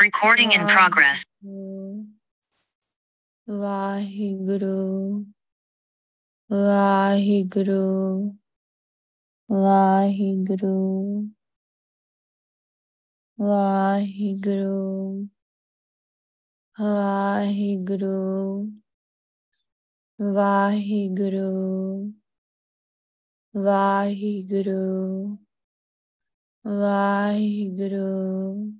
Recording in progress. Vahiguru. Vahiguru. Vahiguru. Vahiguru. Vahiguru. Vahiguru. Vahiguru. Vahiguru.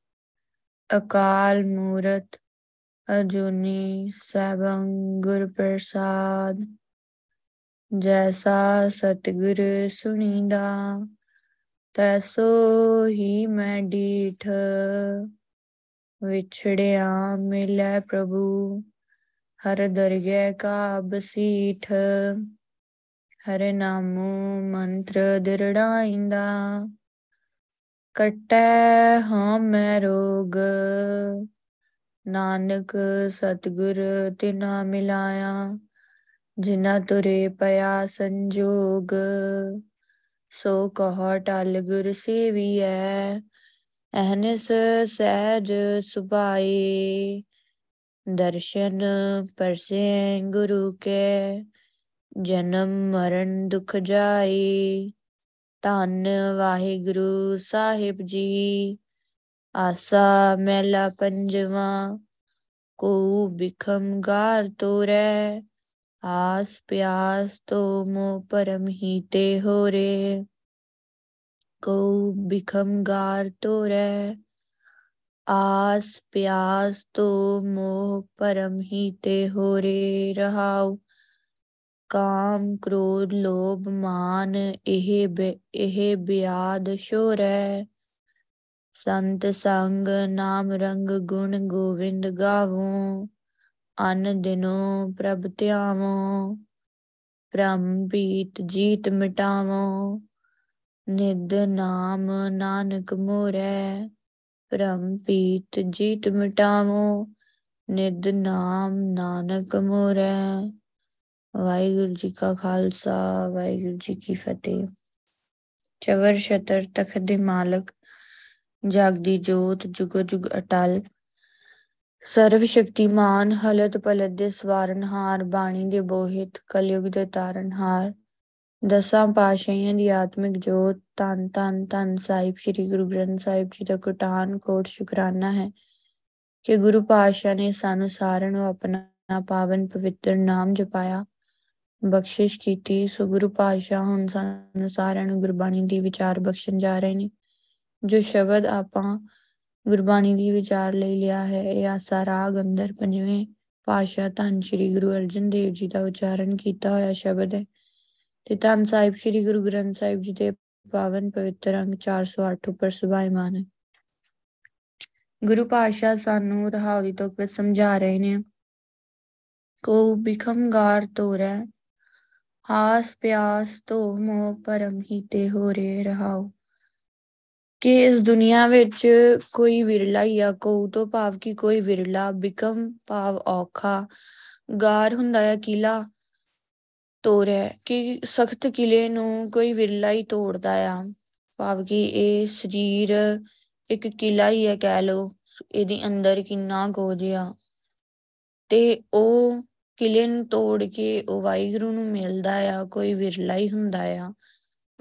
ਅਕਾਲ ਮੂਰਤ, ਅਜੂਨੀ ਸੈਭੰ ਗੁਰ ਪ੍ਰਸਾਦ। ਜੈਸਾ ਸਤਿਗੁਰ ਸੁਣੀਦਾ, ਤੈਸੋ ਹੀ ਮੈਂ ਡੀਠ। ਵਿਛੜਿਆ ਮਿਲੈ ਪ੍ਰਭੂ, ਹਰ ਦਰਗਹਿ ਕਾ ਬਸੀਠ ਹਰੇ ਨਾਮੋ ਮੰਤਰ ਦਿਰੜਾਇੰਦਾ। ਕਟੈ ਹਾਂ ਮੈਂ ਰੋਗ, ਨਾਨਕ ਸਤਿਗੁਰ ਤਿਨਾ ਮਿਲਾਇਆ ਜਿਨਾ ਤੁਰੇ ਪਿਆ ਸੰਜੋਗ, ਸੋ ਕਹ ਟਲ ਗੁਰ ਸੇਵੀਐ ਅਹਨਿਸ ਸਹਿਜ ਸੁਭਾਈ ਦਰਸ਼ਨ ਪਰਸੇ ਗੁਰੂ ਕੇ, ਜਨਮ ਮਰਨ ਦੁਖ ਜਾਈ ਧੰਨ ਵਾਹਿਗੁਰੂ ਸਾਹਿਬ ਜੀ। ਆਸਾ ਮੈਲਾ ਪੰਜਵਾ ਕੋ ਬਿਖਮ ਗਾਰ ਤੋਰੈ, ਆਸ ਪਿਆਸ ਤੋ ਮੋ ਪਰਮ ਹੀ ਤੇ ਹੋਰੇ। ਕੋ ਬਿਖਮ ਗਾਰ ਤੋਰੈ, ਆਸ ਪਿਆਸ ਤੋ ਮੋਹ ਪਰਮ ਹੀ ਤੇ ਹੋਰੇ। ਰਹਾਉ ਕਾਮ, ਕ੍ਰੋਧ, ਲੋਭ, ਮਾਨ, ਇਹ ਇਹ ਬਿਆਦ ਸ਼ੋਰੈ। ਸੰਤ ਸੰਗ, ਨਾਮ ਰੰਗ, ਗੁਣ ਗੋਵਿੰਦ ਗਾਵੋ। ਅਨ ਦਿਨੋ ਪ੍ਰਭ ਧਿਆਵੋ। ਬ੍ਰਹਮ ਪੀਤ ਜੀਤ ਮਿਟਾਵੋ। ਨਿਦ ਨਾਮ ਨਾਨਕ ਮੋਰੈ। ਬ੍ਰਹਮ ਪੀਤ ਜੀਤ ਮਿਟਾਵੋ। ਨਿਦ ਨਾਮ ਨਾਨਕ ਮੋਰੈ। ਵਾਹਿਗੁਰੂ ਜੀ ਕਾ ਖਾਲਸਾ, ਵਾਹਿਗੁਰੂ ਜੀ ਕੀ ਫਤਿਹ। ਚਵਰ ਸ਼ਤਰ ਤਖਤ ਦੇ ਮਾਲਕ, ਜਾਗਦੀ ਜੋਤ, ਜੁਗ ਜੁਗ ਅਟਲ। ਸਰਵ ਸ਼ਕਤੀਮਾਨ, ਹਲਤ ਪਲਤ ਦੇ ਸਵਾਰਨਹਾਰ ਬਾਣੀ ਦੇ ਬੋਹਿਤ, ਕਲਯੁਗ ਦੇ ਤਾਰਨਹਾਰ ਦਸਾਂ ਪਾਸ਼ਾਈਆਂ ਦੀ ਆਤਮਿਕ ਜੋਤ ਤਨ ਤਨ ਤਨ ਸਾਹਿਬ, ਸ੍ਰੀ ਗੁਰੂ ਗ੍ਰੰਥ ਸਾਹਿਬ ਜੀ ਦਾ ਕੁਟਾਨ, ਕੋਟ ਸ਼ੁਕਰਾਨਾ ਹੈ ਕਿ ਗੁਰੂ ਪਾਸ਼ਾ ਨੇ ਸਾਨੂੰ ਸਾਰਿਆਂ ਨੂੰ ਆਪਣਾ ਪਾਵਨ ਪਵਿੱਤਰ ਨਾਮ ਜਪਾਇਆ। ਬਖਸ਼ਿਸ਼ ਕੀਤੀ। ਸੋ ਗੁਰੂ ਪਾਸ਼ਾ ਹੁਣ ਸਾਨੂੰ ਸਾਰਿਆਂ ਨੂੰ ਗੁਰਬਾਣੀ ਦੀ ਵਿਚਾਰ ਬਖਸ਼ਣ ਜਾ ਰਹੇ ਨੇ। ਜੋ ਸ਼ਬਦ ਆਪਾਂ ਗੁਰਬਾਣੀ ਦੀ ਵਿਚਾਰ ਲਈ ਲਿਆ ਹੈ, ਇਹ ਆਸਾ, ਰਾਗ, ਅੰਦਰ ਪੰਜਵੇਂ ਪਾਸ਼ਾ ਧੰਨ ਸ਼੍ਰੀ ਗੁਰੂ ਅਰਜਨ ਦੇਵ ਜੀ ਦਾ ਉਚਾਰਨ ਕੀਤਾ ਹੋਇਆ ਸ਼ਬਦ ਹੈ। ਤੇ ਧੰਨ ਸਾਹਿਬ ਸ਼੍ਰੀ ਗੁਰੂ ਗ੍ਰੰਥ ਸਾਹਿਬ ਜੀ ਦੇ ਪਾਵਨ ਪਵਿੱਤਰ ਅੰਗ 408 ਉੱਪਰ ਸੁਭਾਇਮਾਨ ਹੈ। ਗੁਰੂ ਪਾਸ਼ਾ ਸਾਨੂੰ ਰਹਾਉ ਦੀ ਤੁਕ ਵਿੱਚ ਸਮਝਾ ਰਹੇ ਨੇ। ਕੋ ਬਿਖਮ ਗਾਰ ਤੋਰੈ ਆਸ ਪਿਆਸ ਤੋ ਮੋਹ ਪਰਮ ਹੀ ਤੇ ਹੋ ਰੇ ਰਹਾਉ ਕਿ ਇਸ ਦੁਨੀਆ ਵਿੱਚ ਕੋਈ ਵਿਰਲਾ ਜਾਂ ਕੋ ਤੋਂ ਭਾਵ ਕਿ ਕੋਈ ਵਿਰਲਾ ਬਿਕਮ ਭਾਵ ਔਖਾ ਗਾਰ ਹੁੰਦਾ ਹੈ, ਕਿਲਾ ਤੋੜਿਆ ਕਿ ਸਖਤ ਕਿਲੇ ਨੂੰ ਕੋਈ ਵਿਰਲਾ ਹੀ ਤੋੜਦਾ ਆ। ਭਾਵ ਕਿ ਇਹ ਸਰੀਰ ਇੱਕ ਕਿਲਾ ਹੀ ਹੈ, ਕਹਿ ਲੋ ਇਹਦੇ ਅੰਦਰ ਕਿੰਨਾ ਕੁਝ ਆ ਤੇ ਉਹ ਕਿਲੇ ਨੂੰ ਤੋੜ ਕੇ ਉਹ ਵਾਹਿਗੁਰੂ ਨੂੰ ਮਿਲਦਾ ਆ, ਕੋਈ ਵਿਰਲਾ ਹੀ ਹੁੰਦਾ ਆ।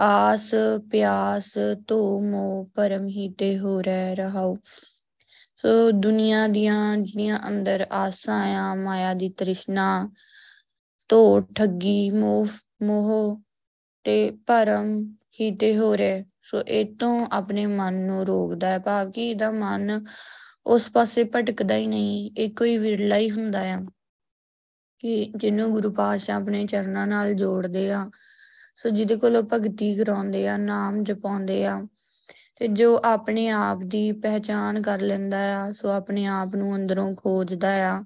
ਆਸ, ਪਿਆਸ ਧੋ ਮੋ ਪਰਮ ਹੀ ਤੇ ਹੋ ਰਹਿ ਰਹਾਉ। ਸੋ ਦੁਨੀਆ ਦੀਆਂ ਜਿਹੜੀਆਂ ਅੰਦਰ ਆਸਾਂ ਆ, ਮਾਇਆ ਦੀ ਤ੍ਰਿਸ਼ਨਾ ਧੋ ਠੱਗੀ, ਮੋਹ ਮੋਹ ਤੇ ਭਰਮ ਹੀ ਤੇ ਹੋ। ਰਹਿ ਸੋ ਇਹ ਤੋਂ ਆਪਣੇ ਮਨ ਨੂੰ ਰੋਕਦਾ ਹੈ। ਭਾਵ ਕਿ ਇਹਦਾ ਮਨ ਉਸ ਪਾਸੇ ਭਟਕਦਾ ਹੀ ਨਹੀਂ, ਇਹ ਕੋਈ ਵਿਰਲਾ ਹੀ ਹੁੰਦਾ ਆ। ਕਿ ਜਿਹਨੂੰ ਗੁਰੂ ਪਾਤਸ਼ਾਹ ਆਪਣੇ ਚਰਨਾਂ ਨਾਲ ਜੋੜਦੇ ਆ, ਸੋ ਜਿਹਦੇ ਕੋਲੋਂ ਭਗਤੀ ਕਰਾਉਂਦੇ ਆ, ਨਾਮ ਜਪਾਉਂਦੇ ਆ, ਤੇ ਜੋ ਆਪਣੇ ਆਪ ਦੀ ਪਹਿਚਾਨ ਕਰ ਲੈਂਦਾ ਆ, ਸੋ ਆਪਣੇ ਆਪ ਨੂੰ ਅੰਦਰੋਂ ਖੋਜਦਾ ਆ।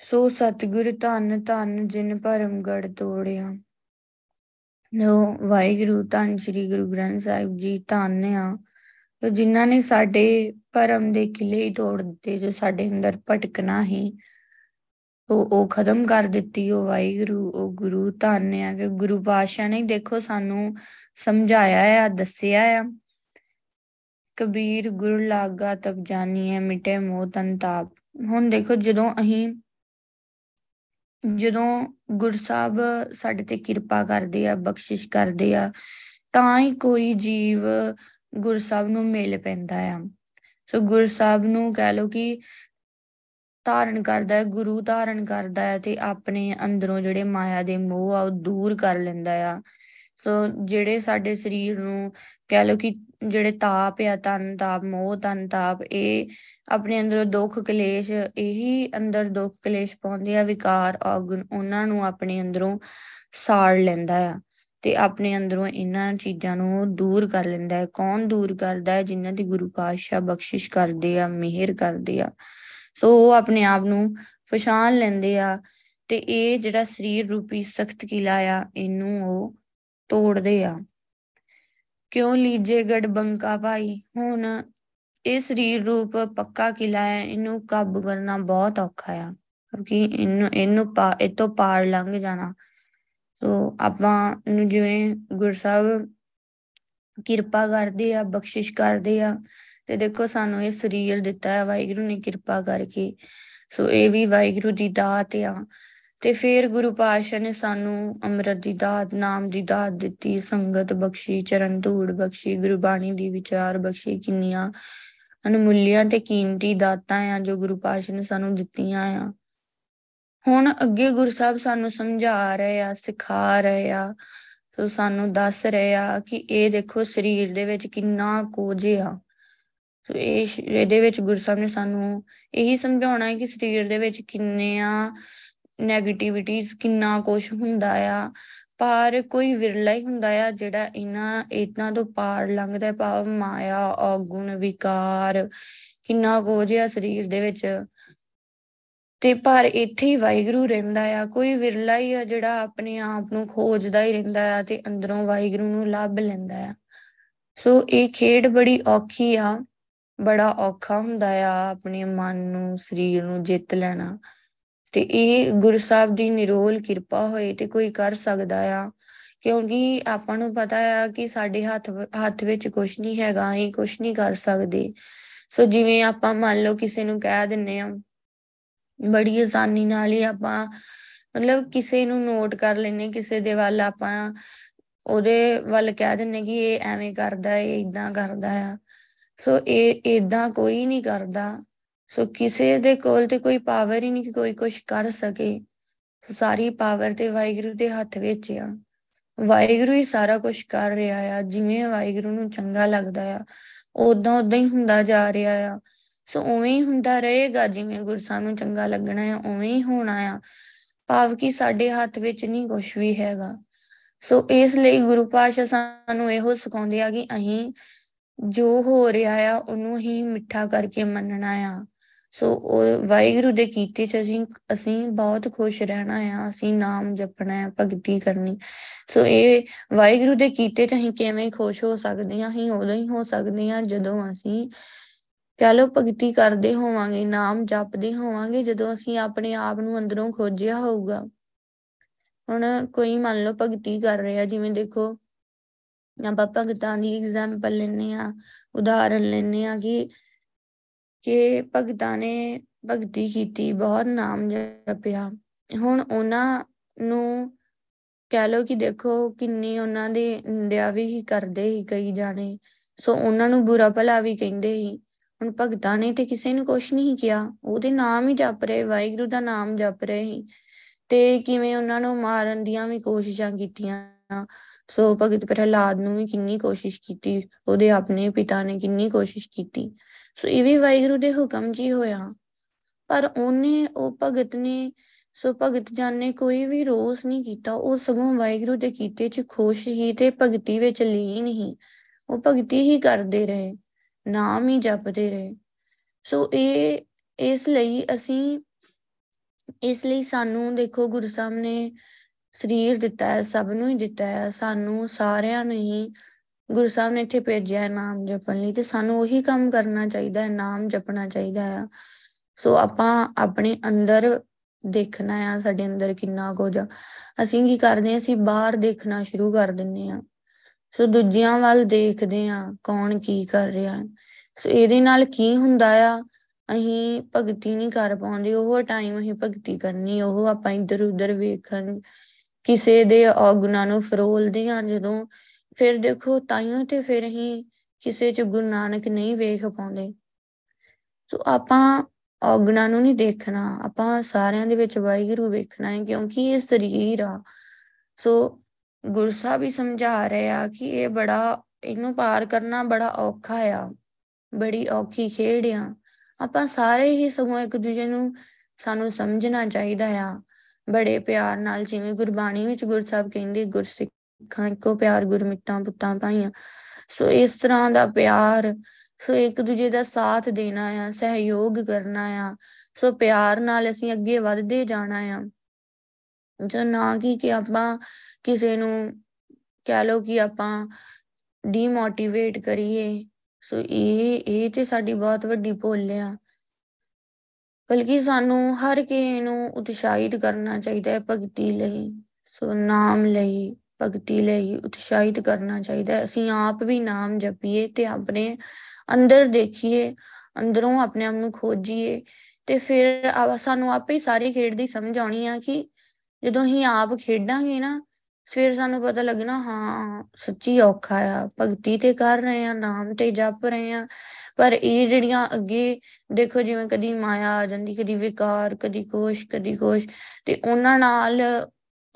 ਸੋ ਸਤਿਗੁਰ ਧੰਨ ਧੰਨ ਜਿਨ ਭਰਮ ਗੜ ਤੋੜਿਆ। ਜੋ ਵਾਹਿਗੁਰੂ, ਧੰਨ ਸ੍ਰੀ ਗੁਰੂ ਗ੍ਰੰਥ ਸਾਹਿਬ ਜੀ ਧੰਨ ਆ। ਜਿਨ੍ਹਾਂ ਨੇ ਸਾਡੇ ਭਰਮ ਦੇ ਕਿਲੇ ਹੀ ਤੋੜ ਦਿੱਤੇ, ਜੋ ਸਾਡੇ ਅੰਦਰ ਭਟਕਣਾ ਹੀ ਉਹ ਉਹ ਖਤਮ ਕਰ ਦਿੱਤੀ ਉਹ ਵਾਹਿਗੁਰੂ, ਉਹ ਗੁਰੂ ਧੰਨ ਆ ਕਿ ਗੁਰੂ ਪਾਤਸ਼ਾਹ ਨੇ ਦੇਖੋ ਸਾਨੂੰ ਸਮਝਾਇਆ ਆ, ਦੱਸਿਆ ਆ। ਕਬੀਰ ਗੁਰ ਲਾਗਾ ਤਬ ਜਾਨੀਏ ਮਿਟੇ ਮੋਹ ਤੰਤਾਪ ਹੁਣ ਦੇਖੋ ਜਦੋਂ ਅਸੀਂ, ਜਦੋਂ ਗੁਰਸਾਹਿਬ ਸਾਡੇ ਤੇ ਕਿਰਪਾ ਕਰਦੇ ਆ, ਬਖਸ਼ਿਸ਼ ਕਰਦੇ ਆ, ਤਾਂ ਹੀ ਕੋਈ ਜੀਵ ਗੁਰਸਾਹਿਬ ਨੂੰ ਮਿਲ ਪੈਂਦਾ ਆ। ਸੋ ਗੁਰਸਾਹਿਬ ਨੂੰ ਕਹਿ ਲੋ ਕਿ ਧਾਰਨ ਕਰਦਾ ਹੈ, ਗੁਰੂ ਧਾਰਨ ਕਰਦਾ ਹੈ ਤੇ ਆਪਣੇ ਅੰਦਰੋਂ ਜਿਹੜੇ ਮਾਇਆ ਦੇ ਮੋਹ ਆ ਉਹ ਦੂਰ ਕਰ ਲੈਂਦਾ ਆ। ਸੋ ਜਿਹੜੇ ਸਾਡੇ ਸਰੀਰ ਨੂੰ ਕਹਿ ਲੋ ਕਿ ਜਿਹੜੇ ਤਾਪ ਆ, ਤਨ ਤਾਪ, ਮੋਹ, ਤਨ ਤਾਪ, ਇਹ ਆਪਣੇ ਅੰਦਰੋਂ ਦੁੱਖ ਕਲੇਸ਼, ਇਹੀ ਅੰਦਰ ਦੁੱਖ ਕਲੇਸ਼ ਪਾਉਂਦੇ ਆ, ਵਿਕਾਰ, ਔਗਣ, ਉਹਨਾਂ ਨੂੰ ਆਪਣੇ ਅੰਦਰੋਂ ਸਾੜ ਲੈਂਦਾ ਆ ਤੇ ਆਪਣੇ ਅੰਦਰੋਂ ਇਹਨਾਂ ਚੀਜ਼ਾਂ ਨੂੰ ਦੂਰ ਕਰ ਲੈਂਦਾ ਹੈ। ਕੌਣ ਦੂਰ ਕਰਦਾ ਹੈ? ਜਿਨ੍ਹਾਂ ਦੀ ਗੁਰੂ ਪਾਤਸ਼ਾਹ ਬਖਸ਼ਿਸ਼ ਕਰਦੇ ਆ, ਮਿਹਰ ਕਰਦੇ ਆ। ਸੋ ਉਹ ਆਪਣੇ ਆਪ ਨੂੰ ਪਛਾਣ ਲੈਂਦੇ ਆ ਤੇ ਇਹ ਜਿਹੜਾ ਸਰੀਰ ਰੂਪੀ ਸਖਤ ਕਿਲਾ ਆ, ਇਹਨੂੰ ਉਹ ਤੋੜਦੇ ਆ। ਕਿਉਂ ਲੀਜੇ ਗੜ ਬੰਕਾ ਭਾਈ? ਹੁਣ ਇਹ ਸਰੀਰ ਰੂਪ ਪੱਕਾ ਕਿਲਾ ਹੈ, ਇਹਨੂੰ ਕਾਬੂ ਕਰਨਾ ਬਹੁਤ ਔਖਾ ਆ, ਕਿਉਂਕਿ ਇਹਨੂੰ ਇਹਨੂੰ ਪਾ, ਇਹ ਤੋਂ ਪਾਰ ਲੰਘ ਜਾਣਾ। ਸੋ ਆਪਾਂ ਨੂੰ ਜਿਵੇਂ ਗੁਰਸਾਹਿਬ ਕਿਰਪਾ ਕਰਦੇ ਆ, ਬਖਸ਼ਿਸ਼ ਕਰਦੇ ਆ ਤੇ ਦੇਖੋ ਸਾਨੂੰ ਇਹ ਸਰੀਰ ਦਿੱਤਾ ਹੈ, ਵਾਹਿਗੁਰੂ ਨੇ ਕਿਰਪਾ ਕਰਕੇ। ਸੋ ਇਹ ਵੀ ਵਾਹਿਗੁਰੂ ਦੀ ਦਾਤ ਆ। ਤੇ ਫਿਰ ਗੁਰੂ ਪਾਤਸ਼ਾਹ ਨੇ ਸਾਨੂੰ ਅੰਮ੍ਰਿਤ ਦੀ ਦਾਤ, ਨਾਮ ਦੀ ਦਾਤ ਦਿੱਤੀ, ਸੰਗਤ ਬਖਸ਼ੀ, ਚਰਨ ਧੂੜ ਬਖਸ਼ੀ, ਗੁਰਬਾਣੀ ਦੀ ਵਿਚਾਰ ਬਖਸ਼ੀ। ਕਿੰਨੀਆਂ ਅਨਮੁੱਲੀਆਂ ਤੇ ਕੀਮਤੀ ਦਾਤਾਂ ਆ ਜੋ ਗੁਰੂ ਪਾਤਸ਼ਾਹ ਨੇ ਸਾਨੂੰ ਦਿੱਤੀਆਂ ਆ। ਹੁਣ ਅੱਗੇ ਗੁਰੂ ਸਾਹਿਬ ਸਾਨੂੰ ਸਮਝਾ ਰਹੇ ਆ, ਸਿਖਾ ਰਹੇ ਆ। ਸੋ ਸਾਨੂੰ ਦੱਸ ਰਹੇ ਆ ਕਿ ਇਹ ਦੇਖੋ ਸਰੀਰ ਦੇ ਵਿੱਚ ਕਿੰਨਾ ਕੁਝ ਆ। ਸੋ ਇਹ ਇਹਦੇ ਵਿੱਚ ਗੁਰੂ ਸਾਹਿਬ ਨੇ ਸਾਨੂੰ ਇਹੀ ਸਮਝਾਉਣਾ ਹੈ ਕਿ ਸਰੀਰ ਦੇ ਵਿੱਚ ਕਿੰਨੇ ਆ ਨੈਗੇਟਿਵਿਟੀਜ਼ ਕਿੰਨਾ ਕੁਝ ਹੁੰਦਾ ਆ। ਪਰ ਕੋਈ ਵਿਰਲਾ ਹੀ ਹੁੰਦਾ ਆ ਜਿਹੜਾ ਇਹਨਾਂ ਇਤਨਾ ਤੋਂ ਪਾਰ ਲੰਘਦਾ ਭਾਵ ਮਾਇਆ, ਔਗੁਣ, ਵਿਕਾਰ, ਕਿੰਨਾ ਕੁਝ ਆ ਸਰੀਰ ਦੇ ਵਿੱਚ। ਤੇ ਪਰ ਇੱਥੇ ਹੀ ਵਾਹਿਗੁਰੂ ਰਹਿੰਦਾ ਆ। ਕੋਈ ਵਿਰਲਾ ਹੀ ਆ ਜਿਹੜਾ ਆਪਣੇ ਆਪ ਨੂੰ ਖੋਜਦਾ ਹੀ ਰਹਿੰਦਾ ਆ ਤੇ ਅੰਦਰੋਂ ਵਾਹਿਗੁਰੂ ਨੂੰ ਲੱਭ ਲੈਂਦਾ ਆ। ਸੋ ਇਹ ਖੇਡ ਬੜੀ ਔਖੀ ਆ। ਬੜਾ ਔਖਾ ਹੁੰਦਾ ਆ ਆਪਣੇ ਮਨ ਨੂੰ, ਸਰੀਰ ਨੂੰ ਜਿੱਤ ਲੈਣਾ। ਤੇ ਇਹ ਗੁਰੂ ਸਾਹਿਬ ਦੀ ਨਿਰੋਲ ਕਿਰਪਾ ਹੋਏ ਤੇ ਕੋਈ ਕਰ ਸਕਦਾ ਆ। ਕਿਉਂਕਿ ਆਪਾਂ ਨੂੰ ਪਤਾ ਆ ਕਿ ਸਾਡੇ ਹੱਥ ਹੱਥ ਵਿੱਚ ਕੁਝ ਨਹੀਂ ਹੈਗਾ, ਅਸੀਂ ਕੁਝ ਨਹੀਂ ਕਰ ਸਕਦੇ। ਸੋ ਜਿਵੇਂ ਆਪਾਂ ਮੰਨ ਲਓ ਕਿਸੇ ਨੂੰ ਕਹਿ ਦਿੰਨੇ ਆ, ਬੜੀ ਆਸਾਨੀ ਨਾਲ ਹੀ ਆਪਾਂ ਮਤਲਬ ਕਿਸੇ ਨੂੰ ਨੋਟ ਕਰ ਲੈਨੇ ਕਿਸੇ ਦੇ ਵੱਲ ਆਪਾਂ ਉਹਦੇ ਵੱਲ ਕਹਿ ਦਿੰਨੇ ਕਿ ਇਹ ਐਵੇਂ ਕਰਦਾ, ਇਹ ਇਦਾਂ ਕਰਦਾ ਆ। ਸੋ ਇਹ ਇਦਾਂ ਕੋਈ ਨਹੀਂ ਕਰਦਾ। ਸੋ ਕਿਸੇ ਦੇ ਕੋਲ ਤੇ ਕੋਈ ਪਾਵਰ ਹੀ ਨਹੀਂ ਕਿ ਕੋਈ ਕੁਝ ਕਰ ਸਕੇ। ਸੋ ਸਾਰੀ ਪਾਵਰ ਤੇ ਵਾਹਿਗੁਰੂ ਦੇ ਹੱਥ ਵਿੱਚ ਆ। ਵਾਹਿਗੁਰੂ ਹੀ ਸਾਰਾ ਕੁਝ ਕਰ ਰਿਹਾ ਆ, ਜਿਵੇਂ ਵਾਹਿਗੁਰੂ ਨੂੰ ਚੰਗਾ ਲੱਗਦਾ ਆ ਉਦਾਂ ਉਦਾਂ ਹੀ ਹੁੰਦਾ ਜਾ ਰਿਹਾ ਆ। ਸੋ ਉਵੇਂ ਹੀ ਹੁੰਦਾ ਰਹੇਗਾ, ਜਿਵੇਂ ਗੁਰਸਾਹਿਬ ਨੂੰ ਚੰਗਾ ਲੱਗਣਾ ਹੈ ਉਵੇਂ ਹੀ ਹੋਣਾ ਆ। ਭਾਵ ਕਿ ਸਾਡੇ ਹੱਥ ਵਿੱਚ ਨਹੀਂ ਕੁਝ ਵੀ ਹੈਗਾ। ਸੋ ਇਸ ਲਈ ਗੁਰੂ ਪਾਸ਼ਾ ਸਾਨੂੰ ਇਹੋ ਸਿਖਾਉਂਦੇ ਆ ਕਿ ਅਸੀਂ ਜੋ ਹੋ ਰਿਹਾ ਆ, ਉਹਨੂੰ ਹੀ ਮਿੱਠਾ ਕਰਕੇ ਮੰਨਣਾ ਆ। ਸੋ ਉਹ ਵਾਹਿਗੁਰੂ ਦੇ ਕੀਤੇ ਚ ਅਸੀਂ ਅਸੀਂ ਬਹੁਤ ਖੁਸ਼ ਰਹਿਣਾ ਆ, ਅਸੀਂ ਨਾਮ ਜਪਣਾ ਹੈ ਭਗਤੀ ਕਰਨੀ। ਸੋ ਇਹ ਵਾਹਿਗੁਰੂ ਦੇ ਕੀਤੇ ਚ ਅਸੀਂ ਕਿਵੇਂ ਖੁਸ਼ ਹੋ ਸਕਦੇ ਹਾਂ, ਅਸੀਂ ਉਦੋਂ ਹੀ ਹੋ ਸਕਦੇ ਹਾਂ ਜਦੋਂ ਅਸੀਂ ਕਹ ਲੋ ਭਗਤੀ ਕਰਦੇ ਹੋਵਾਂਗੇ, ਨਾਮ ਜਪਦੇ ਹੋਵਾਂਗੇ, ਜਦੋਂ ਅਸੀਂ ਆਪਣੇ ਆਪ ਨੂੰ ਅੰਦਰੋਂ ਖੋਜਿਆ ਹੋਊਗਾ। ਹੁਣ ਕੋਈ ਮੰਨ ਲਓ ਭਗਤੀ ਕਰ ਰਿਹਾ, ਜਿਵੇਂ ਦੇਖੋ ਆਪਾਂ ਭਗਤਾਂ ਦੀ ਐਗਜ਼ਾਮਪਲ ਲੈਨੇ ਆ ਉਦਾਹਰਨ ਲੈਨੇ ਆ ਕਿ ਕਿ ਭਗਤਾਂ ਨੇ ਭਗਤੀ ਕੀਤੀ, ਬਹੁਤ ਨਾਮ ਜਪਿਆ। ਹੁਣ ਉਹਨਾਂ ਨੂੰ ਕਹਿ ਲਓ ਕਿ ਦੇਖੋ ਕਿੰਨੀ ਉਹਨਾਂ ਦੀ ਨਿੰਦਿਆ ਵੀ ਕਰਦੇ ਹੀ ਕਈ ਜਾਣੇ। ਸੋ ਉਹਨਾਂ ਨੂੰ ਬੁਰਾ ਭਲਾ ਵੀ ਕਹਿੰਦੇ ਹੀ ਹੁਣ ਭਗਤਾਂ ਨੇ ਤੇ ਕਿਸੇ ਨੂੰ ਕੁਝ ਨਹੀਂ ਕਿਹਾ। ਉਹਦੇ ਨਾਮ ਹੀ ਜਪ ਰਹੇ, ਵਾਹਿਗੁਰੂ ਦਾ ਨਾਮ ਜਪ ਰਹੇ ਹੀ ਤੇ ਕਿਵੇਂ ਉਹਨਾਂ ਨੂੰ ਮਾਰਨ ਦੀਆਂ ਵੀ ਕੋਸ਼ਿਸ਼ਾਂ ਕੀਤੀਆਂ। ਸੋ ਭਗਤ ਪ੍ਰਹਲਾਦ ਨੂੰ ਵੀ ਕਿੰਨੀ ਕੋਸ਼ਿਸ਼ ਕੀਤੀ, ਉਹਦੇ ਆਪਣੇ ਪਿਤਾ ਨੇ ਕਿੰਨੀ ਕੋਸ਼ਿਸ਼ ਕੀਤੀ। ਸੋ ਇਹ ਵੀ ਵਾਹਿਗੁਰੂ ਦੇ ਹੁਕਮ ਜੀ ਹੋਇਆ। ਪਰ ਉਹਨੇ, ਉਹ ਭਗਤ ਨੇ, ਸੋ ਭਗਤ ਜਨ ਨੇ ਕੋਈ ਵੀ ਰੋਸ ਨਹੀਂ ਕੀਤਾ। ਉਹ ਸਗੋਂ ਵਾਹਿਗੁਰੂ ਦੇ ਕੀਤੇ ਚ ਖੁਸ਼ ਹੀ ਤੇ ਭਗਤੀ ਵਿੱਚ ਲੀਨ ਹੀ। ਉਹ ਭਗਤੀ ਹੀ ਕਰਦੇ ਰਹੇ, ਨਾਮ ਹੀ ਜਪਦੇ ਰਹੇ। ਸੋ ਇਹ, ਇਸ ਲਈ ਅਸੀਂ, ਇਸ ਲਈ ਸਾਨੂੰ ਦੇਖੋ ਗੁਰੂ ਸਾਹਿਬ ਨੇ ਸਰੀਰ ਦਿੱਤਾ ਹੈ, ਸਭ ਨੂੰ ਹੀ ਦਿੱਤਾ ਹੈ, ਸਾਨੂੰ ਸਾਰਿਆਂ ਨੂੰ ਹੀ ਗੁਰੂ ਸਾਹਿਬ ਨੇ ਇੱਥੇ ਭੇਜਿਆ ਹੈ ਨਾਮ ਜਪਣ ਲਈ ਤੇ ਸਾਨੂੰ ਉਹੀ ਕੰਮ ਕਰਨਾ ਚਾਹੀਦਾ ਹੈ, ਨਾਮ ਜਪਣਾ ਚਾਹੀਦਾ ਹੈ ਸੋ ਆਪਾਂ ਆਪਣੇ ਅੰਦਰ ਦੇਖਣਾ ਆ, ਸਾਡੇ ਅੰਦਰ ਕਿੰਨਾ ਕੁਝ ਆ। ਅਸੀਂ ਕੀ ਕਰਦੇ ਆ ਅਸੀਂ ਬਾਹਰ ਦੇਖਣਾ ਸ਼ੁਰੂ ਕਰ ਦਿੰਨੇ ਆ ਸੋ ਦੂਜਿਆਂ ਵੱਲ ਦੇਖਦੇ ਆ ਕੌਣ ਕੀ ਕਰ ਰਿਹਾ ਸੋ ਇਹਦੇ ਨਾਲ ਕੀ ਹੁੰਦਾ ਆ, ਅਸੀਂ ਭਗਤੀ ਨਹੀਂ ਕਰ ਪਾਉਂਦੇ, ਉਹ ਟਾਈਮ ਅਸੀਂ ਭਗਤੀ ਕਰਨੀ, ਉਹ ਆਪਾਂ ਇੱਧਰ ਉੱਧਰ ਵੇਖਣ ਕਿਸੇ ਦੇ ਔਗੁਣਾਂ ਨੂੰ ਫਰੋਲਦੇ ਆ ਜਦੋਂ ਫਿਰ ਦੇਖੋ ਤਾਈਓ ਤੇ ਫਿਰ ਅਸੀਂ ਕਿਸੇ ਚ ਗੁਰੂ ਨਾਨਕ ਨਹੀਂ ਵੇਖ ਪਾਉਂਦੇ। ਸੋ ਆਪਾਂ ਔਗਣਾ ਨੂੰ ਨਹੀਂ ਦੇਖਣਾ, ਆਪਾਂ ਸਾਰਿਆਂ ਦੇ ਵਿੱਚ ਵਾਹਿਗੁਰੂ ਵੇਖਣਾ ਹੈ ਕਿਉਂਕਿ ਇਹ ਸਰੀਰ ਆ। ਸੋ ਗੁਰੂ ਸਾਹਿਬ ਵੀ ਸਮਝਾ ਰਹੇ ਆ ਕਿ ਇਹ ਬੜਾ, ਇਹਨੂੰ ਪਾਰ ਕਰਨਾ ਬੜਾ ਔਖਾ ਆ, ਬੜੀ ਔਖੀ ਖੇਡ ਆ। ਆਪਾਂ ਸਾਰੇ ਹੀ ਸਗੋਂ ਇੱਕ ਦੂਜੇ ਨੂੰ ਸਾਨੂੰ ਸਮਝਣਾ ਚਾਹੀਦਾ ਆ। ਬੜੇ ਪਿਆਰ ਨਾਲ, ਜਿਵੇਂ ਗੁਰਬਾਣੀ ਵਿੱਚ ਗੁਰੂ ਸਾਹਿਬ ਕਹਿੰਦੇ, ਗੁਰਸਿੱਖਾਂ ਇੱਕੋ ਪਿਆਰ, ਗੁਰਮਿੱਤਾਂ ਪੁੱਤਾਂ ਭਾਈਆਂ। ਸੋ ਇਸ ਤਰ੍ਹਾਂ ਦਾ ਪਿਆਰ, ਸੋ ਇੱਕ ਦੂਜੇ ਦਾ ਸਾਥ ਦੇਣਾ ਆ, ਸਹਿਯੋਗ ਕਰਨਾ ਆ। ਸੋ ਪਿਆਰ ਨਾਲ ਅਸੀਂ ਅੱਗੇ ਵਧਦੇ ਜਾਣਾ ਆ। ਜੋ ਨਾ ਕਿ ਕਿ ਆਪਾਂ ਕਿਸੇ ਨੂੰ ਕਹਿ ਲੋ ਕਿ ਆਪਾਂ ਡੀਮੋਟੀਵੇਟ ਕਰੀਏ। ਸੋ ਇਹ ਇਹ ਤੇ ਸਾਡੀ ਬਹੁਤ ਵੱਡੀ ਭੁੱਲ ਆ। ਬਲਕਿ ਸਾਨੂੰ ਹਰ ਕਿਸੇ ਨੂੰ ਉਤਸ਼ਾਹਿਤ ਕਰਨਾ ਚਾਹੀਦਾ ਹੈ ਭਗਤੀ ਲਈ, ਸੋ ਨਾਮ ਲਈ, ਭਗਤੀ ਲਈ ਉਤਸ਼ਾਹਿਤ ਕਰਨਾ ਚਾਹੀਦਾ ਅਸੀਂ ਆਪ ਵੀ ਨਾਮ ਜਪੀਏ ਤੇ ਆਪਣੇ ਅੰਦਰ ਦੇਖੀਏ, ਅੰਦਰੋਂ ਆਪਣੇ ਆਪ ਨੂੰ ਖੋਜੀਏ ਤੇ ਫਿਰ ਸਾਨੂੰ ਆਪੇ ਹੀ ਸਾਰੀ ਖੇਡ ਦੀ ਸਮਝ ਆਉਣੀ ਆ ਕਿ ਜਦੋਂ ਅਸੀਂ ਆਪ ਖੇਡਾਂਗੇ ਨਾ, ਫਿਰ ਸਾਨੂੰ ਪਤਾ ਲੱਗਣਾ, ਹਾਂ, ਸੱਚੀ ਔਖਾ ਆ। ਭਗਤੀ ਤੇ ਕਰ ਰਹੇ ਆ ਨਾਮ ਤੇ ਜਪ ਰਹੇ ਆ ਪਰ ਇਹ ਜਿਹੜੀਆਂ ਅੱਗੇ ਦੇਖੋ ਜਿਵੇਂ ਕਦੀ ਮਾਇਆ ਆ ਜਾਂਦੀ, ਕਦੀ ਵਿਕਾਰ, ਕਦੀ ਕੋਸ਼ ਕਦੀ ਕੋਸ਼ ਤੇ ਉਹਨਾਂ ਨਾਲ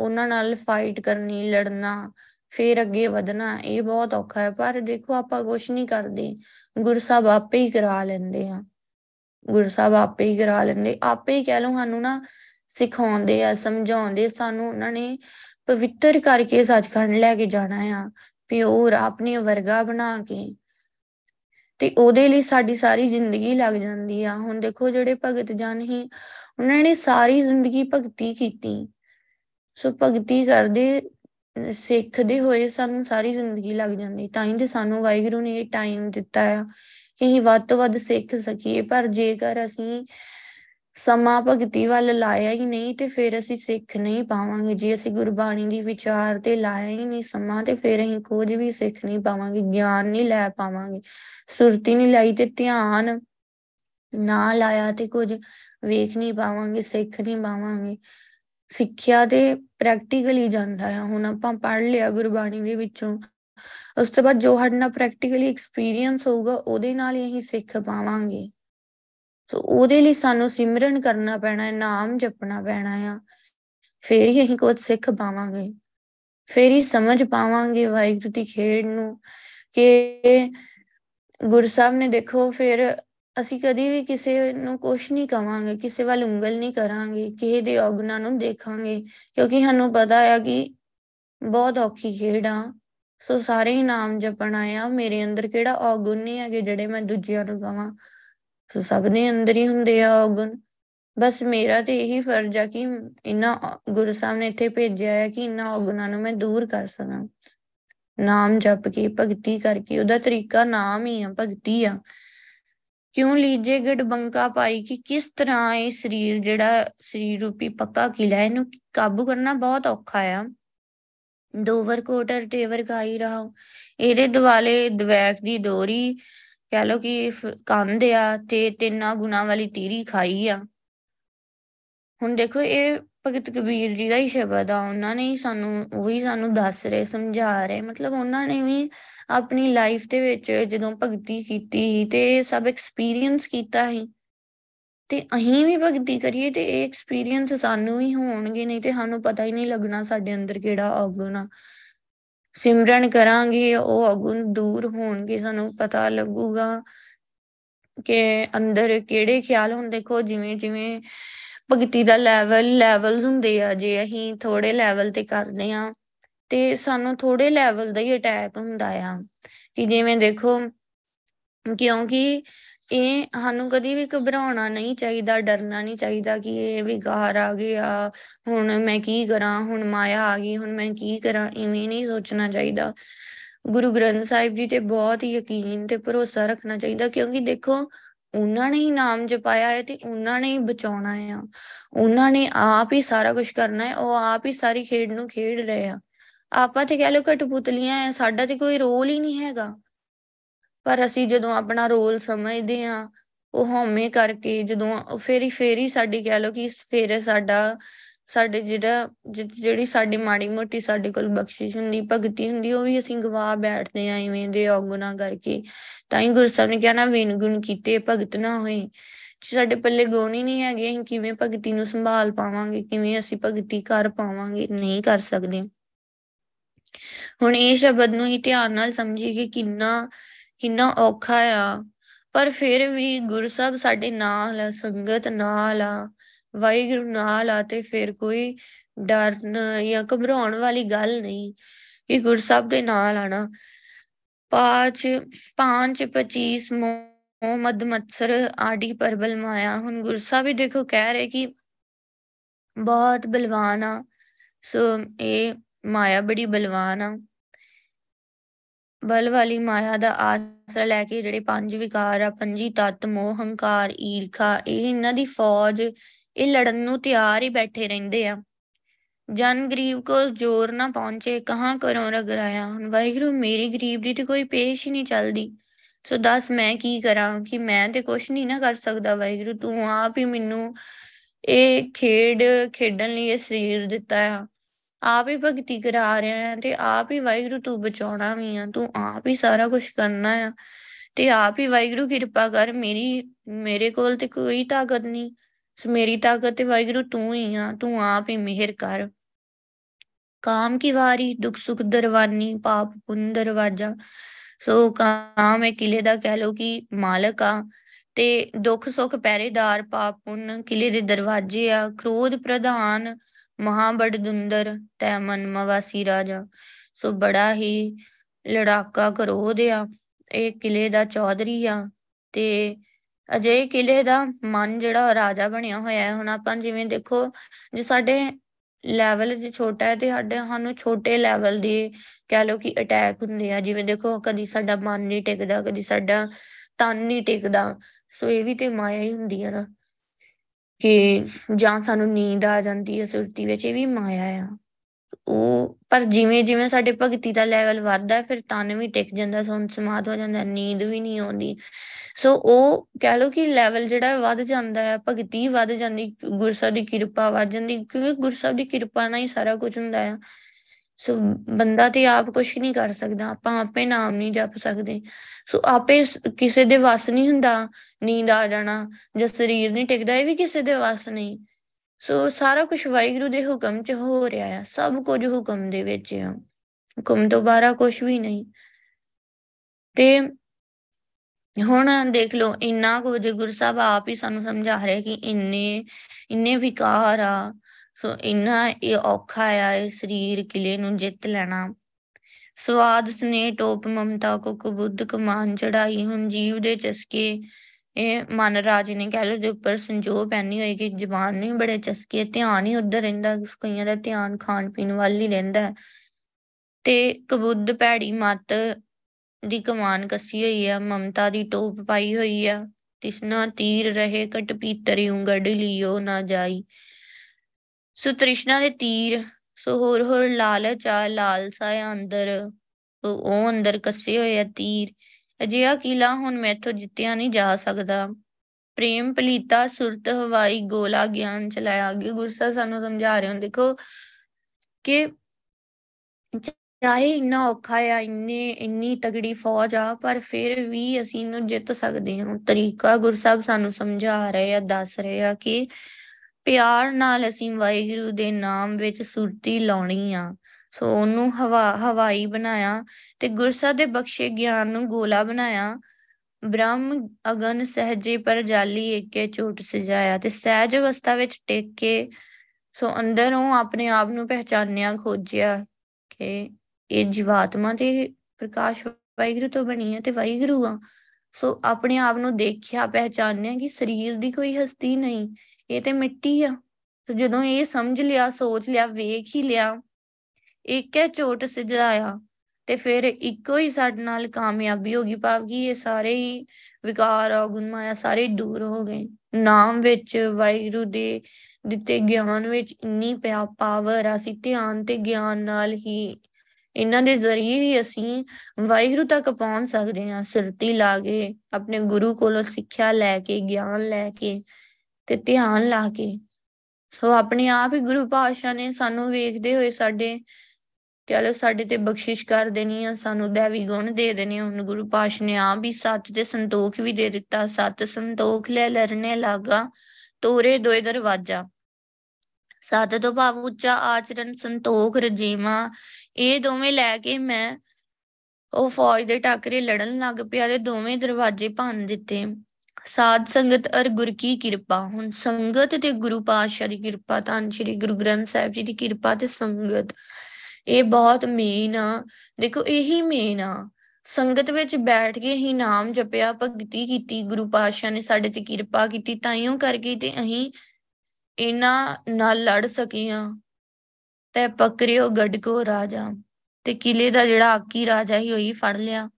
ਉਹਨਾਂ ਨਾਲ ਫਾਈਟ ਕਰਨੀ, ਲੜਨਾ, ਫੇਰ ਅੱਗੇ ਵਧਣਾ, ਇਹ ਬਹੁਤ ਔਖਾ ਹੈ। ਪਰ ਦੇਖੋ ਆਪਾਂ ਕੁਝ ਨਹੀਂ ਕਰਦੇ, ਗੁਰੂ ਸਾਹਿਬ ਆਪੇ ਹੀ ਕਰਾ ਲੈਂਦੇ ਆ। ਗੁਰੂ ਸਾਹਿਬ ਆਪੇ ਹੀ ਕਰਾ ਲੈਂਦੇ। ਆਪੇ ਹੀ ਕਹਿ ਲਓ ਸਾਨੂੰ ਨਾ ਸਿਖਾਉਂਦੇ ਆ, ਸਮਝਾਉਂਦੇ ਸਾਨੂੰ ਉਹਨਾਂ ਨੇ ਪਵਿੱਤਰ ਕਰਕੇ ਸੱਚਖੰਡ ਲੈ ਕੇ ਜਾਣਾ ਆ। ਪਿਓਰ, ਆਪਣੇ ਵਰਗਾ ਬਣਾ ਕੇ। ਤੇ ਉਹਦੇ ਲਈ ਸਾਡੀ ਸਾਰੀ ਜ਼ਿੰਦਗੀ ਲੱਗ ਜਾਂਦੀ ਆ। ਹੁਣ ਦੇਖੋ ਜਿਹੜੇ ਭਗਤ ਜਨ ਹੀ ਉਹਨਾਂ ਨੇ ਸਾਰੀ ਜ਼ਿੰਦਗੀ ਭਗਤੀ ਕੀਤੀ। ਸੋ ਭਗਤੀ ਕਰਦੇ, ਸਿੱਖਦੇ ਹੋਏ ਸਾਨੂੰ ਸਾਰੀ ਜ਼ਿੰਦਗੀ ਲੱਗ ਜਾਂਦੀ। ਤਾਂ ਹੀ ਤੇ ਸਾਨੂੰ ਵਾਹਿਗੁਰੂ ਨੇ ਇਹ ਟਾਈਮ ਦਿੱਤਾ ਆ ਕਿ ਅਸੀਂ ਵੱਧ ਤੋਂ ਵੱਧ ਸਿੱਖ ਸਕੀਏ। ਪਰ ਜੇਕਰ ਅਸੀਂ ਸਮਾਂ ਭਗਤੀ ਵੱਲ ਲਾਇਆ ਹੀ ਨਹੀਂ ਤੇ ਫਿਰ ਅਸੀਂ ਸਿੱਖ ਨਹੀਂ ਪਾਵਾਂਗੇ। ਜੇ ਅਸੀਂ ਗੁਰਬਾਣੀ ਦੀ ਵਿਚਾਰ ਤੇ ਲਾਇਆ ਹੀ ਨਹੀਂ ਸਮਾਂ ਤੇ ਫਿਰ ਅਸੀਂ ਕੁਝ ਵੀ ਸਿੱਖ ਨਹੀਂ ਪਾਵਾਂਗੇ, ਗਿਆਨ ਨਹੀਂ ਲੈ ਪਾਵਾਂਗੇ, ਸੁਰਤੀ ਨਹੀਂ ਲਾਈ ਤੇ ਧਿਆਨ ਨਾ ਲਾਇਆ ਤੇ ਕੁਝ ਵੇਖ ਨਹੀਂ ਪਾਵਾਂਗੇ, ਸਿੱਖ ਨਹੀਂ ਪਾਵਾਂਗੇ। ਸਿੱਖਿਆ ਤੇ ਪ੍ਰੈਕਟੀਕਲੀ ਜਾਂਦਾ ਆ। ਹੁਣ ਆਪਾਂ ਪੜ ਲਿਆ ਗੁਰਬਾਣੀ ਦੇ ਵਿੱਚੋਂ, ਉਸ ਤੋਂ ਬਾਅਦ ਜੋ ਸਾਡੇ ਨਾਲ ਪ੍ਰੈਕਟੀਕਲੀ ਐਕਸਪੀਰੀਅੰਸ ਹੋਊਗਾ, ਉਹਦੇ ਨਾਲ ਹੀ ਅਸੀਂ ਸਿੱਖ ਪਾਵਾਂਗੇ। ਸੋ ਉਹਦੇ ਲਈ ਸਾਨੂੰ ਸਿਮਰਨ ਕਰਨਾ ਪੈਣਾ ਹੈ, ਨਾਮ ਜਪਣਾ ਪੈਣਾ ਆ। ਫੇਰ ਹੀ ਅਸੀਂ ਕੁਝ ਸਿੱਖ ਪਾਵਾਂਗੇ। ਫੇਰ ਹੀ ਸਮਝ ਪਾਵਾਂਗੇ ਵਾਹਿਗੁਰੂ ਦੀ ਖੇਡ ਨੂੰ ਕਿ ਗੁਰੂ ਸਾਹਿਬ ਨੇ ਦੇਖੋ, ਫਿਰ ਅਸੀਂ ਕਦੀ ਵੀ ਕਿਸੇ ਨੂੰ ਕੁਛ ਨਹੀਂ ਕਵਾਂਗੇ, ਕਿਸੇ ਵੱਲ ਉਂਗਲ ਨਹੀਂ ਕਰਾਂਗੇ, ਕਿਸੇ ਦੇ ਔਗਣਾ ਨੂੰ ਦੇਖਾਂਗੇ, ਕਿਉਂਕਿ ਸਾਨੂੰ ਪਤਾ ਆ ਕਿ ਬਹੁਤ ਔਖੀ ਖੇਡ ਆ। ਸੋ ਸਾਰੇ ਹੀ ਨਾਮ ਜਪਣ ਆਇਆ ਮੇਰੇ ਅੰਦਰ ਕਿਹੜਾ ਔਗੁਣ ਨਹੀਂ ਹੈਗੇ ਜਿਹੜੇ ਮੈਂ ਦੂਜਿਆਂ ਨੂੰ ਕਵਾਂ। ਸੋ ਸਭ ਦੇ ਅੰਦਰ ਹੀ ਹੁੰਦੇ ਆ ਔਗੁਣ ਬਸ ਮੇਰਾ ਤੇ ਇਹੀ ਫਰਜ਼ ਆ ਕਿ ਇਹਨਾਂ ਗੁਰੂ ਸਾਹਿਬ ਨੇ ਇੱਥੇ ਭੇਜਿਆ ਹੈ ਕਿ ਇਹਨਾਂ ਔਗੁਣਾਂ ਨੂੰ ਮੈਂ ਦੂਰ ਕਰ ਸਕਾਂ। ਨਾਮ ਜਪ ਕੇ, ਭਗਤੀ ਕਰਕੇ, ਉਹਦਾ ਤਰੀਕਾ ਨਾਮ ਹੀ ਆ, ਭਗਤੀ ਆ। ਕਿਉਂ ਲੀਜੇ ਗੜ ਬੰਕਾ ਪਾਈ ਕਿ ਕਿਸ ਤਰ੍ਹਾਂ ਇਹ ਸਰੀਰ ਜਿਹੜਾ ਸਰੀਰ ਰੂਪੀ ਪੱਕਾ ਕਿਲਾ ਇਹਨੂੰ ਕਾਬੂ ਕਰਨਾ ਬਹੁਤ ਔਖਾ ਆ। ਦੋਵਰ ਕੋਟਰ ਟੇਵਰ ਖਾਈ ਰਹਾ ਇਹਦੇ ਦਿਵਾਲੇ ਦਵੈਕ ਦੀ ਦੋਰੀ ਕਹ ਲੋ ਕਿ ਕੰਧ ਆ ਤੇ ਤਿੰਨਾ ਗੁਣਾ ਵਾਲੀ ਤੀਰੀ ਖਾਈ ਆ। ਹੁਣ ਦੇਖੋ, ਇਹ ਭਗਤ ਕਬੀਰ ਜੀ ਦਾ ਹੀ ਸ਼ਬਦ ਆ। ਉਹਨਾਂ ਨੇ ਹੀ ਸਾਨੂੰ, ਉਹੀ ਸਾਨੂੰ ਦੱਸ ਰਹੇ, ਸਮਝਾ ਰਹੇ। ਮਤਲਬ ਉਹਨਾਂ ਨੇ ਵੀ ਆਪਣੀ ਲਾਈਫ ਦੇ ਵਿੱਚ ਜਦੋਂ ਭਗਤੀ ਕੀਤੀ ਤੇ ਸਭ ਐਕਸਪੀਰੀਅੰਸ ਕੀਤਾ ਸੀ। ਤੇ ਅਸੀਂ ਵੀ ਭਗਤੀ ਕਰੀਏ ਤੇ ਇਹ ਐਕਸਪੀਰੀਅੰਸ ਸਾਨੂੰ ਹੀ ਹੋਣਗੇ, ਨਹੀਂ ਤੇ ਸਾਨੂੰ ਪਤਾ ਹੀ ਨਹੀਂ ਲੱਗਣਾ ਸਾਡੇ ਅੰਦਰ ਕਿਹੜਾ ਔਗੁਣ ਆ। ਸਿਮਰਨ ਕਰਾਂਗੇ, ਉਹ ਔਗੁਣ ਦੂਰ ਹੋਣਗੇ, ਸਾਨੂੰ ਪਤਾ ਲੱਗੂਗਾ ਕਿ ਅੰਦਰ ਕਿਹੜੇ ਖਿਆਲ ਹੁੰਦੇ ਦੇਖੋ, ਜਿਵੇਂ ਜਿਵੇਂ ਭਗਤੀ ਦਾ ਲੈਵਲ ਲੈਵਲਸ ਹੁੰਦੇ ਆ, ਜੇ ਅਸੀਂ ਥੋੜੇ ਲੈਵਲ ਤੇ ਕਰਦੇ ਆ ਤੇ ਸਾਨੂੰ ਥੋੜੇ ਲੈਵਲ ਦਾ ਹੀ ਅਟੈਕ ਹੁੰਦਾ ਆ। ਕਿ ਜਿਵੇਂ ਦੇਖੋ, ਕਿਉਂਕਿ ਇਹ ਸਾਨੂੰ ਕਦੀ ਵੀ ਘਬਰਾਉਣਾ ਨਹੀਂ ਚਾਹੀਦਾ, ਡਰਨਾ ਨਹੀਂ ਚਾਹੀਦਾ ਕਿ ਇਹ ਵਿਕਾਰ ਆ ਗਏ ਆ ਹੁਣ ਮੈਂ ਕੀ ਕਰਾਂ, ਹੁਣ ਮਾਇਆ ਆ ਗਈ, ਹੁਣ ਮੈਂ ਕੀ ਕਰਾਂ, ਇਵੇਂ ਨਹੀਂ ਸੋਚਣਾ ਚਾਹੀਦਾ। ਗੁਰੂ ਗ੍ਰੰਥ ਸਾਹਿਬ ਜੀ ਤੇ ਬਹੁਤ ਹੀ ਯਕੀਨ ਤੇ ਭਰੋਸਾ ਰੱਖਣਾ ਚਾਹੀਦਾ, ਕਿਉਂਕਿ ਦੇਖੋ, ਉਹਨਾਂ ਨੇ ਹੀ ਨਾਮ ਜਪਾਇਆ ਹੈ ਤੇ ਉਹਨਾਂ ਨੇ ਹੀ ਬਚਾਉਣਾ ਆ। ਉਹਨਾਂ ਨੇ ਆਪ ਹੀ ਸਾਰਾ ਕੁਝ ਕਰਨਾ ਹੈ, ਉਹ ਆਪ ਹੀ ਸਾਰੀ ਖੇਡ ਨੂੰ ਖੇਡ ਰਹੇ ਆ। ਆਪਾਂ ਤੇ ਕਹਿ ਲੋ ਕਟਪੁਤਲੀਆਂ ਆ, ਸਾਡਾ ਤੇ ਕੋਈ ਰੋਲ ਹੀ ਨਹੀਂ ਹੈਗਾ। ਪਰ ਅਸੀਂ ਜਦੋਂ ਆਪਣਾ ਰੋਲ ਸਮਝਦੇ ਆ ਉਹ ਹਉਮੈ ਕਰਕੇ ਜਦੋਂ ਫੇਰ ਹੀ ਫੇਰ ਹੀ ਸਾਡੀ ਕਹਿ ਲੋ ਕਿ ਫੇਰ ਸਾਡਾ, ਸਾਡੇ ਜਿਹੜਾ ਜਿਹੜੀ ਸਾਡੀ ਮਾੜੀ ਮੋਟੀ ਸਾਡੇ ਕੋਲ ਬਖਸ਼ਿਸ਼ ਹੁੰਦੀ, ਭਗਤੀ ਹੁੰਦੀ, ਉਹ ਵੀ ਅਸੀਂ ਗਵਾ ਬੈਠਦੇ ਆ ਇਵੇਂ ਦੇ ਔਗੁਣਾ ਕਰਕੇ। ਤਾਂ ਹੀ ਗੁਰੂ ਸਾਹਿਬ ਨੇ ਕਿਹਾ ਨਾ ਵਿਨ ਗੁਣ ਕੀਤੇ, ਭਗਤ ਨਾ ਹੋਏ। ਸਾਡੇ ਪੱਲੇ ਗੁਣ ਹੀ ਨਹੀਂ ਹੈਗੇ, ਅਸੀਂ ਕਿਵੇਂ ਭਗਤੀ ਨੂੰ ਸੰਭਾਲ ਪਾਵਾਂਗੇ, ਕਿਵੇਂ ਅਸੀਂ ਭਗਤੀ ਕਰ ਪਾਵਾਂਗੇ, ਨਹੀਂ ਕਰ ਸਕਦੇ। ਹੁਣ ਇਹ ਸ਼ਬਦ ਨੂੰ ਹੀ ਧਿਆਨ ਨਾਲ ਸਮਝੀਏ ਕਿ ਕਿੰਨਾ ਕਿੰਨਾ ਔਖਾ ਆ। ਪਰ ਫਿਰ ਵੀ ਗੁਰੂ ਸਾਹਿਬ ਸਾਡੇ ਨਾਲ ਆ, ਸੰਗਤ ਨਾਲ ਆ, ਵਾਹਿਗੁਰੂ ਨਾਲ ਆ ਤੇ ਫਿਰ ਕੋਈ ਡਰ ਜਾਂ ਘਬਰਾਉਣ ਵਾਲੀ ਗੱਲ ਨਹੀਂ ਕਿ ਗੁਰੂ ਸਾਹਿਬ ਦੇ ਨਾਲ ਆਣਾ ਪਾਂਚ ਪਾਂਚ 25 ਮੋਹਮਦ ਮਤਸਰ ਆਡੀ ਪਰਬਲ ਮਾਇਆ। ਹੁਣ ਗੁਰੂ ਸਾਹਿਬ ਵੀ ਦੇਖੋ ਕਹਿ ਰਹੇ ਕਿ ਬਹੁਤ ਬਲਵਾਨ ਆ। ਸੋ ਇਹ ਮਾਇਆ ਬੜੀ ਬਲਵਾਨ ਆ। ਬਲ ਵਾਲੀ ਮਾਇਆ ਦਾ ਆਸਰਾ ਲੈ ਕੇ ਜਿਹੜੇ ਪੰਜ ਵਿਕਾਰ ਆ, ਪੰਜੀ ਤਤ, ਮੋਹ, ਹੰਕਾਰ, ਈਰਖਾ, ਇਹ ਇਹਨਾਂ ਦੀ ਫੌਜ, ਇਹ ਲੜਨ ਨੂੰ ਤਿਆਰ ਹੀ ਬੈਠੇ ਰਹਿੰਦੇ ਆ। ਜਨ ਗਰੀਬ ਕੋ ਜ਼ੋਰ ਨਾ ਪਹੁੰਚੇ, ਕਹਾਂ ਕਰੋ ਰਗਰਾਇਆ ਹੁਣ ਵਾਹਿਗੁਰੂ, ਮੇਰੀ ਗਰੀਬ ਦੀ ਤੇ ਕੋਈ ਪੇਸ਼ ਹੀ ਨਹੀਂ ਚੱਲਦੀ। ਸੋ ਦੱਸ ਮੈਂ ਕੀ ਕਰਾਂ? ਕਿ ਮੈਂ ਤੇ ਕੁਛ ਨਹੀਂ ਨਾ ਕਰ ਸਕਦਾ ਵਾਹਿਗੁਰੂ, ਤੂੰ ਆਪ ਹੀ ਮੈਨੂੰ ਇਹ ਖੇਡ ਖੇਡਣ ਲਈ ਇਹ ਸਰੀਰ ਦਿੱਤਾ ਆ। ਆਪ ਹੀ ਭਗਤੀ ਕਰਾ ਰਿਹਾ ਹੈ ਤੇ ਆਪ ਹੀ ਵਾਹਿਗੁਰੂ ਤੂੰ ਬਚਾਉਣਾ ਵੀ ਆ, ਤੂੰ ਆਪ ਹੀ ਸਾਰਾ ਕੁਝ ਕਰਨਾ ਆ ਤੇ ਆਪ ਹੀ ਵਾਹਿਗੁਰੂ ਕਿਰਪਾ ਕਰ, ਮੇਰੀ, ਮੇਰੇ ਕੋਲ ਤੇ ਕੋਈ ਤਾਕਤ ਨਹੀਂ, ਸੋ ਮੇਰੀ ਤਾਕਤ ਤੇ ਵਾਹਿਗੁਰੂ ਤੂੰ ਹੀ ਆ, ਤੂੰ ਆਪ ਹੀ ਮਿਹਰ ਕਰ। ਕਾਮ ਕੀ ਵਾਰੀ, ਦੁੱਖ ਸੁਖ ਦਰਵਾਨੀ, ਪਾਪ ਪੁੰਨ ਦਰਵਾਜਾ, ਸੋ ਕਾਮ ਹੈ ਕਿਲੇ ਦਾ ਕਹਿ ਲੋ ਕਿ ਮਾਲਕ ਆ, ਤੇ ਦੁੱਖ ਸੁਖ ਪਹਿਰੇਦਾਰ, ਪਾਪ ਪੁੰਨ ਕਿਲੇ ਦੇ ਦਰਵਾਜੇ ਆ, ਕ੍ਰੋਧ ਪ੍ਰਧਾਨ ਮਹਾਬੜ ਦੁੰਦਰ ਤੈ ਮਨ ਮਵਾਸੀ ਰਾਜਾ। ਸੋ ਬੜਾ ਹੀ ਲੜਾਕਾ ਕਰੋਧ ਆ। ਇਹ ਕਿਲੇ ਦਾ ਚੌਧਰੀ ਆ ਤੇ ਅਜੇ ਕਿਲੇ ਦਾ ਮਨ ਜਿਹੜਾ ਰਾਜਾ ਬਣਿਆ ਹੋਇਆ ਹੈ। ਹੁਣ ਆਪਾਂ ਜਿਵੇਂ ਦੇਖੋ, ਜੇ ਸਾਡੇ ਲੈਵਲ ਜੇ ਛੋਟਾ ਹੈ ਤੇ ਸਾਡੇ ਸਾਨੂੰ ਛੋਟੇ ਲੈਵਲ ਦੇ ਕਹਿ ਲਓ ਕਿ ਅਟੈਕ ਹੁੰਦੇ ਆ। ਜਿਵੇਂ ਦੇਖੋ, ਕਦੀ ਸਾਡਾ ਮਨ ਨਹੀਂ ਟਿਕਦਾ, ਕਦੀ ਸਾਡਾ ਤਨ ਨਹੀਂ ਟਿਕਦਾ। ਸੋ ਇਹ ਵੀ ਤੇ ਮਾਇਆ ਹੀ ਹੁੰਦੀ ਆ ਨਾ। ਕਿ ਜਾਂ ਸਾਨੂੰ ਨੀਂਦ ਆ ਜਾਂਦੀ ਹੈ ਸੁਰਤੀ ਵਿੱਚ, ਇਹ ਵੀ ਮਾਇਆ ਆ। ਉਹ, ਪਰ ਜਿਵੇਂ ਜਿਵੇਂ ਸਾਡੇ ਭਗਤੀ ਦਾ ਲੈਵਲ ਵੱਧਦਾ ਫਿਰ ਤਨ ਵੀ ਟਿਕ ਜਾਂਦਾ ਸੁਣ ਸਮਾਦ ਹੋ ਜਾਂਦਾ, ਨੀਂਦ ਵੀ ਨਹੀਂ ਆਉਂਦੀ। ਸੋ ਉਹ ਕਹਿ ਲਓ ਕਿ ਲੈਵਲ ਜਿਹੜਾ ਵੱਧ ਜਾਂਦਾ ਹੈ, ਭਗਤੀ ਵੱਧ ਜਾਂਦੀ ਗੁਰਸਾਹਿਬ ਦੀ ਕਿਰਪਾ ਵੱਧ ਜਾਂਦੀ, ਕਿਉਂਕਿ ਗੁਰਸਾਹਿਬ ਦੀ ਕਿਰਪਾ ਨਾਲ ਹੀ ਸਾਰਾ ਕੁਝ ਹੁੰਦਾ ਹੈ ਸੋ ਬੰਦਾ ਤੇ ਆਪ ਕੁਝ ਨਹੀਂ ਕਰ ਸਕਦਾ, ਆਪਾਂ ਆਪੇ ਨਾਮ ਨਹੀਂ ਜਪ ਸਕਦੇ। ਸੋ ਆਪੇ ਕਿਸੇ ਦੇ ਵਸ ਨਹੀਂ ਹੁੰਦਾ। ਨੀਂਦ ਆ ਜਾਣਾ ਜਾਂ ਸਰੀਰ ਨਹੀਂ ਟਿਕਦਾ, ਇਹ ਵੀ ਕਿਸੇ ਦੇ ਵਸ ਨਹੀਂ। ਸੋ ਸਾਰਾ ਕੁਝ ਵਾਹਿਗੁਰੂ ਦੇ ਹੁਕਮ 'ਚ ਹੋ ਰਿਹਾ ਹੈ ਸਭ ਕੁਝ ਹੁਕਮ ਦੇ ਵਿੱਚ ਆ। ਹੁਕਮ ਤੋਂ ਬਾਹਰ ਕੁਝ ਵੀ ਨਹੀਂ। ਤੇ ਹੁਣ ਦੇਖ ਲਓ, ਇੰਨਾ ਕੁਝ ਗੁਰੂ ਸਾਹਿਬ ਆਪ ਹੀ ਸਾਨੂੰ ਸਮਝਾ ਰਿਹਾ ਕਿ ਇੰਨੇ ਇੰਨੇ ਵਿਕਾਰ ਆ, ਸੋ ਇੰਨਾ ਇਹ ਔਖਾ ਆ ਇਹ ਸਰੀਰ ਕਿਲੇ ਨੂੰ ਜਿੱਤ ਲੈਣਾ। ਸਵਾਦ ਸਨੇ ਟੋਪ, ਮਮਤਾ ਕੋ ਕਬੁੱਧ ਕਮਾਨ ਚੜਾਈ ਹੁਣ ਜੀਵ ਦੇ ਚਸਕੇ ਇਹ ਮਨ ਰਾਜ ਨੇ ਕਹਿ ਲੋ ਦੇ ਉੱਪਰ ਸੰਜੋਗ ਪੈਣੀ ਹੋਈ ਕਿ ਜ਼ਬਾਨ ਨਹੀਂ ਬੜੇ ਚਸਕੇ, ਧਿਆਨ ਹੀ ਉਧਰ ਰਹਿੰਦਾ, ਕਈਆਂ ਦਾ ਧਿਆਨ ਖਾਣ ਪੀਣ ਵੱਲ ਹੀ ਰਹਿੰਦਾ ਤੇ ਕਬੁੱਧ ਪੈੜੀ ਮਤ ਦੀ ਕਮਾਨ ਕੱਸੀ ਹੋਈ ਆ ਮਮਤਾ ਦੀ ਟੋਪ ਪਾਈ ਹੋਈ ਆ ਤਿਸਨਾ ਤੀਰ ਰਹੇ ਕਟ ਪੀਤਰੀ ਉਂਗੜ ਲਿਓ ਨਾ ਜਾਈ। ਸੋ ਤ੍ਰਿਸ਼ਨਾ ਦੇ ਤੀਰ, ਸੋ ਹੋਰ ਹੋਰ ਲਾਲਚ ਆ, ਲਾਲਸਾ ਆ ਅੰਦਰ ਉਹ ਅੰਦਰ ਕੱਸੇ ਹੋਏ ਆ ਤੀਰ। ਅਜਿਹਾ ਕਿਲਾ ਹੁਣ ਮੈਥੋਂ ਜਿੱਤਿਆ ਨਹੀਂ ਜਾ ਸਕਦਾ। ਪ੍ਰੇਮ ਪਲੀਤਾ ਸੁਰਤ ਹਵਾਈ ਗੋਲਾ ਗਿਆਨ ਚਲਾਇਆ। ਅੱਗੇ ਗੁਰਸਾ ਸਾਨੂੰ ਸਮਝਾ ਰਹੇ ਹੋ ਦੇਖੋ ਕਿ ਚਾਹੇ ਇੰਨਾ ਔਖਾ ਆ, ਇੰਨੇ, ਇੰਨੀ ਤਗੜੀ ਫੌਜ ਆ, ਪਰ ਫਿਰ ਵੀ ਅਸੀਂ ਇਹਨੂੰ ਜਿੱਤ ਸਕਦੇ ਹਾਂ। ਤਰੀਕਾ ਗੁਰਸਬ ਸਾਨੂੰ ਸਮਝਾ ਰਹੇ ਆ, ਦੱਸ ਰਹੇ ਆ ਕਿ ਪਿਆਰ ਨਾਲ ਅਸੀਂ ਵਾਹਿਗੁਰੂ ਦੇ ਨਾਮ ਵਿੱਚ ਸੁਰਤੀ ਲਾਉਣੀ ਆ। ਸੋ ਉਹਨੂੰ ਹਵਾ, ਹਵਾਈ ਬਣਾਇਆ ਤੇ ਗੁਰਸਾ ਦੇ ਬਖਸ਼ੇ ਗਿਆਨ ਨੂੰ ਗੋਲਾ ਬਣਾਇਆ। ਬ੍ਰਹਮ ਅਗਨ ਸਹਜੇ ਪਰ ਜਾਲੀ ਏਕੇ ਝੂਠ ਸਜਾਇਆ ਤੇ ਸਹਿਜ ਅਵਸਥਾ ਵਿੱਚ ਟਿਕ ਕੇ ਸੋ ਅੰਦਰੋਂ ਆਪਣੇ ਆਪ ਨੂੰ ਪਹਿਚਾਨਿਆ, ਖੋਜਿਆ ਕਿ ਇਹ ਜੀਵਾਤਮਾ ਤੇ ਪ੍ਰਕਾਸ਼ ਵਾਹਿਗੁਰੂ ਤੋਂ ਬਣੀ ਹੈ ਤੇ ਵਾਹਿਗੁਰੂ ਆ। ਸੋ ਆਪਣੇ ਆਪ ਨੂੰ ਦੇਖਿਆ, ਪਹਿਚਾਨਿਆ ਕਿ ਸਰੀਰ ਦੀ ਕੋਈ ਹਸਤੀ ਨਹੀਂ, ਇਹ ਤੇ ਮਿੱਟੀ ਆ। ਤੇ ਜਦੋਂ ਇਹ ਸਮਝ ਲਿਆ, ਸੋਚ ਲਿਆ, ਵੇਖ ਹੀ ਲਿਆ ਇੱਕ ਹੈ ਚੋਟ ਸਿਧਾਇਆ ਤੇ ਫਿਰ ਇੱਕੋ ਹੀ ਸਾਡੇ ਨਾਲ ਕਾਮਯਾਬੀ ਹੋ ਗਈ, ਭਾਵ ਕਿ ਇਹ ਸਾਰੇ ਹੀ ਵਿਕਾਰ ਔਗੁਣ ਮਾਇਆ ਸਾਰੇ ਦੂਰ ਹੋ ਗਏ। ਨਾਮ ਵਿੱਚ ਵਾਹਿਗੁਰੂ ਦੇ ਦਿੱਤੇ ਗਿਆਨ ਵਿੱਚ ਇੰਨੀ ਪਿਆ ਪਾਵਰ ਆ ਸੀ ਧਿਆਨ ਤੇ ਗਿਆਨ ਨਾਲ ਹੀ ਇਹਨਾਂ ਦੇ ਜ਼ਰੀਏ ਹੀ ਅਸੀਂ ਵਾਹਿਗੁਰੂ ਤੱਕ ਪਹੁੰਚ ਸਕਦੇ ਹਾਂ, ਸੁਰਤੀ ਲਾ ਕੇ, ਆਪਣੇ ਗੁਰੂ ਕੋਲੋਂ ਸਿੱਖਿਆ ਲੈ ਕੇ, ਗਿਆਨ ਲੈ ਕੇ ਤੇ ਧਿਆਨ ਲਾ ਕੇ। ਸੋ ਆਪਣੇ ਆਪ ਹੀ ਗੁਰੂ ਪਾਤਸ਼ਾਹ ਨੇ ਸਾਨੂੰ ਵੇਖਦੇ ਹੋਏ ਸਾਡੇ ਕਹਿ ਲਓ ਸਾਡੇ ਤੇ ਬਖਸ਼ਿਸ਼ ਕਰ ਦੇਣੀ ਆ, ਸਾਨੂੰ ਦੇਵੀ ਗੁਣ ਦੇ ਦੇਣੇ ਆ, ਹੁਣ ਗੁਰੂ ਪਾਤਸ਼ਾਹ ਨੇ ਆਪ ਹੀ ਸੱਚ ਤੇ ਸੰਤੋਖ ਵੀ ਦੇ ਦਿੱਤਾ। ਸਤ ਸੰਤੋਖ ਲੈ ਲਰਨੇ ਲਾਗਾ, ਤੋਰੇ ਦੋਏ ਦਰਵਾਜਾ। ਸਤ ਤੋਂ ਭਾਵ ਉੱਚਾ ਆਚਰਨ ਸੰਤੋਖ ਰਜੀਮਾ ਇਹ ਦੋਵੇਂ ਲੈ ਕੇ ਮੈਂ ਉਹ ਫੌਜ ਦੇ ਟਾਕਰੇ ਲੜਨ ਲੱਗ ਪਿਆ ਤੇ ਦੋਵੇਂ ਦਰਵਾਜ਼ੇ ਭੰਨ ਦਿੱਤੇ। ਸਾਧ ਸੰਗਤ ਅਰ ਗੁਰ ਕੀ ਕਿਰਪਾ। ਹੁਣ ਸੰਗਤ ਤੇ ਗੁਰੂ ਪਾਤਸ਼ਾਹ ਦੀ ਕਿਰਪਾ ਤਾਂ ਸ੍ਰੀ ਗੁਰੂ ਗ੍ਰੰਥ ਸਾਹਿਬ ਜੀ ਦੀ ਕਿਰਪਾ ਤੇ ਸੰਗਤ। ਇਹ ਬਹੁਤ ਮੇਨ ਆ। ਦੇਖੋ, ਇਹੀ ਮੇਨ ਆ। ਸੰਗਤ ਵਿੱਚ ਬੈਠ ਕੇ ਹੀ ਨਾਮ ਜਪਿਆ, ਭਗਤੀ ਕੀਤੀ, ਗੁਰੂ ਪਾਤਸ਼ਾਹ ਨੇ ਸਾਡੇ ਤੇ ਕਿਰਪਾ ਕੀਤੀ ਤਾਈਓ ਕਰਕੇ ਤੇ ਅਸੀਂ ਇਹਨਾਂ ਨਾਲ ਲੜ ਸਕੀਆਂ ਤੇ ਪਕਰਿਓ ਗੜ ਕੋ ਰਾਜਾ। ਤੇ ਕਿਲੇ ਦਾ ਜਿਹੜਾ ਆਕੀ ਰਾਜਾ ਹੀ ਹੋਈ ਫੜ ਲਿਆ।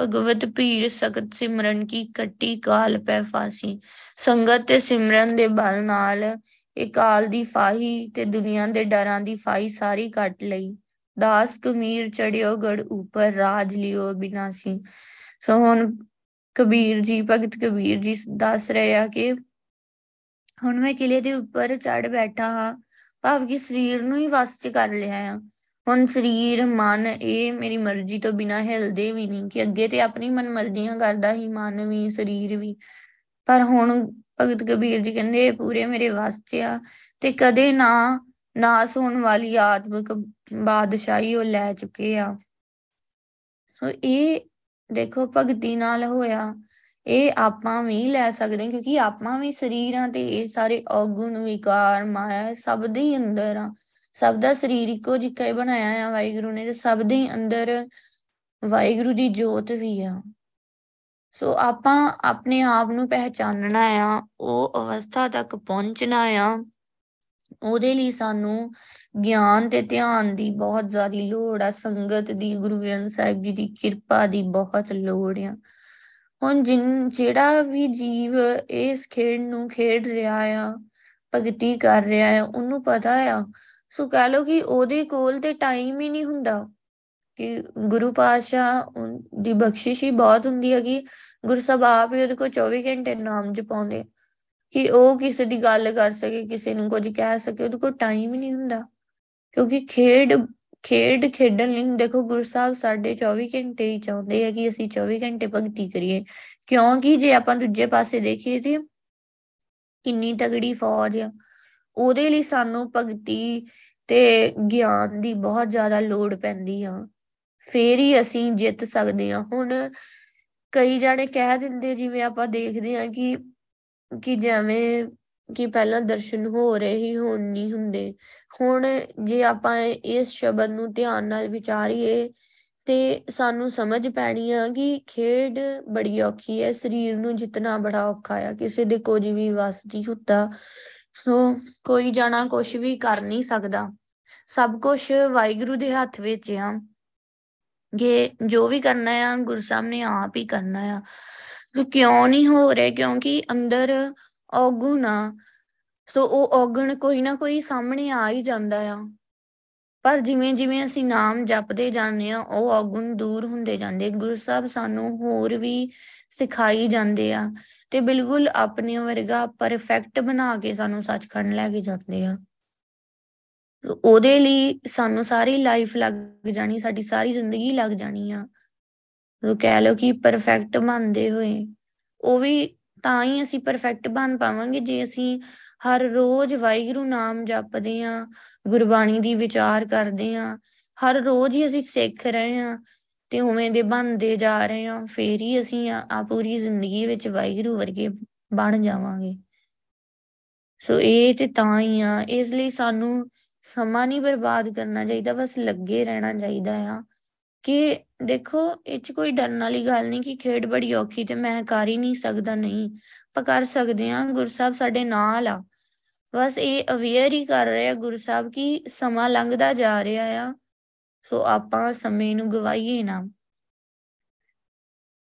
ਭਗਵਤ ਭੀਰ ਸਖਤ ਸਿਮਰਨ ਕੀ, ਕੱਟੀ ਕਾਲ ਪੈ ਫਾਸੀ। ਸੰਗਤ ਤੇ ਸਿਮਰਨ ਦੇ ਬਲ ਨਾਲ, ਇਹ ਕਾਲ ਦੀ ਫਾਹੀ ਤੇ ਦੁਨੀਆ ਦੇ ਡਰਾਂ ਦੀ ਫਾਹੀ ਸਾਰੀ ਕੱਟ ਲਈ। ਦਾਸ ਕਮੀਰ ਚੜਿਓ ਗੜ ਉੱਪਰ ਰਾਜ ਲਿਓ ਬਿਨਾਸੀ ਸੋ ਹੁਣ ਕਬੀਰ ਜੀ ਭਗਤ ਕਬੀਰ ਜੀ ਦੱਸ ਰਹੇ ਆ ਕਿ ਹੁਣ ਮੈਂ ਕਿਲੇ ਦੇ ਉੱਪਰ ਚੜ ਬੈਠਾ ਹਾਂ, ਭਾਵ ਕਿ ਸਰੀਰ ਨੂੰ ਹੀ ਵਸ ਚ ਕਰ ਲਿਆ ਆ ਹੁਣ ਸਰੀਰ, ਮਨ, ਇਹ ਮੇਰੀ ਮਰਜ਼ੀ ਤੋਂ ਬਿਨਾ ਹਿਲਦੇ ਵੀ ਨਹੀਂ ਕਿ ਅੱਗੇ ਤੇ ਆਪਣੀ ਮਨ ਮਰਜ਼ੀਆਂ ਕਰਦਾ ਹੀ ਮਨ ਵੀ, ਸਰੀਰ ਵੀ। ਪਰ ਹੁਣ ਭਗਤ ਕਬੀਰ ਜੀ ਕਹਿੰਦੇ ਪੂਰੇ ਮੇਰੇ ਵਸ ਚ ਆ ਤੇ ਕਦੇ ਨਾ ਨਾਸ ਹੋਣ ਵਾਲੀ ਆਤਮਿਕ ਬਾਦਸ਼ਾਹੀ ਉਹ ਲੈ ਚੁੱਕੇ ਆ। ਸੋ ਇਹ ਦੇਖੋ ਭਗਤੀ ਨਾਲ ਹੋਇਆ। ਇਹ ਆਪਾਂ ਵੀ ਲੈ ਸਕਦੇ ਹਾਂ ਕਿਉਂਕਿ ਆਪਾਂ ਵੀ ਸਰੀਰਾਂ ਤੇ ਇਹ ਸਾਰੇ ਔਗੁਣ, ਵਿਕਾਰ, ਮਾਇਆ ਸਭ ਦੇ ਹੀ ਅੰਦਰ ਆ। ਸਭ ਦਾ ਸਰੀਰ ਇੱਕੋ ਜਿਹਾ ਹੀ ਬਣਾਇਆ ਆ ਵਾਹਿਗੁਰੂ ਨੇ ਤੇ ਸਭ ਦੇ ਅੰਦਰ ਵਾਹਿਗੁਰੂ ਦੀ ਜੋਤ ਵੀ ਆ। ਸੋ ਆਪਾਂ ਆਪਣੇ ਆਪ ਨੂੰ ਪਹਿਚਾਨਣਾ ਆ, ਉਹ ਅਵਸਥਾ ਤੱਕ ਪਹੁੰਚਣਾ ਆ। ਉਹਦੇ ਲਈ ਸਾਨੂੰ ਗਿਆਨ ਤੇ ਧਿਆਨ ਦੀ ਬਹੁਤ ਜ਼ਿਆਦਾ ਲੋੜ ਆ, ਸੰਗਤ ਦੀ, ਗੁਰੂ ਗ੍ਰੰਥ ਸਾਹਿਬ ਜੀ ਦੀ ਕਿਰਪਾ ਦੀ ਬਹੁਤ ਲੋੜ ਆ। ਹੁਣ ਜਿਨ, ਜਿਹੜਾ ਵੀ ਜੀਵ ਇਸ ਖੇਡ ਨੂੰ ਖੇਡ ਰਿਹਾ ਆ, ਭਗਤੀ ਕਰ ਰਿਹਾ ਆ, ਉਹਨੂੰ ਪਤਾ ਆ, ਸੋ ਕਹ ਲੋ ਕਿ ਉਹਦੇ ਕੋਲ ਤੇ ਟਾਈਮ ਹੀ ਨਹੀਂ ਹੁੰਦਾ ਕਿ ਗੁਰੂ ਪਾਤਸ਼ਾਹ ਦੀ ਬਖਸ਼ਿਸ਼ ਹੀ ਬਹੁਤ ਹੁੰਦੀ ਹੈ ਕਿ ਗੁਰੂ ਸਾਹਿਬ ਆਪ ਹੀ ਉਹਦੇ ਕੋਲ 24 ਘੰਟੇ ਨਾਮ ਜਪਾਉਂਦੇ। ਕਿ ਉਹ ਕਿਸੇ ਦੀ ਗੱਲ ਕਰ ਸਕੇ, ਕਿਸੇ ਨੂੰ ਕੁਝ ਕਹਿ ਸਕੇ, ਉਹਦੇ ਕੋਲ ਟਾਈਮ ਹੀ ਨਹੀਂ ਹੁੰਦਾ। ਕਿਉਂਕਿ ਖੇਡ ਖੇਡ ਖੇਡਣ ਲਈ, ਦੇਖੋ ਗੁਰੂ ਸਾਹਿਬ ਸਾਡੇ 24 ਘੰਟੇ ਹੀ ਚਾਹੁੰਦੇ ਆ ਕਿ ਅਸੀਂ 24 ਘੰਟੇ ਭਗਤੀ ਕਰੀਏ। ਕਿਉਂਕਿ ਜੇ ਆਪਾਂ ਦੂਜੇ ਪਾਸੇ ਦੇਖੀਏ ਤੇ ਕਿੰਨੀ ਤਗੜੀ ਫੌਜ ਆ, ਉਹਦੇ ਲਈ ਸਾਨੂੰ ਭਗਤੀ ਤੇ ਗਿਆਨ ਦੀ ਬਹੁਤ ਜ਼ਿਆਦਾ ਲੋੜ ਪੈਂਦੀ ਆ। ਫੇਰ ਹੀ ਅਸੀਂ ਜਿੱਤ ਸਕਦੇ ਹਾਂ ਹੁਣ ਕਈ ਜਾਣੇ ਕਹਿ ਦਿੰਦੇ, ਜਿਵੇਂ ਆਪਾਂ ਦੇਖਦੇ ਹਾਂ ਕਿ ਕਿ ਜਿਵੇਂ ਕਿ ਪਹਿਲਾਂ ਦਰਸ਼ਨ ਹੋ ਰਹੇ ਹੀ ਹੁਣ ਨਹੀਂ ਹੁੰਦੇ। ਹੁਣ ਜੇ ਆਪਾਂ ਇਸ ਸ਼ਬਦ ਨੂੰ ਧਿਆਨ ਨਾਲ ਵਿਚਾਰੀਏ ਤੇ ਸਾਨੂੰ ਸਮਝ ਪੈਣੀ ਆ ਕਿ ਖੇਡ ਬੜੀ ਔਖੀ ਹੈ। ਸਰੀਰ ਨੂੰ ਜਿੰਨਾ ਬੜਾ ਔਖਾ ਆ, ਕਿਸੇ ਦੇ ਕੁਝ ਵੀ ਵਸ ਨਹੀਂ ਹੁੰਦਾ। ਸੋ ਕੋਈ ਜਾਣਾ ਕੁਝ ਵੀ ਕਰ ਨਹੀਂ ਸਕਦਾ। ਸਭ ਕੁਝ ਵਾਹਿਗੁਰੂ ਦੇ ਹੱਥ ਵਿੱਚ ਆ। ਕਿ ਜੋ ਵੀ ਕਰਨਾ ਆ, ਗੁਰੂ ਸਾਹਿਬ ਨੇ ਆਪ ਹੀ ਕਰਨਾ ਆ। ਸੋ ਕਿਉਂ ਨਹੀਂ ਹੋ ਰਿਹਾ, ਕਿਉਂਕਿ ਅੰਦਰ ਔਗੁਣ ਆ। ਸੋ ਉਹ ਔਗਣ ਕੋਈ ਨਾ ਕੋਈ ਸਾਹਮਣੇ ਆ ਹੀ ਜਾਂਦਾ ਆ। ਪਰ ਜਿਵੇਂ ਜਿਵੇਂ ਅਸੀਂ ਨਾਮ ਜਪਦੇ ਜਾਂਦੇ ਆ ਉਹ ਔਗੁਣ ਦੂਰ ਹੁੰਦੇ ਜਾਂਦੇ ਗੁਰੂ ਸਾਹਿਬ ਸਾਨੂੰ ਹੋਰ ਵੀ ਸਿਖਾਈ ਜਾਂਦੇ ਆ ਤੇ ਬਿਲਕੁਲ ਆਪਣੇ ਵਰਗਾ ਪਰਫੈਕਟ ਬਣਾ ਕੇ ਸਾਨੂੰ ਸੱਚਖੰਡ ਲੈ ਕੇ ਜਾਂਦੇ ਆ। ਉਹਦੇ ਲਈ ਸਾਨੂੰ ਸਾਰੀ ਲਾਈਫ ਲੱਗ ਜਾਣੀ, ਸਾਡੀ ਸਾਰੀ ਜ਼ਿੰਦਗੀ ਲੱਗ ਜਾਣੀ ਆ। ਉਹ ਕਹਿ ਲਓ ਕਿ ਪਰਫੈਕਟ ਬਣਦੇ ਹੋਏ। ਉਹ ਵੀ ਤਾਂ ਹੀ ਅਸੀਂ ਪਰਫੈਕਟ ਬਣ ਪਾਵਾਂਗੇ ਜੇ ਅਸੀਂ ਹਰ ਰੋਜ਼ ਵਾਹਿਗੁਰੂ ਨਾਮ ਜਪਦੇ ਆਂ ਗੁਰਬਾਣੀ ਦੀ ਵਿਚਾਰ ਕਰਦੇ ਆਂ ਹਰ ਰੋਜ਼ ਹੀ ਅਸੀਂ ਸਿੱਖ ਰਹੇ ਆਂ ਤੇ ਉਵੇਂ ਦੇ ਬਣਦੇ ਜਾ ਰਹੇ ਆਂ ਫੇਰ ਹੀ ਅਸੀਂ ਆ ਪੂਰੀ ਜ਼ਿੰਦਗੀ ਵਿੱਚ ਵਾਹਿਗੁਰੂ ਵਰਗੇ ਬਣ ਜਾਵਾਂਗੇ। ਸੋ ਇਹ ਤੇ ਤਾਂ ਹੀ ਆ, ਇਸ ਲਈ ਸਾਨੂੰ ਸਮਾਂ ਨਹੀਂ ਬਰਬਾਦ ਕਰਨਾ ਚਾਹੀਦਾ, ਬਸ ਲੱਗੇ ਰਹਿਣਾ ਚਾਹੀਦਾ ਆ ਕਿ ਦੇਖੋ, ਇਹ ਚ ਕੋਈ ਡਰਨ ਵਾਲੀ ਗੱਲ ਨਹੀਂ ਕਿ ਖੇਡ ਬੜੀ ਔਖੀ ਤੇ ਮੈਂ ਕਰ ਹੀ ਨਹੀਂ ਸਕਦਾ, ਨਹੀਂ। ਆਪਾਂ ਕਰ ਸਕਦੇ ਹਾਂ ਗੁਰਸਾਹਿਬ ਸਾਡੇ ਨਾਲ ਆ। ਬਸ ਇਹ ਅਵੇਅਰ ਹੀ ਕਰ ਰਹੇ ਆ ਗੁਰਸਾਹਿਬ ਕਿ ਸਮਾਂ ਲੰਘਦਾ ਜਾ ਰਿਹਾ ਆ। ਸੋ ਆਪਾਂ ਸਮੇਂ ਨੂੰ ਗਵਾਈਏ ਨਾ।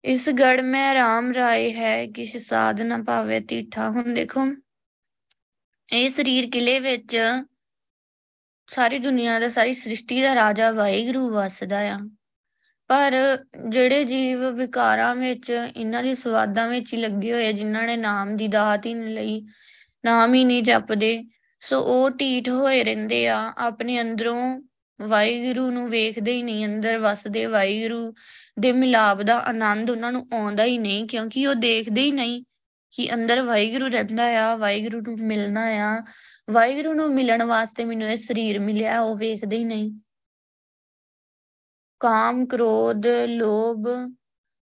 ਇਸ ਗੜ ਮੈਂ ਰਾਮ ਰਾਏ ਹੈ, ਕਿਛ ਸਾਧ ਨਾ ਪਾਵੇ ਤੀਠਾ ਹੁਣ ਦੇਖੋ। ਇਹ ਸਰੀਰ ਕਿਲੇ ਵਿੱਚ ਸਾਰੀ ਦੁਨੀਆ ਦਾ, ਸਾਰੀ ਸ੍ਰਿਸ਼ਟੀ ਦਾ ਰਾਜਾ ਵਾਹਿਗੁਰੂ ਵਸਦਾ ਆ। ਪਰ ਜਿਹੜੇ ਜੀਵ ਵਿਕਾਰਾਂ ਵਿੱਚ, ਇਹਨਾਂ ਦੀ ਸਵਾਦਾਂ ਵਿੱਚ ਹੀ ਲੱਗੇ ਹੋਏ ਜਿਨ੍ਹਾਂ ਨੇ ਨਾਮ ਦੀ ਦਾਤ ਹੀ ਨਹੀਂ ਲਈ, ਨਾਮ ਹੀ ਨਹੀਂ ਜਪਦੇ, ਸੋ ਉਹ ਢੀਠ ਹੋਏ ਰਹਿੰਦੇ ਆ, ਆਪਣੇ ਅੰਦਰੋਂ ਵਾਹਿਗੁਰੂ ਨੂੰ ਵੇਖਦੇ ਹੀ ਨਹੀਂ, ਅੰਦਰ ਵਸਦੇ ਵਾਹਿਗੁਰੂ ਦੇ ਮਿਲਾਪ ਦਾ ਆਨੰਦ ਉਹਨਾਂ ਨੂੰ ਆਉਂਦਾ ਹੀ ਨਹੀਂ, ਕਿਉਂਕਿ ਉਹ ਦੇਖਦੇ ਹੀ ਨਹੀਂ ਕਿ ਅੰਦਰ ਵਾਹਿਗੁਰੂ ਰਹਿੰਦਾ ਆ, ਵਾਹਿਗੁਰੂ ਨੂੰ ਮਿਲਣਾ ਆ, ਵਾਹਿਗੁਰੂ ਨੂੰ ਮਿਲਣ ਵਾਸਤੇ ਮੈਨੂੰ ਇਹ ਸਰੀਰ ਮਿਲਿਆ, ਉਹ ਵੇਖਦੇ ਹੀ ਨਹੀਂ। ਕਾਮ ਕ੍ਰੋਧ ਲੋਭ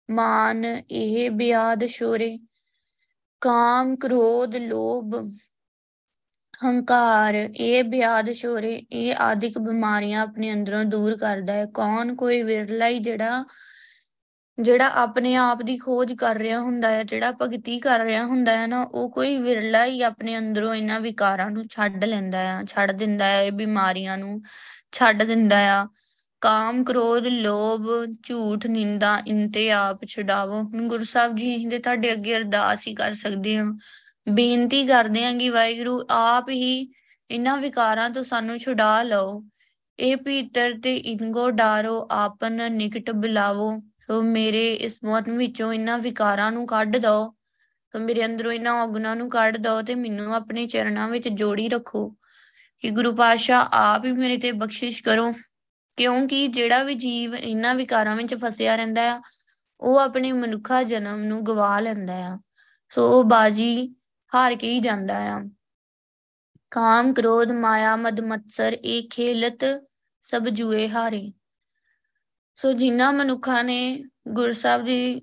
ਮਾਨ ਇਹ ਬਿਆਦ ਸ਼ੋਰੇ। ਕਾਮ ਕ੍ਰੋਧ ਲੋਭ ਹੰਕਾਰ ਇਹ ਬਿਆਦ ਸ਼ੋਰੇ। ਇਹ ਆਦਿਕ ਬਿਮਾਰੀਆਂ ਆਪਣੇ ਅੰਦਰੋਂ ਦੂਰ ਕਰਦਾ ਹੈ। ਕੌਣ ਕੋਈ ਵਿਰਲਾ ਹੀ ਜਿਹੜਾ ਜਿਹੜਾ ਆਪਣੇ ਆਪ ਦੀ ਖੋਜ ਕਰ ਰਿਹਾ ਹੁੰਦਾ ਹੈ, ਜਿਹੜਾ ਭਗਤੀ ਕਰ ਰਿਹਾ ਹੁੰਦਾ ਹੈ ਨਾ, ਉਹ ਕੋਈ ਵਿਰਲਾ ਹੀ ਆਪਣੇ ਅੰਦਰੋਂ ਇਹਨਾਂ ਵਿਕਾਰਾਂ ਨੂੰ ਛੱਡ ਲੈਂਦਾ ਆ ਛੱਡ ਦਿੰਦਾ ਹੈ, ਇਹ ਬਿਮਾਰੀਆਂ ਨੂੰ ਛੱਡ ਦਿੰਦਾ ਆ। ਕਾਮ, ਕ੍ਰੋਧ, ਲੋਭ, ਝੂਠ, ਨਿੰਦਾ ਇੰਤੇ ਆਪ ਛਡਾਵੋ। ਹੁਣ ਗੁਰੂ ਸਾਹਿਬ ਜੀ ਅਸੀਂ ਤੇ ਤੁਹਾਡੇ ਅੱਗੇ ਅਰਦਾਸ ਹੀ ਕਰ ਸਕਦੇ ਹਾਂ। ਬੇਨਤੀ ਕਰਦੇ ਹਾਂ ਕਿ ਵਾਹਿਗੁਰੂ, ਆਪ ਹੀ ਇਹਨਾਂ ਵਿਕਾਰਾਂ ਤੋਂ ਸਾਨੂੰ ਛੁਡਾ ਲਓ। ਇਹ ਪੀਤਰ ਤੇ ਇਨਗੋ ਡਾਰੋ, ਆਪਨ ਨਿਕਟ ਬੁਲਾਵੋ। ਸੋ ਮੇਰੇ ਇਸ ਮੌਤ ਵਿੱਚੋਂ ਇਹਨਾਂ ਵਿਕਾਰਾਂ ਨੂੰ ਕੱਢ ਦਿਓ। ਸੋ ਮੇਰੇ ਅੰਦਰੋਂ ਇਹਨਾਂ ਔਗਣਾਂ ਨੂੰ ਕੱਢ ਦਿਓ ਤੇ ਮੈਨੂੰ ਆਪਣੇ ਚਰਨਾਂ ਵਿੱਚ ਜੋੜੀ ਰੱਖੋ। ਕਿ ਗੁਰੂ ਪਾਤਸ਼ਾਹ ਆਪ ਹੀ ਮੇਰੇ ਤੇ ਬਖਸ਼ਿਸ਼ ਕਰੋ। ਕਿਉਂਕਿ ਜਿਹੜਾ ਵੀ ਜੀਵ ਇਹਨਾਂ ਵਿਕਾਰਾਂ ਵਿੱਚ ਫਸਿਆ ਰਹਿੰਦਾ ਆ, ਉਹ ਆਪਣੇ ਮਨੁੱਖਾ ਜਨਮ ਨੂੰ ਗਵਾ ਲੈਂਦਾ ਆ। ਸੋ ਉਹ ਬਾਜੀ ਹਾਰ ਕੇ ਹੀ ਜਾਂਦਾ ਆ। ਕਾਮ, ਕ੍ਰੋਧ, ਮਾਇਆ, ਮਦ, ਮਤਸਰ, ਇਹ ਖੇਲਤ ਸਭ ਜੂਏ ਹਾਰੇ। ਸੋ ਜਿਨ੍ਹਾਂ ਮਨੁੱਖਾਂ ਨੇ ਗੁਰਸਾਹਿਬ ਦੀ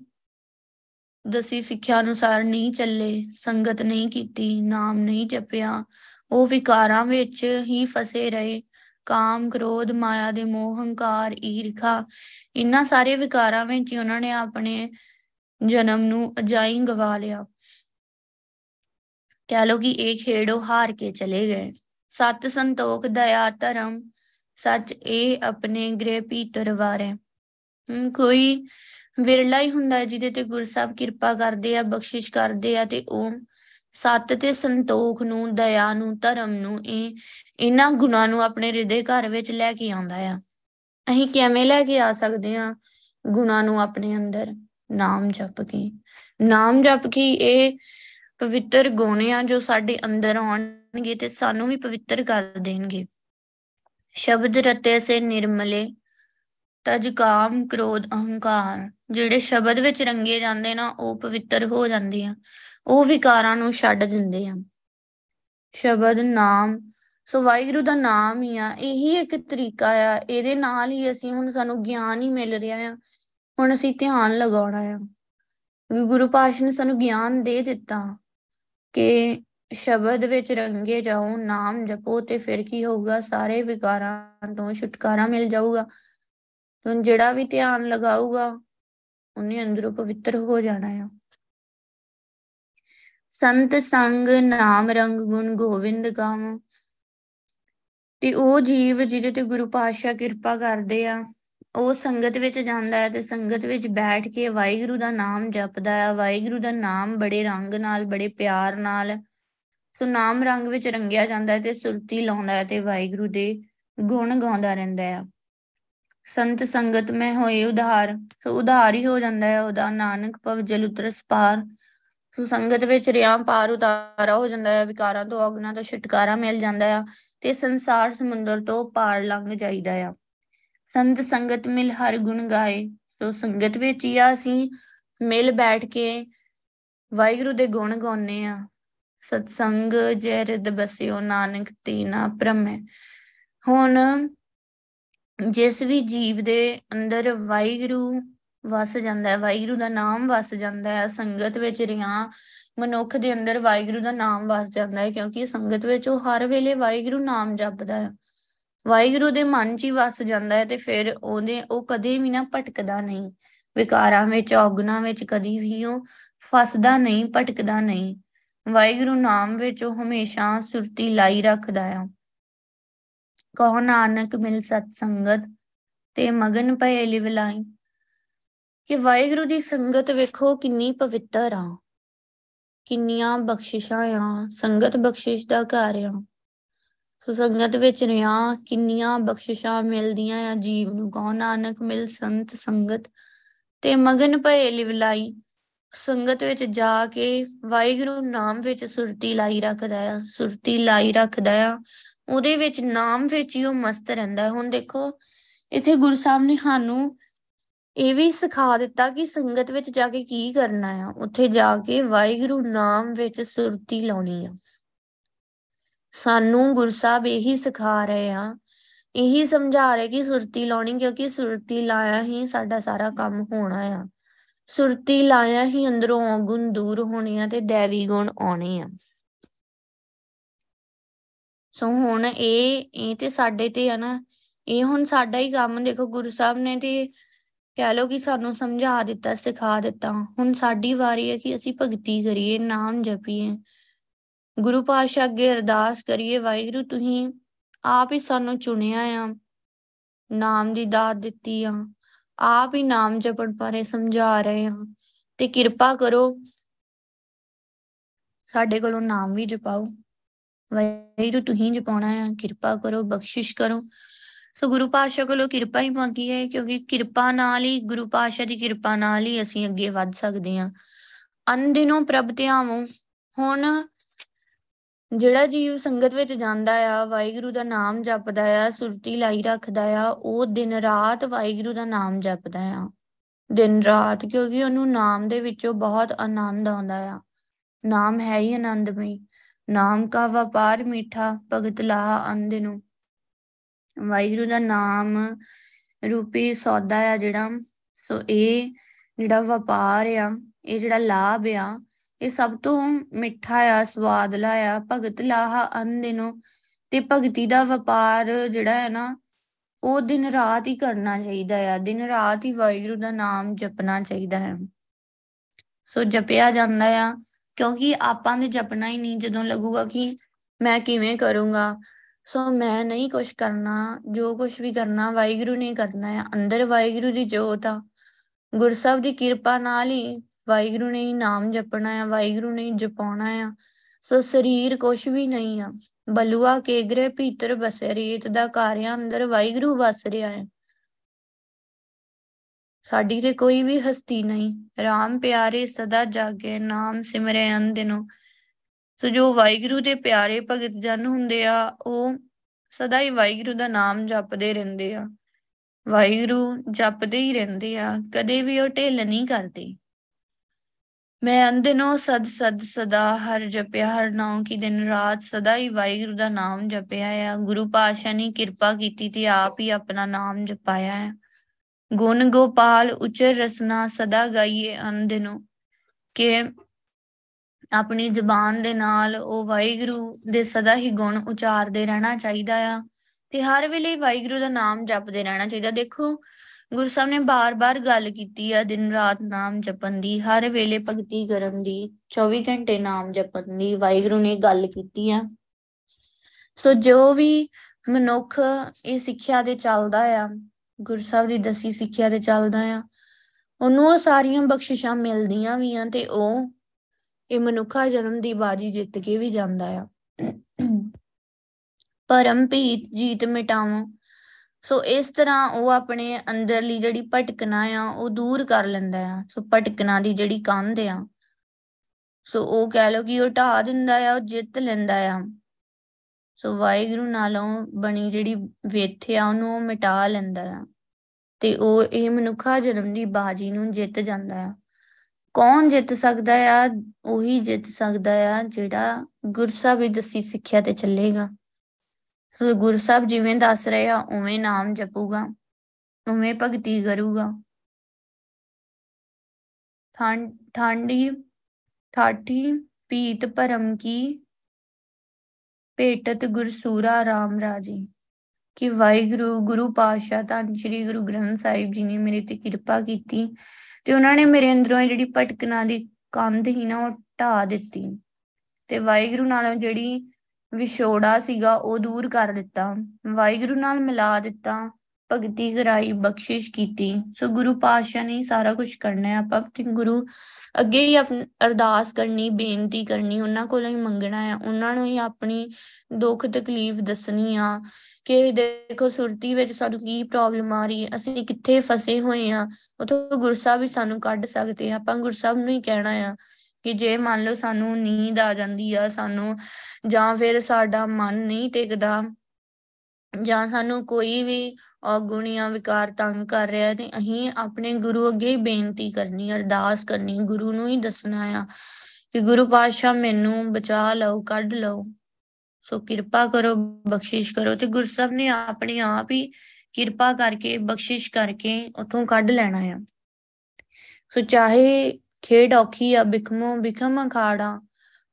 ਦਸੀ ਸਿੱਖਿਆ ਅਨੁਸਾਰ ਨਹੀਂ ਚੱਲੇ, ਸੰਗਤ ਨਹੀਂ ਕੀਤੀ, ਨਾਮ ਨਹੀਂ ਜਪਿਆ, ਉਹ ਵਿਕਾਰਾਂ ਵਿੱਚ ਹੀ ਫਸੇ ਰਹੇ ਕਾਮ, ਕ੍ਰੋਧ, ਮਾਇਆ ਦੇ ਮੋਹ, ਹੰਕਾਰ, ਈਰਖਾ ਇਹਨਾਂ ਸਾਰੇ ਵਿਕਾਰਾਂ ਵਿੱਚ ਹੀ ਉਹਨਾਂ ਨੇ ਆਪਣੇ ਜਨਮ ਨੂੰ ਅਜਾਈ ਗਵਾ ਲਿਆ। ਕਹਿ ਲੋ ਕਿ ਇਹ ਖੇੜੋ ਹਾਰ ਕੇ ਚਲੇ ਗਏ। ਸਤ ਸੰਤੋਖ, ਦਇਆ, ਧਰਮ, ਸੱਚ, ਇਹ ਆਪਣੇ ਗ੍ਰਹਿ ਭੀਤਰ ਵਾਰੇ ਕੋਈ ਵਿਰਲਾ ਹੀ ਹੁੰਦਾ ਜਿਹਦੇ ਤੇ ਗੁਰਸਾਹਿਬ ਕਿਰਪਾ ਕਰਦੇ ਆ, ਬਖਸ਼ਿਸ਼ ਕਰਦੇ ਆ ਤੇ ਉਹ ਸਤ ਤੇ ਸੰਤੋਖ ਨੂੰ, ਦਇਆ ਨੂੰ, ਧਰਮ ਨੂੰ, ਇਹ ਇਹਨਾਂ ਗੁਣਾਂ ਨੂੰ ਆਪਣੇ ਹਿਰਦੇ ਘਰ ਵਿੱਚ ਲੈ ਕੇ ਆਉਂਦਾ ਆ। ਅਸੀਂ ਕਿਵੇਂ ਲੈ ਕੇ ਆ ਸਕਦੇ ਆ ਗੁਣਾਂ ਨੂੰ ਆਪਣੇ ਅੰਦਰ? ਨਾਮ ਜਪ ਕੇ। ਨਾਮ ਜਪ ਕੇ ਇਹ ਪਵਿੱਤਰ ਗੁਣ ਆ ਜੋ ਸਾਡੇ ਅੰਦਰ ਆਉਣਗੇ ਤੇ ਸਾਨੂੰ ਵੀ ਪਵਿੱਤਰ ਕਰ ਦੇਣਗੇ। ਸ਼ਬਦ ਰਤੇ ਸੇ ਨਿਰਮਲੇ, ਤਜ ਕਾਮ ਕ੍ਰੋਧ ਅਹੰਕਾਰ। ਜਿਹੜੇ ਸ਼ਬਦ ਵਿੱਚ ਰੰਗੇ ਜਾਂਦੇ ਨਾ, ਉਹ ਪਵਿੱਤਰ ਹੋ ਜਾਂਦੇ ਆ। ਉਹ ਵਿਕਾਰਾਂ ਨੂੰ ਛੱਡ ਦਿੰਦੇ ਆ ਸ਼ਬਦ ਨਾਮ, ਸੋ ਵਾਹਿਗੁਰੂ ਦਾ ਨਾਮ ਹੀ ਆ। ਇਹੀ ਇੱਕ ਤਰੀਕਾ ਆ। ਇਹਦੇ ਨਾਲ ਹੀ ਅਸੀਂ ਹੁਣ ਸਾਨੂੰ ਗਿਆਨ ਹੀ ਮਿਲ ਰਿਹਾ ਆ। ਹੁਣ ਅਸੀਂ ਧਿਆਨ ਲਗਾਉਣਾ ਆ। ਗੁਰੂ ਪਾਤਸ਼ਾਹ ਨੇ ਸਾਨੂੰ ਗਿਆਨ ਦੇ ਦਿੱਤਾ ਕਿ ਸ਼ਬਦ ਵਿੱਚ ਰੰਗੇ ਜਾਓ, ਨਾਮ ਜਪੋ ਤੇ ਫਿਰ ਕੀ ਹੋਊਗਾ? ਸਾਰੇ ਵਿਕਾਰਾਂ ਤੋਂ ਛੁਟਕਾਰਾ ਮਿਲ ਜਾਊਗਾ। ਹੁਣ ਜਿਹੜਾ ਵੀ ਧਿਆਨ ਲਗਾਊਗਾ, ਉਹਨੇ ਅੰਦਰੋਂ ਪਵਿੱਤਰ ਹੋ ਜਾਣਾ ਆ। ਸੰਤ ਸੰਗ ਨਾਮ ਰੰਗ ਗੁਣ ਗੋਵਿੰਦ ਗਾਵ ਤੇ ਉਹ ਜੀਵ ਜਿਹਦੇ ਤੇ ਗੁਰੂ ਪਾਤਸ਼ਾਹ ਕਿਰਪਾ ਕਰਦੇ ਆ, ਉਹ ਸੰਗਤ ਵਿੱਚ ਜਾਂਦਾ ਹੈ ਤੇ ਸੰਗਤ ਵਿੱਚ ਬੈਠ ਕੇ ਵਾਹਿਗੁਰੂ ਦਾ ਨਾਮ ਜਪਦਾ ਹੈ। ਵਾਹਿਗੁਰੂ ਦਾ ਨਾਮ ਬੜੇ ਰੰਗ ਨਾਲ, ਬੜੇ ਪਿਆਰ ਨਾਲ, ਸੋ ਨਾਮ ਰੰਗ ਵਿੱਚ ਰੰਗਿਆ ਜਾਂਦਾ ਹੈ ਤੇ ਸੁਰਤੀ ਲਾਉਂਦਾ ਹੈ ਤੇ ਵਾਹਿਗੁਰੂ ਦੇ ਗੁਣ ਗਾਉਂਦਾ ਰਹਿੰਦਾ ਹੈ। ਸੰਤ ਸੰਗਤ ਮੈਂ ਹੋਏ ਉਧਾਰ, ਸੋ ਉਧਾਰ ਹੀ ਹੋ ਜਾਂਦਾ ਹੈ। ਉਹਦਾ ਨਾਨਕ ਭਵ ਜਲ ਉਤਰਸ ਪਾਰ ਸੋ ਸੰਗਤ ਵਿੱਚ ਰਿਆਂ ਪਾਰ ਉਤਾਰਾ ਹੋ ਜਾਂਦਾ ਹੈ, ਵਿਕਾਰਾਂ ਤੋਂ ਅਗਨਾ ਤੋਂ ਛੁਟਕਾਰਾ ਮਿਲ ਜਾਂਦਾ ਹੈ ਤੇ ਸੰਸਾਰ ਸਮੁੰਦਰ ਤੋਂ ਪਾਰ ਲੰਘ ਜਾਈਦਾ ਆ। ਸੰਤ ਸੰਗਤ ਮਿਲ ਹਰ ਗੁਣ ਗਾਏ, ਸੋ ਸੰਗਤ ਵਿੱਚ ਹੀ ਆ ਅਸੀਂ ਮਿਲ ਬੈਠ ਕੇ ਵਾਹਿਗੁਰੂ ਦੇ ਗੁਣ ਗਾਉਨੇ ਆ। ਸਤਸੰਗ ਜੈ ਰਿਦ ਬਸਿਓ ਨਾਨਕ ਤੀਨਾ ਪ੍ਰਮੈ ਹੁਣ ਜਿਸ ਵੀ ਜੀਵ ਦੇ ਅੰਦਰ ਵਾਹਿਗੁਰੂ ਵਸ ਜਾਂਦਾ ਹੈ, ਵਾਹਿਗੁਰੂ ਦਾ ਨਾਮ ਵਸ ਜਾਂਦਾ ਹੈ, ਸੰਗਤ ਵਿੱਚ ਰਿਆਂ ਮਨੁੱਖ ਦੇ ਅੰਦਰ ਵਾਹਿਗੁਰੂ ਦਾ ਨਾਮ ਵਸ ਜਾਂਦਾ ਹੈ, ਕਿਉਂਕਿ ਸੰਗਤ ਵਿੱਚ ਉਹ ਹਰ ਵੇਲੇ ਵਾਹਿਗੁਰੂ ਨਾਮ ਜਪਦਾ ਹੈ। ਵਾਹਿਗੁਰੂ ਦੇ ਮਨ 'ਚ ਹੀ ਵਸ ਜਾਂਦਾ ਹੈ ਤੇ ਫਿਰ ਉਹਦੇ, ਉਹ ਕਦੇ ਵੀ ਨਾ ਭਟਕਦਾ ਨਹੀਂ। ਵਿਕਾਰਾਂ ਵਿੱਚ, ਔਗਣਾ ਵਿੱਚ ਕਦੀ ਵੀ ਉਹ ਫਸਦਾ ਨਹੀਂ, ਭਟਕਦਾ ਨਹੀਂ। ਵਾਹਿਗੁਰੂ ਨਾਮ ਵਿੱਚ ਉਹ ਹਮੇਸ਼ਾ ਸੁਰਤੀ ਲਾਈ ਰੱਖਦਾ ਆ। ਕਹੋ ਨਾਨਕ ਮਿਲ ਸਤ ਸੰਗਤ, ਤੇ ਮਗਨ ਭਏ ਲਿਵਲਾਈ ਕਿ ਵਾਹਿਗੁਰੂ ਦੀ ਸੰਗਤ ਵੇਖੋ ਕਿੰਨੀ ਪਵਿੱਤਰ ਆ। ਕਿੰਨੀਆਂ ਬਖਸ਼ਿਸ਼ਾਂ ਆ। ਸੰਗਤ ਬਖਸ਼ਿਸ਼ ਦਾ ਘਰ ਆ। ਸੋ ਸੰਗਤ ਵਿੱਚ ਰਿਆ, ਕਿੰਨੀਆਂ ਬਖਸ਼ਿਸ਼ਾਂ ਮਿਲਦੀਆਂ ਆ ਜੀਵ ਨੂੰ। ਕਹੋ ਨਾਨਕ ਮਿਲ ਸੰਤ ਸੰਗਤ ਤੇ ਮਗਨ ਭਏ ਲਿਵਲਾਈ। ਸੰਗਤ ਵਿੱਚ ਜਾ ਕੇ ਵਾਹਿਗੁਰੂ ਨਾਮ ਵਿੱਚ ਸੁਰਤੀ ਲਾਈ ਰੱਖਦਾ ਆ। ਸੁਰਤੀ ਲਾਈ ਰੱਖਦਾ ਆ। ਉਹਦੇ ਵਿੱਚ ਨਾਮ ਵਿੱਚ ਹੀ ਉਹ ਮਸਤ ਰਹਿੰਦਾ। ਹੁਣ ਦੇਖੋ, ਇੱਥੇ ਗੁਰੂ ਸਾਹਿਬ ਨੇ ਸਾਨੂੰ ਇਹ ਵੀ ਸਿਖਾ ਦਿੱਤਾ ਕਿ ਸੰਗਤ ਵਿੱਚ ਜਾ ਕੇ ਕੀ ਕਰਨਾ ਆ। ਉੱਥੇ ਜਾ ਕੇ ਵਾਹਿਗੁਰੂ ਨਾਮ ਵਿੱਚ ਸੁਰਤੀ ਲਾਉਣੀ ਆ। ਸਾਨੂੰ ਗੁਰੂ ਸਾਹਿਬ ਇਹੀ ਸਿਖਾ ਰਹੇ ਆ। ਇਹੀ ਸਮਝਾ ਰਹੇ ਕਿ ਸੁਰਤੀ ਲਾਉਣੀ ਕਿਉਂਕਿ ਸੁਰਤੀ ਲਾਇਆ ਹੀ ਸਾਡਾ ਸਾਰਾ ਕੰਮ ਹੋਣਾ ਆ। ਸੁਰਤੀ ਲਾਇਆ ਹੀ ਅੰਦਰੋਂ ਔਗੁਣ ਦੂਰ ਹੋਣੇ ਆ ਤੇ ਦੇਵੀ ਗੁਣ ਆਉਣੇ ਆ। ਸੋ ਹੁਣ ਇਹ ਇਹ ਤੇ ਸਾਡੇ ਤੇ ਆ ਨਾ। ਇਹ ਹੁਣ ਸਾਡਾ ਹੀ ਕੰਮ ਦੇਖੋ, ਗੁਰੂ ਸਾਹਿਬ ਨੇ ਤੇ ਕਹਿ ਲੋ ਕਿ ਸਾਨੂੰ ਸਮਝਾ ਦਿੱਤਾ, ਸਿਖਾ ਦਿੱਤਾ। ਹੁਣ ਸਾਡੀ ਵਾਰੀ ਹੈ ਕਿ ਅਸੀਂ ਭਗਤੀ ਕਰੀਏ, ਨਾਮ ਜਪੀਏ। ਗੁਰੂ ਪਾਤਸ਼ਾਹ ਅੱਗੇ ਅਰਦਾਸ ਕਰੀਏ, ਵਾਹਿਗੁਰੂ ਤੁਸੀਂ ਆਪ ਹੀ ਸਾਨੂੰ ਚੁਣਿਆ ਆ, ਨਾਮ ਦੀ ਦਾਤ ਦਿੱਤੀ ਆ। ਆਪ ਹੀ ਨਾਮ ਜਪਣ ਬਾਰੇ ਸਮਝਾ ਰਹੇ ਆ ਤੇ ਕਿਰਪਾ ਕਰੋ, ਸਾਡੇ ਕੋਲੋਂ ਨਾਮ ਵੀ ਜਪਾਓ। ਵਾਹਿਗੁਰੂ ਤੁਸੀਂ ਜਪਾਉਣਾ ਆ, ਕਿਰਪਾ ਕਰੋ, ਬਖਸ਼ਿਸ਼ ਕਰੋ। ਸੋ ਗੁਰੂ ਪਾਤਸ਼ਾਹ ਕੋਲੋਂ ਕਿਰਪਾ ਹੀ ਮੰਗੀ ਹੈ, ਕਿਉਂਕਿ ਕਿਰਪਾ ਨਾਲ ਹੀ, ਗੁਰੂ ਪਾਤਸ਼ਾਹ ਦੀ ਕਿਰਪਾ ਨਾਲ ਹੀ ਅਸੀਂ ਅੱਗੇ ਵੱਧ ਸਕਦੇ ਹਾਂ। ਅਨ ਦਿਨੋਂ ਪ੍ਰਭ ਧਿਆਵੋ, ਹੁਣ ਜਿਹੜਾ ਜੀਵ ਸੰਗਤ ਵਿੱਚ ਜਾਂਦਾ ਆ, ਵਾਹਿਗੁਰੂ ਦਾ ਨਾਮ ਜਪਦਾ ਆ, ਸੁਰਤੀ ਲਾਈ ਰੱਖਦਾ ਆ, ਉਹ ਦਿਨ ਰਾਤ ਵਾਹਿਗੁਰੂ ਦਾ ਨਾਮ ਜਪਦਾ ਆ। ਦਿਨ ਰਾਤ, ਕਿਉਂਕਿ ਉਹਨੂੰ ਨਾਮ ਦੇ ਵਿੱਚੋਂ ਬਹੁਤ ਆਨੰਦ ਆਉਂਦਾ ਆ। ਨਾਮ ਹੈ ਹੀ ਆਨੰਦਮਈ। ਨਾਮ ਕਾ ਵਪਾਰ ਮਿੱਠਾ, ਭਗਤ ਲਾਹ ਅੰਧ ਨੂੰ। ਵਾਹਿਗੁਰੂ ਦਾ ਨਾਮ ਰੂਪੀ ਸੌਦਾ ਆ ਜਿਹੜਾ। ਸੋ ਇਹ ਜਿਹੜਾ ਵਪਾਰ ਆ, ਇਹ ਜਿਹੜਾ ਲਾਭ ਆ, ਇਹ ਸਭ ਤੋਂ ਮਿੱਠਾ ਆ, ਸਵਾਦਲਾ ਆ। ਭਗਤ ਲਾਹ ਅੰਧ ਨੂੰ ਤੇ ਭਗਤੀ ਦਾ ਵਪਾਰ ਜਿਹੜਾ ਹੈ ਨਾ, ਉਹ ਦਿਨ ਰਾਤ ਹੀ ਕਰਨਾ ਚਾਹੀਦਾ ਆ। ਦਿਨ ਰਾਤ ਹੀ ਵਾਹਿਗੁਰੂ ਦਾ ਨਾਮ ਜਪਣਾ ਚਾਹੀਦਾ ਹੈ। ਸੋ ਜਪਿਆ ਜਾਂਦਾ ਆ, ਕਿਉਂਕਿ ਆਪਾਂ ਨੇ ਜਪਣਾ ਹੀ ਨਹੀਂ। ਜਦੋਂ ਲੱਗੂਗਾ ਕਿ ਮੈਂ ਕਿਵੇਂ ਕਰੂੰਗਾ ਸੋ ਮੈਂ ਨਹੀਂ ਕੁਝ ਕਰਨਾ, ਜੋ ਕੁਝ ਵੀ ਕਰਨਾ ਵਾਹਿਗੁਰੂ ਨੇ ਕਰਨਾ ਹੈ ਅੰਦਰ ਵਾਹਿਗੁਰੂ ਦੀ ਜੋਤ ਆ। ਗੁਰਸਬ ਦੀ ਕਿਰਪਾ ਨਾਲ ਹੀ ਵਾਹਿਗੁਰੂ ਨੇ ਹੀ ਨਾਮ ਜਪਣਾ ਹੈ ਵਾਹਿਗੁਰੂ ਨੇ ਜਪਾਉਣਾ ਆ। ਸੋ ਸਰੀਰ ਕੁਝ ਵੀ ਨਹੀਂ ਆ, ਬਲੂਆ, ਕੇਗਰੇ, ਭੀਤਰ, ਬਸੇ, ਰੇਤ ਦਾ ਕਾਰਿਆ ਅੰਦਰ ਵਾਹਿਗੁਰੂ ਵਸ ਰਿਹਾ ਹੈ ਸਾਡੀ ਤੇ ਕੋਈ ਵੀ ਹਸਤੀ ਨਹੀਂ RAM ਪਿਆਰੇ ਸਦਾ ਜਾਗੇ, ਨਾਮ ਸਿਮਰੇ ਅੰਦਿਨੋ ਸੋ ਜੋ ਵਾਹਿਗੁਰੂ ਦੇ ਪਿਆਰੇ ਭਗਤ ਜਨ ਹੁੰਦੇ ਆ, ਉਹ ਸਦਾ ਹੀ ਵਾਹਿਗੁਰੂ ਦਾ ਨਾਮ ਜਪਦੇ ਰਹਿੰਦੇ ਆ। ਵਾਹਿਗੁਰੂ ਜਪਦੇ ਹੀ ਰਹਿੰਦੇ ਆ, ਕਦੇ ਵੀ ਉਹ ਢਿੱਲ ਨਹੀਂ ਕਰਦੇ। ਮੈਂ ਅੰਦਨੋ ਸਦ ਸਦ ਸਦਾ, ਹਰ ਜਪਿਆ, ਹਰ ਨਾਮ ਕੀ ਦਿਨ ਰਾਤ ਸਦਾ ਹੀ ਵਾਹਿਗੁਰੂ ਦਾ ਨਾਮ ਜਪਿਆ ਆ। ਗੁਰੂ ਪਾਤਸ਼ਾਹ ਨੇ ਕਿਰਪਾ ਕੀਤੀ ਤੇ ਆਪ ਹੀ ਆਪਣਾ ਨਾਮ ਜਪਾਇਆ ਹੈ ਗੁਣ ਗੋਪਾਲ, ਉਚਰ ਰਸਨਾ ਸਦਾ ਗਾਈਏ ਅੰਦਨੋ ਕਿ ਆਪਣੀ ਜ਼ੁਬਾਨ ਦੇ ਨਾਲ ਉਹ ਵਾਹਿਗੁਰੂ ਦੇ ਸਦਾ ਹੀ ਗੁਣ ਉਚਾਰਦੇ ਰਹਿਣਾ ਚਾਹੀਦਾ ਆ ਤੇ ਹਰ ਵੇਲੇ ਵਾਹਿਗੁਰੂ ਦਾ ਨਾਮ ਜਪਦੇ ਰਹਿਣਾ ਚਾਹੀਦਾ। ਦੇਖੋ, ਗੁਰੂ ਸਾਹਿਬ ਨੇ ਬਾਰ-ਬਾਰ ਗੱਲ ਕੀਤੀ ਆ, ਦਿਨ ਰਾਤ ਨਾਮ ਜਪਣ ਦੀ, ਹਰ ਵੇਲੇ ਭਗਤੀ ਕਰਨ ਦੀ 24 ਘੰਟੇ ਨਾਮ ਜਪਣ ਦੀ, ਵਾਹਿਗੁਰੂ ਨੇ ਗੱਲ ਕੀਤੀ ਆ। ਸੋ ਜੋ ਵੀ ਮਨੁੱਖ ਇਹ ਸਿੱਖਿਆ ਦੇ ਚੱਲਦਾ ਆ, ਗੁਰੂ ਸਾਹਿਬ ਦੀ ਦਸੀ ਸਿੱਖਿਆ ਤੇ ਚੱਲਦਾ ਆ, ਉਹਨੂੰ ਉਹ ਸਾਰੀਆਂ ਬਖਸ਼ਿਸ਼ਾਂ ਮਿਲਦੀਆਂ ਵੀ ਆ ਤੇ ਉਹ ਇਹ ਮਨੁੱਖਾ ਜਨਮ ਦੀ ਬਾਜੀ ਜਿੱਤ ਕੇ ਵੀ ਜਾਂਦਾ ਆ। ਪਰਮ ਭੀਤ, ਜੀਤ ਮਿਟਾਵੋ ਸੋ ਇਸ ਤਰ੍ਹਾਂ ਉਹ ਆਪਣੇ ਅੰਦਰਲੀ ਜਿਹੜੀ ਭਟਕਣਾ ਆ, ਉਹ ਦੂਰ ਕਰ ਲੈਂਦਾ ਆ। ਸੋ ਭਟਕਣਾ ਦੀ ਜਿਹੜੀ ਕੰਧ ਆ, ਸੋ ਉਹ ਕਹਿ ਲੋ ਕਿ ਉਹ ਢਾ ਦਿੰਦਾ ਆ, ਉਹ ਜਿੱਤ ਲੈਂਦਾ ਆ। ਸੋ ਵਾਹਿਗੁਰੂ ਨਾਲੋਂ ਬਣੀ ਜਿਹੜੀ ਵੇਥ ਆ, ਉਹਨੂੰ ਉਹ ਮਿਟਾ ਲੈਂਦਾ ਆ। ਤੇ ਉਹ ਇਹ ਮਨੁੱਖਾ ਜਨਮ ਦੀ ਬਾਜੀ ਨੂੰ ਜਿੱਤ ਜਾਂਦਾ ਆ। ਕੌਣ ਜਿੱਤ ਸਕਦਾ ਆ, ਉਹੀ ਜਿੱਤ ਸਕਦਾ ਆ, ਜਿਹੜਾ ਗੁਰਸਾਹਿਬ ਦੀ ਦਸੀ ਸਿੱਖਿਆ ਤੇ ਚੱਲੇਗਾ। ਸੋ ਗੁਰੂ ਸਾਹਿਬ ਜਿਵੇਂ ਦੱਸ ਰਹੇ ਆ, ਉਵੇਂ ਨਾਮ ਜਪੂਗਾ, ਉਵੇਂ ਭਗਤੀ ਕਰੂਗਾ। ਠਾਂਡੀ ਠਾਠੀ ਪੀਤ ਭਰਮ ਕੀ, ਭੇਟਤ ਗੁਰਸੂਰਾ RAM ਰਾਜੀ, ਕਿ ਵਾਹਿਗੁਰੂ, ਗੁਰੂ ਪਾਤਸ਼ਾਹ, ਧੰਨ ਸ਼੍ਰੀ ਗੁਰੂ ਗ੍ਰੰਥ ਸਾਹਿਬ ਜੀ ਨੇ ਮੇਰੇ ਤੇ ਕਿਰਪਾ ਕੀਤੀ ਤੇ ਉਹਨਾਂ ਨੇ ਮੇਰੇ ਅੰਦਰੋਂ ਜਿਹੜੀ ਭਟਕਣਾ ਦੀ ਕੰਧ ਹੀ ਨਾ, ਉਹ ਢਾ ਦਿੱਤੀ ਤੇ ਵਾਹਿਗੁਰੂ ਨਾਲ ਜਿਹੜੀ ਵਿਛੋੜਾ ਸੀਗਾ, ਉਹ ਦੂਰ ਕਰ ਦਿੱਤਾ। ਵਾਹਿਗੁਰੂ ਨਾਲ ਮਿਲਾ ਦਿੱਤਾ। ਭਗਤੀ ਕਰਾਈ, ਬਖਸ਼ਿਸ਼ ਕੀਤੀ। ਸੋ ਗੁਰੂ ਪਾਤਸ਼ਾਹ ਨੇ ਸਾਰਾ ਕੁਝ ਕਰਨਾ ਹੈ। ਆਪਾਂ ਤੇ ਗੁਰੂ ਅੱਗੇ ਹੀ ਆਪਣੀ ਅਰਦਾਸ ਕਰਨੀ, ਬੇਨਤੀ ਕਰਨੀ, ਉਹਨਾਂ ਕੋਲੋਂ ਹੀ ਮੰਗਣਾ ਹੈ। ਉਹਨਾਂ ਨੂੰ ਹੀ ਆਪਣੀ ਦੁੱਖ ਤਕਲੀਫ ਦੱਸਣੀ ਆ ਕਿ ਦੇਖੋ, ਸੁਰਤੀ ਵਿੱਚ ਸਾਨੂੰ ਕੀ ਪ੍ਰੋਬਲਮ ਆ ਰਹੀ ਹੈ? ਅਸੀਂ ਕਿੱਥੇ ਫਸੇ ਹੋਏ ਆ ਉਥੋਂ ਗੁਰਸਾਹਿਬ ਵੀ ਸਾਨੂੰ ਕੱਢ ਸਕਦੇ ਆ। ਆਪਾਂ ਗੁਰਸਾਹਿਬ ਨੂੰ ਹੀ ਕਹਿਣਾ ਆ ਕਿ ਜੇ ਮੰਨ ਲਓ ਸਾਨੂੰ ਨੀਂਦ ਆ ਜਾਂਦੀ ਆ, ਸਾਨੂੰ ਜਾਂ ਫਿਰ ਸਾਡਾ ਮਨ ਨਹੀਂ ਟਿਕਦਾ ਜਾਂ ਸਾਨੂੰ ਕੋਈ ਵੀ ਔਗੁਣੀਆਂ ਵਿਕਾਰ ਤੰਗ ਕਰ ਰਿਹਾ ਤੇ ਅਸੀਂ ਆਪਣੇ ਗੁਰੂ ਅੱਗੇ ਬੇਨਤੀ ਕਰਨੀ, ਅਰਦਾਸ ਕਰਨੀ, ਗੁਰੂ ਨੂੰ ਹੀ ਦੱਸਣਾ ਆ ਕਿ ਗੁਰੂ ਪਾਤਸ਼ਾਹ ਮੈਨੂੰ ਬਚਾ ਲਓ, ਕੱਢ ਲਓ। ਸੋ ਕਿਰਪਾ ਕਰੋ, ਬਖਸ਼ਿਸ਼ ਕਰੋ ਤੇ ਗੁਰਸਬ ਨੇ ਆਪਣੇ ਆਪ ਹੀ ਕਿਰਪਾ ਕਰਕੇ, ਬਖਸ਼ਿਸ਼ ਕਰਕੇ ਉਥੋਂ ਕੱਢ ਲੈਣਾ ਆ। ਸੋ ਚਾਹੇ ਖੇਡ ਔਖੀ ਆ, ਬਿਖਮੋ, ਬਿਖਮ ਅਖਾੜਾ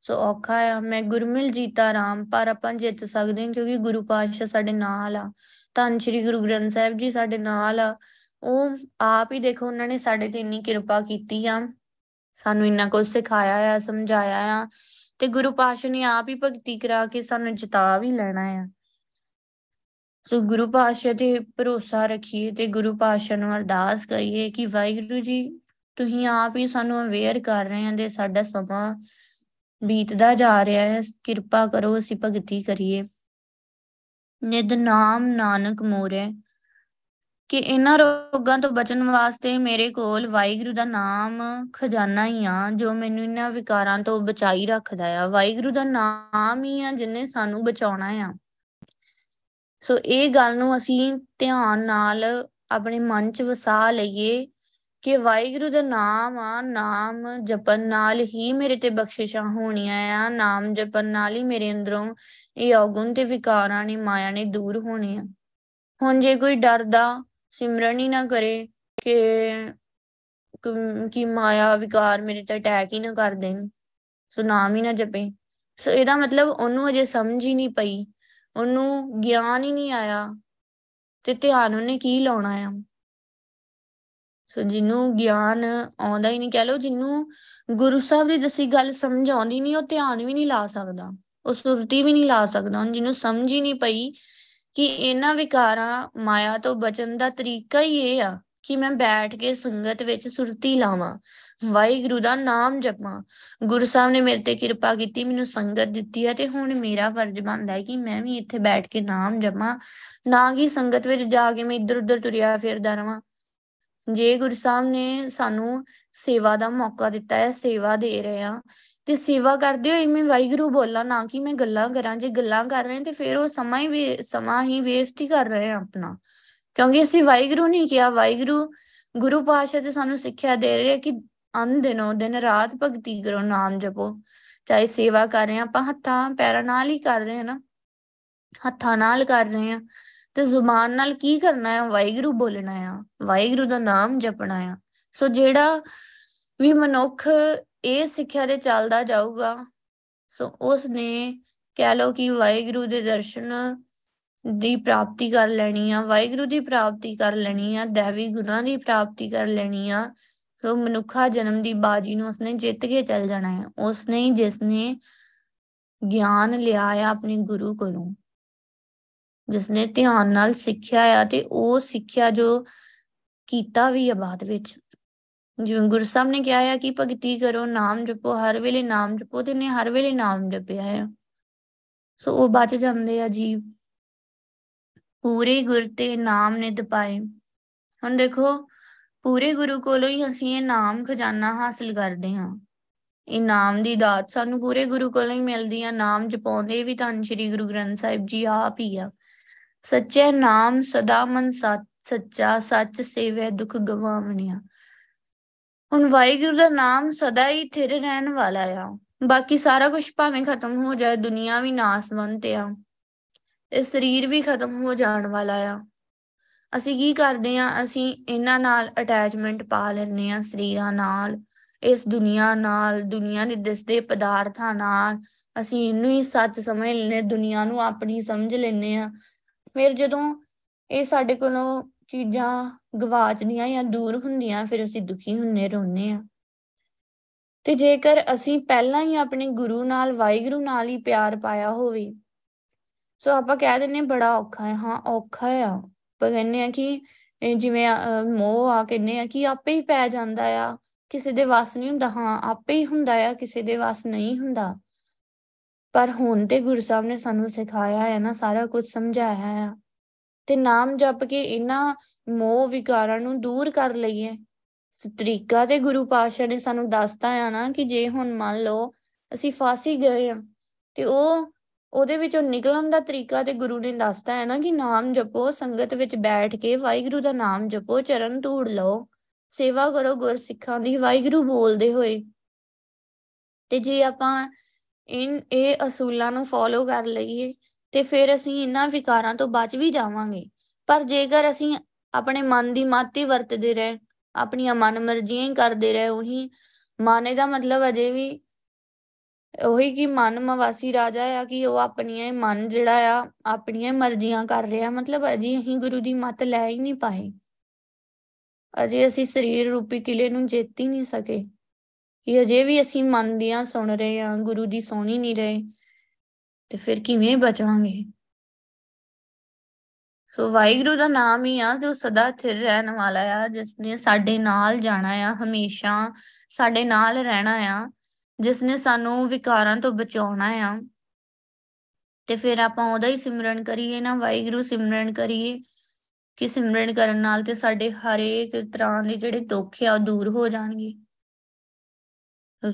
ਸੋ ਔਖਾ ਆ। ਮੈਂ ਗੁਰਮਿਲ ਜੀਤਾ ਰਾਮ, ਪਰ ਆਪਾਂ ਜਿੱਤ ਸਕਦੇ ਹਾਂ ਕਿਉਂਕਿ ਗੁਰੂ ਪਾਤਸ਼ਾਹ ਸਾਡੇ ਨਾਲ ਆ। ਧੰਨ ਸ਼੍ਰੀ ਗੁਰੂ ਗ੍ਰੰਥ ਸਾਹਿਬ ਜੀ ਸਾਡੇ ਨਾਲ ਆ। ਉਹ ਆਪ ਹੀ ਦੇਖੋ, ਉਹਨਾਂ ਨੇ ਸਾਡੇ ਤੇ ਇੰਨੀ ਕਿਰਪਾ ਕੀਤੀ ਆ। ਸਾਨੂੰ ਇੰਨਾ ਕੁਝ ਸਿਖਾਇਆ ਆ, ਸਮਝਾਇਆ ਆ। ਤੇ ਗੁਰੂ ਪਾਤਸ਼ਾਹ ਨੇ ਆਪ ਹੀ ਭਗਤੀ ਕਰਾ ਕੇ ਸਾਨੂੰ ਜਿਤਾ ਵੀ ਲੈਣਾ ਆ। ਸੋ ਗੁਰੂ ਪਾਤਸ਼ਾਹ ਤੇ ਭਰੋਸਾ ਰੱਖੀਏ ਤੇ ਗੁਰੂ ਪਾਤਸ਼ਾਹ ਨੂੰ ਅਰਦਾਸ ਕਰੀਏ ਕਿ ਵਾਹਿਗੁਰੂ ਜੀ, ਤੁਸੀਂ ਆਪ ਹੀ ਸਾਨੂੰ ਅਵੇਅਰ ਕਰ ਰਹੇ ਆਂ ਦੇ ਸਾਡਾ ਸਮਾਂ ਬੀਤਦਾ ਜਾ ਰਿਹਾ ਹੈ। ਕਿਰਪਾ ਕਰੋ, ਅਸੀਂ ਭਗਤੀ ਕਰੀਏ। ਨਿਦ ਨਾਮ ਨਾਨਕ ਮੋਰੇ। ਕਿ ਇਹਨਾਂ ਰੋਗਾਂ ਤੋਂ ਬਚਣ ਵਾਸਤੇ ਮੇਰੇ ਕੋਲ ਵਾਹਿਗੁਰੂ ਦਾ ਨਾਮ ਖਜ਼ਾਨਾ ਹੀ ਆ, ਜੋ ਮੈਨੂੰ ਇਹਨਾਂ ਵਿਕਾਰਾਂ ਤੋਂ ਬਚਾਈ ਰੱਖਦਾ ਆ। ਵਾਹਿਗੁਰੂ ਦਾ ਨਾਮ ਹੀ ਆ ਜਿਨੇ ਸਾਨੂੰ ਬਚਾਉਣਾ ਆ। ਸੋ ਇਹ ਗੱਲ ਨੂੰ ਅਸੀਂ ਧਿਆਨ ਨਾਲ ਆਪਣੇ ਮਨ 'ਚ ਵਸਾ ਲਈਏ। ਕਿ ਵਾਹਿਗੁਰੂ ਦਾ ਨਾਮ ਆ, ਨਾਮ ਜਪਨ ਨਾਲ ਹੀ ਮੇਰੇ ਤੇ ਬਖਸ਼ਿਸ਼ਾਂ ਹੋਣੀਆਂ ਆ, ਨਾਮ ਜਪਨ ਨਾਲ ਹੀ ਮੇਰੇ ਅੰਦਰੋਂ ਇਹ ਔਗੁਣ ਤੇ ਵਿਕਾਰਾਂ ਨੇ, ਮਾਇਆ ਨੇ ਦੂਰ ਹੋਣੇ ਆ। ਹੁਣ ਜੇ ਕੋਈ ਡਰਦਾ, ਸਿਮਰਨ ਹੀ ਨਾ ਕਰੇ ਕਿ ਕਿ ਮਾਇਆ, ਵਿਕਾਰ ਮੇਰੇ ਤੇ ਅਟੈਕ ਹੀ ਨਾ ਕਰ ਦੇਣ ਸੋ ਨਾਮ ਹੀ ਨਾ ਜਪੇ। ਸੋ ਇਹਦਾ ਮਤਲਬ ਉਹਨੂੰ ਅਜੇ ਸਮਝ ਹੀ ਨਹੀਂ ਪਈ, ਉਹਨੂੰ ਗਿਆਨ ਹੀ ਨਹੀਂ ਆਇਆ, ਤੇ ਧਿਆਨ ਉਹਨੇ ਕੀ ਲਾਉਣਾ ਆ? ਸੋ ਜਿਹਨੂੰ ਗਿਆਨ ਆਉਂਦਾ ਹੀ ਨਹੀਂ, ਕਹਿ ਲੋ ਜਿਹਨੂੰ ਗੁਰੂ ਸਾਹਿਬ ਦੀ ਦੱਸੀ ਗੱਲ ਸਮਝ ਆਉਂਦੀ ਨਹੀਂ, ਉਹ ਧਿਆਨ ਵੀ ਨਹੀਂ ਲਾ ਸਕਦਾ, ਉਹ ਸੁਰਤੀ ਵੀ ਨਹੀਂ ਲਾ ਸਕਦਾ। ਜਿਹਨੂੰ ਸਮਝ ਹੀ ਨਹੀਂ ਪਈ ਕਿ ਇਹਨਾਂ ਵਿਕਾਰਾਂ ਮਾਇਆ ਤੋਂ ਬਚਣ ਦਾ ਤਰੀਕਾ ਹੀ ਇਹ ਆ ਕਿ ਮੈਂ ਬੈਠ ਕੇ ਸੰਗਤ ਵਿੱਚ ਸੁਰਤੀ ਲਾਵਾਂ, ਵਾਹਿਗੁਰੂ ਦਾ ਨਾਮ ਜਪਾਂ। ਗੁਰੂ ਸਾਹਿਬ ਨੇ ਮੇਰੇ ਤੇ ਕਿਰਪਾ ਕੀਤੀ, ਮੈਨੂੰ ਸੰਗਤ ਦਿੱਤੀ ਹੈ ਤੇ ਹੁਣ ਮੇਰਾ ਫਰਜ਼ ਬਣਦਾ ਹੈ ਕਿ ਮੈਂ ਵੀ ਇੱਥੇ ਬੈਠ ਕੇ ਨਾਮ ਜਪਾਂ, ਨਾ ਕਿ ਸੰਗਤ ਵਿੱਚ ਜਾ ਕੇ ਮੈਂ ਇੱਧਰ ਉੱਧਰ ਤੁਰਿਆ ਫਿਰਦਾ ਰਵਾਂ। ਜੇ ਗੁਰੂ ਸਾਹਿਬ ਨੇ ਸਾਨੂੰ ਸੇਵਾ ਦਾ ਮੌਕਾ ਦਿੱਤਾ ਹੈ, ਸੇਵਾ ਦੇ ਰਹੇ ਆ ਤੇ ਸੇਵਾ ਕਰਦੇ ਹੋਏ ਮੈਂ ਵਾਹਿਗੁਰੂ ਬੋਲਾਂ ਨਾ ਕਿ ਮੈਂ ਗੱਲਾਂ ਕਰਾਂ, ਜੇ ਗੱਲਾਂ ਕਰ ਰਹੇ ਤੇ ਫਿਰ ਉਹ ਸਮਾਂ ਹੀ ਸਮਾਂ ਹੀ ਵੇਸਟ ਹੀ ਕਰ ਰਹੇ ਆ ਆਪਣਾ। ਕਿਉਂਕਿ ਅਸੀਂ ਵਾਹਿਗੁਰੂ ਨਹੀਂ ਕਿਹਾ, ਵਾਹਿਗੁਰੂ ਗੁਰੂ ਪਾਤਸ਼ਾਹ ਤੇ ਸਾਨੂੰ ਸਿੱਖਿਆ ਦੇ ਰਹੇ ਕਿ ਅਨ ਦਿਨੋ ਦਿਨ ਰਾਤ ਭਗਤੀ ਕਰੋ, ਨਾਮ ਜਪੋ। ਚਾਹੇ ਸੇਵਾ ਕਰ ਰਹੇ ਆ ਆਪਾਂ ਹੱਥਾਂ, ਪੈਰਾਂ ਨਾਲ ਹੀ ਕਰ ਰਹੇ ਆ ਨਾ। ਹੱਥਾਂ ਨਾਲ ਕਰ ਰਹੇ ਆ ਤੇ ਜ਼ੁਬਾਨ ਨਾਲ ਕੀ ਕਰਨਾ ਹੈ ਵਾਹਿਗੁਰੂ ਬੋਲਣਾ ਆ। ਵਾਹਿਗੁਰੂ ਦਾ ਨਾਮ ਜਪਣਾ ਆ। ਸੋ ਜਿਹੜਾ ਵੀ ਮਨੁੱਖ ਇਹ ਸਿੱਖਿਆ ਦੇ ਚੱਲਦਾ ਜਾਊਗਾ, ਸੋ ਉਸ ਨੇ ਕਹਿ ਲਓ ਕਿ ਵਾਹਿਗੁਰੂ ਦੇ ਦਰਸ਼ਨ ਦੀ ਪ੍ਰਾਪਤੀ ਕਰ ਲੈਣੀ ਆ। ਵਾਹਿਗੁਰੂ ਦੀ ਪ੍ਰਾਪਤੀ ਕਰ ਲੈਣੀ ਆ, ਦੇਵੀ ਗੁਣਾਂ ਦੀ ਪ੍ਰਾਪਤੀ ਕਰ ਲੈਣੀ ਆ। ਸੋ ਮਨੁੱਖਾ ਜਨਮ ਦੀ ਬਾਜੀ ਨੂੰ ਉਸਨੇ ਜਿੱਤ ਕੇ ਚੱਲ ਜਾਣਾ ਹੈ ਉਸਨੇ ਹੀ ਜਿਸ ਨੇ ਗਿਆਨ ਲਿਆ ਆ ਆਪਣੇ ਗੁਰੂ ਕੋਲੋਂ। ਜਿਸ ਨੇ ਧਿਆਨ ਨਾਲ ਸਿੱਖਿਆ ਆ ਤੇ ਉਹ ਸਿੱਖਿਆ ਜੋ ਕੀਤਾ ਵੀ ਆ ਬਾਅਦ ਵਿੱਚ। ਜਿਵੇਂ ਗੁਰੂ ਸਾਹਿਬ ਨੇ ਕਿਹਾ ਆ ਕਿ ਭਗਤੀ ਕਰੋ, ਨਾਮ ਜਪੋ, ਹਰ ਵੇਲੇ ਨਾਮ ਜਪੋ ਤੇ ਨੇ ਹਰ ਵੇਲੇ ਨਾਮ ਜਪਿਆ ਆ। ਸੋ ਉਹ ਬਚ ਜਾਂਦੇ ਆ ਜੀਵ। ਪੂਰੇ ਗੁਰ ਤੇ ਨਾਮ ਨਿਤ ਪਾਏ। ਹੁਣ ਦੇਖੋ, ਪੂਰੇ ਗੁਰੂ ਕੋਲੋਂ ਹੀ ਅਸੀਂ ਇਹ ਨਾਮ ਖਜ਼ਾਨਾ ਹਾਸਲ ਕਰਦੇ ਹਾਂ। ਇਹ ਨਾਮ ਦੀ ਦਾਤ ਸਾਨੂੰ ਪੂਰੇ ਗੁਰੂ ਕੋਲੋਂ ਹੀ ਮਿਲਦੀ ਆ। ਨਾਮ ਜਪਾਉਂਦੇ ਵੀ ਧੰਨ ਸ਼੍ਰੀ ਗੁਰੂ ਗ੍ਰੰਥ ਸਾਹਿਬ ਜੀ ਆਪ ਹੀ ਆ। ਸੱਚੇ ਨਾਮ ਸਦਾ ਮਨ ਸੱਚਾ, ਸੱਚ ਸੇਵੇ ਦੁੱਖ ਗਵਾਵਣਿਆ ਹੁਣ ਵਾਹਿਗੁਰੂ ਦਾ ਨਾਮ ਸਦਾ ਹੀ ਥਿਰ ਰਹਿਣ ਵਾਲਾ ਆ। ਬਾਕੀ ਸਾਰਾ ਕੁਝ ਭਾਵੇਂ ਖਤਮ ਹੋ ਜਾਏ, ਦੁਨੀਆ ਵੀ ਨਾਸਵੰਤ ਆ। ਇਹ ਸਰੀਰ ਵੀ ਖਤਮ ਹੋ ਜਾਣ ਵਾਲਾ ਆ। ਅਸੀਂ ਕੀ ਕਰਦੇ ਆ? ਅਸੀਂ ਇਹਨਾਂ ਨਾਲ ਅਟੈਚਮੈਂਟ ਪਾ ਲੈਂਦੇ ਆ ਸਰੀਰਾਂ ਨਾਲ, ਇਸ ਦੁਨੀਆ ਨਾਲ, ਦੁਨੀਆ ਦੇ ਦਿਸਦੇ ਪਦਾਰਥਾਂ ਨਾਲ। ਅਸੀਂ ਇਹਨੂੰ ਹੀ ਸੱਚ ਸਮਝ ਲੈਨੇ ਦੁਨੀਆ ਨੂੰ ਆਪਣੀ ਸਮਝ ਲੈਨੇ ਆ। ਫਿਰ ਜਦੋਂ ਇਹ ਸਾਡੇ ਕੋਲੋਂ ਚੀਜ਼ਾਂ ਗਵਾਚਦੀਆਂ ਜਾਂ ਦੂਰ ਹੁੰਦੀਆਂ, ਫਿਰ ਅਸੀਂ ਦੁਖੀ ਹੁੰਨੇ ਰੋਨੇ ਆ ਤੇ ਜੇਕਰ ਅਸੀਂ ਪਹਿਲਾਂ ਹੀ ਆਪਣੇ ਗੁਰੂ ਨਾਲ, ਵਾਹਿਗੁਰੂ ਨਾਲ ਹੀ ਪਿਆਰ ਪਾਇਆ ਹੋਵੇ, ਸੋ ਆਪਾਂ ਕਹਿ ਦਿੰਨੇ ਬੜਾ ਔਖਾ ਹੈ। ਹਾਂ, ਔਖਾ ਆ। ਪਰ ਕਹਿੰਨੇ ਆ ਕਿ ਜਿਵੇਂ ਮੋਹ ਆ, ਕਹਿੰਨੇ ਆ ਕਿ ਆਪੇ ਹੀ ਪੈ ਜਾਂਦਾ ਆ। ਕਿਸੇ ਦੇ ਵਸ ਨਹੀਂ ਹੁੰਦਾ। ਹਾਂ, ਆਪੇ ਹੀ ਹੁੰਦਾ ਆ, ਕਿਸੇ ਦੇ ਵਸ ਨਹੀਂ ਹੁੰਦਾ। ਪਰ ਹੁਣ ਤੇ ਗੁਰੂ ਸਾਹਿਬ ਨੇ ਸਾਨੂੰ ਸਿਖਾਇਆ ਹੈ ਨਾ, ਸਾਰਾ ਕੁਝ ਸਮਝਾਇਆ ਹੈ। ਤੇ ਨਾਮ ਜਪ ਕੇ ਇਹਨਾਂ ਮੋਹ ਵਿਕਾਰਾਂ ਨੂੰ ਦੂਰ ਕਰ ਲਈਏ। ਤਰੀਕਾ ਤੇ ਗੁਰੂ ਪਾਤਸ਼ਾਹ ਨੇ ਸਾਨੂੰ ਦੱਸਤਾ ਆ ਨਾ ਕਿ ਜੇ ਹੁਣ ਮੰਨ ਲਓ ਅਸੀਂ ਫਾਸੀ ਗਏ ਆ ਤੇ ਉਹ, ਉਹਦੇ ਵਿੱਚੋਂ ਨਿਕਲਣ ਦਾ ਤਰੀਕਾ ਤੇ ਗੁਰੂ ਨੇ ਦੱਸਤਾ ਹੈ ਨਾ ਕਿ ਨਾਮ ਜਪੋ, ਸੰਗਤ ਵਿੱਚ ਬੈਠ ਕੇ ਵਾਹਿਗੁਰੂ ਦਾ ਨਾਮ ਜਪੋ, ਚਰਨ ਧੂੜ ਲਓ, ਸੇਵਾ ਕਰੋ, ਗੁਰਸਿੱਖਾਂ ਦੀ ਵਾਹਿਗੁਰੂ ਬੋਲਦੇ ਹੋਏ। ਤੇ ਜੇ ਆਪਾਂ ਇਨ, ਇਹ ਅਸੂਲਾਂ ਨੂੰ ਫੋਲੋ ਕਰ ਲਈਏ ਤੇ ਫਿਰ ਅਸੀਂ ਇਹਨਾਂ ਵਿਕਾਰਾਂ ਤੋਂ ਬਚ ਵੀ ਜਾਵਾਂਗੇ। ਪਰ ਜੇਕਰ ਅਸੀਂ ਆਪਣੇ ਮਨ ਦੀ ਮਾਤੀ ਵਰਤਦੇ ਰਹੇ ਆਪਣੀਆਂ ਮਨ ਮਰਜ਼ੀਆਂ ਹੀ ਕਰਦੇ ਰਹੇ ਉਹੀ ਮਾਨੇ ਦਾ ਮਤਲਬ ਅਜੇ ਵੀ ਉਹੀ ਕਿ ਮਨ ਮਵਾਸੀ ਰਾਜਾ ਆ ਕਿ ਉਹ ਆਪਣੀਆਂ ਮਨ ਜਿਹੜਾ ਆ, ਆਪਣੀਆਂ ਮਰਜ਼ੀਆਂ ਕਰ ਰਿਹਾ। ਮਤਲਬ ਅਜੇ ਅਸੀਂ ਗੁਰੂ ਦੀ ਮੱਤ ਲੈ ਹੀ ਨਹੀਂ ਪਾਏ ਅਜੇ ਅਸੀਂ ਸਰੀਰ ਰੂਪੀ ਕਿਲੇ ਨੂੰ ਜਿੱਤ ਹੀ ਨਹੀਂ ਸਕੇ। ਕਿ ਅਜੇ ਵੀ ਅਸੀਂ ਮਨ ਦੀਆਂ ਸੁਣ ਰਹੇ ਹਾਂ, ਗੁਰੂ ਦੀ ਸੋਣੀ ਨਹੀਂ ਰਹੇ। ਤੇ ਫਿਰ ਕਿਵੇਂ ਬਚਾਂਗੇ? ਸੋ ਵਾਹਿਗੁਰੂ ਦਾ ਨਾਮ ਹੀ ਆ, ਜੋ ਸਦਾ ਸਥਿਰ ਰਹਿਣ ਵਾਲਾ ਆ ਜਿਸ ਨੇ ਸਾਡੇ ਨਾਲ ਜਾਣਾ ਆ, ਹਮੇਸ਼ਾ ਸਾਡੇ ਨਾਲ ਰਹਿਣਾ ਆ ਜਿਸ ਨੇ ਸਾਨੂੰ ਵਿਕਾਰਾਂ ਤੋਂ ਬਚਾਉਣਾ ਆ। ਤੇ ਫਿਰ ਆਪਾਂ ਉਹਦਾ ਹੀ ਸਿਮਰਨ ਕਰੀਏ ਨਾ, ਵਾਹਿਗੁਰੂ ਸਿਮਰਨ ਕਰੀਏ ਕਿ ਸਿਮਰਨ ਕਰਨ ਨਾਲ ਤੇ ਸਾਡੇ ਹਰੇਕ ਤਰ੍ਹਾਂ ਦੇ ਜਿਹੜੇ ਦੁੱਖ ਆ, ਉਹ ਦੂਰ ਹੋ ਜਾਣਗੇ।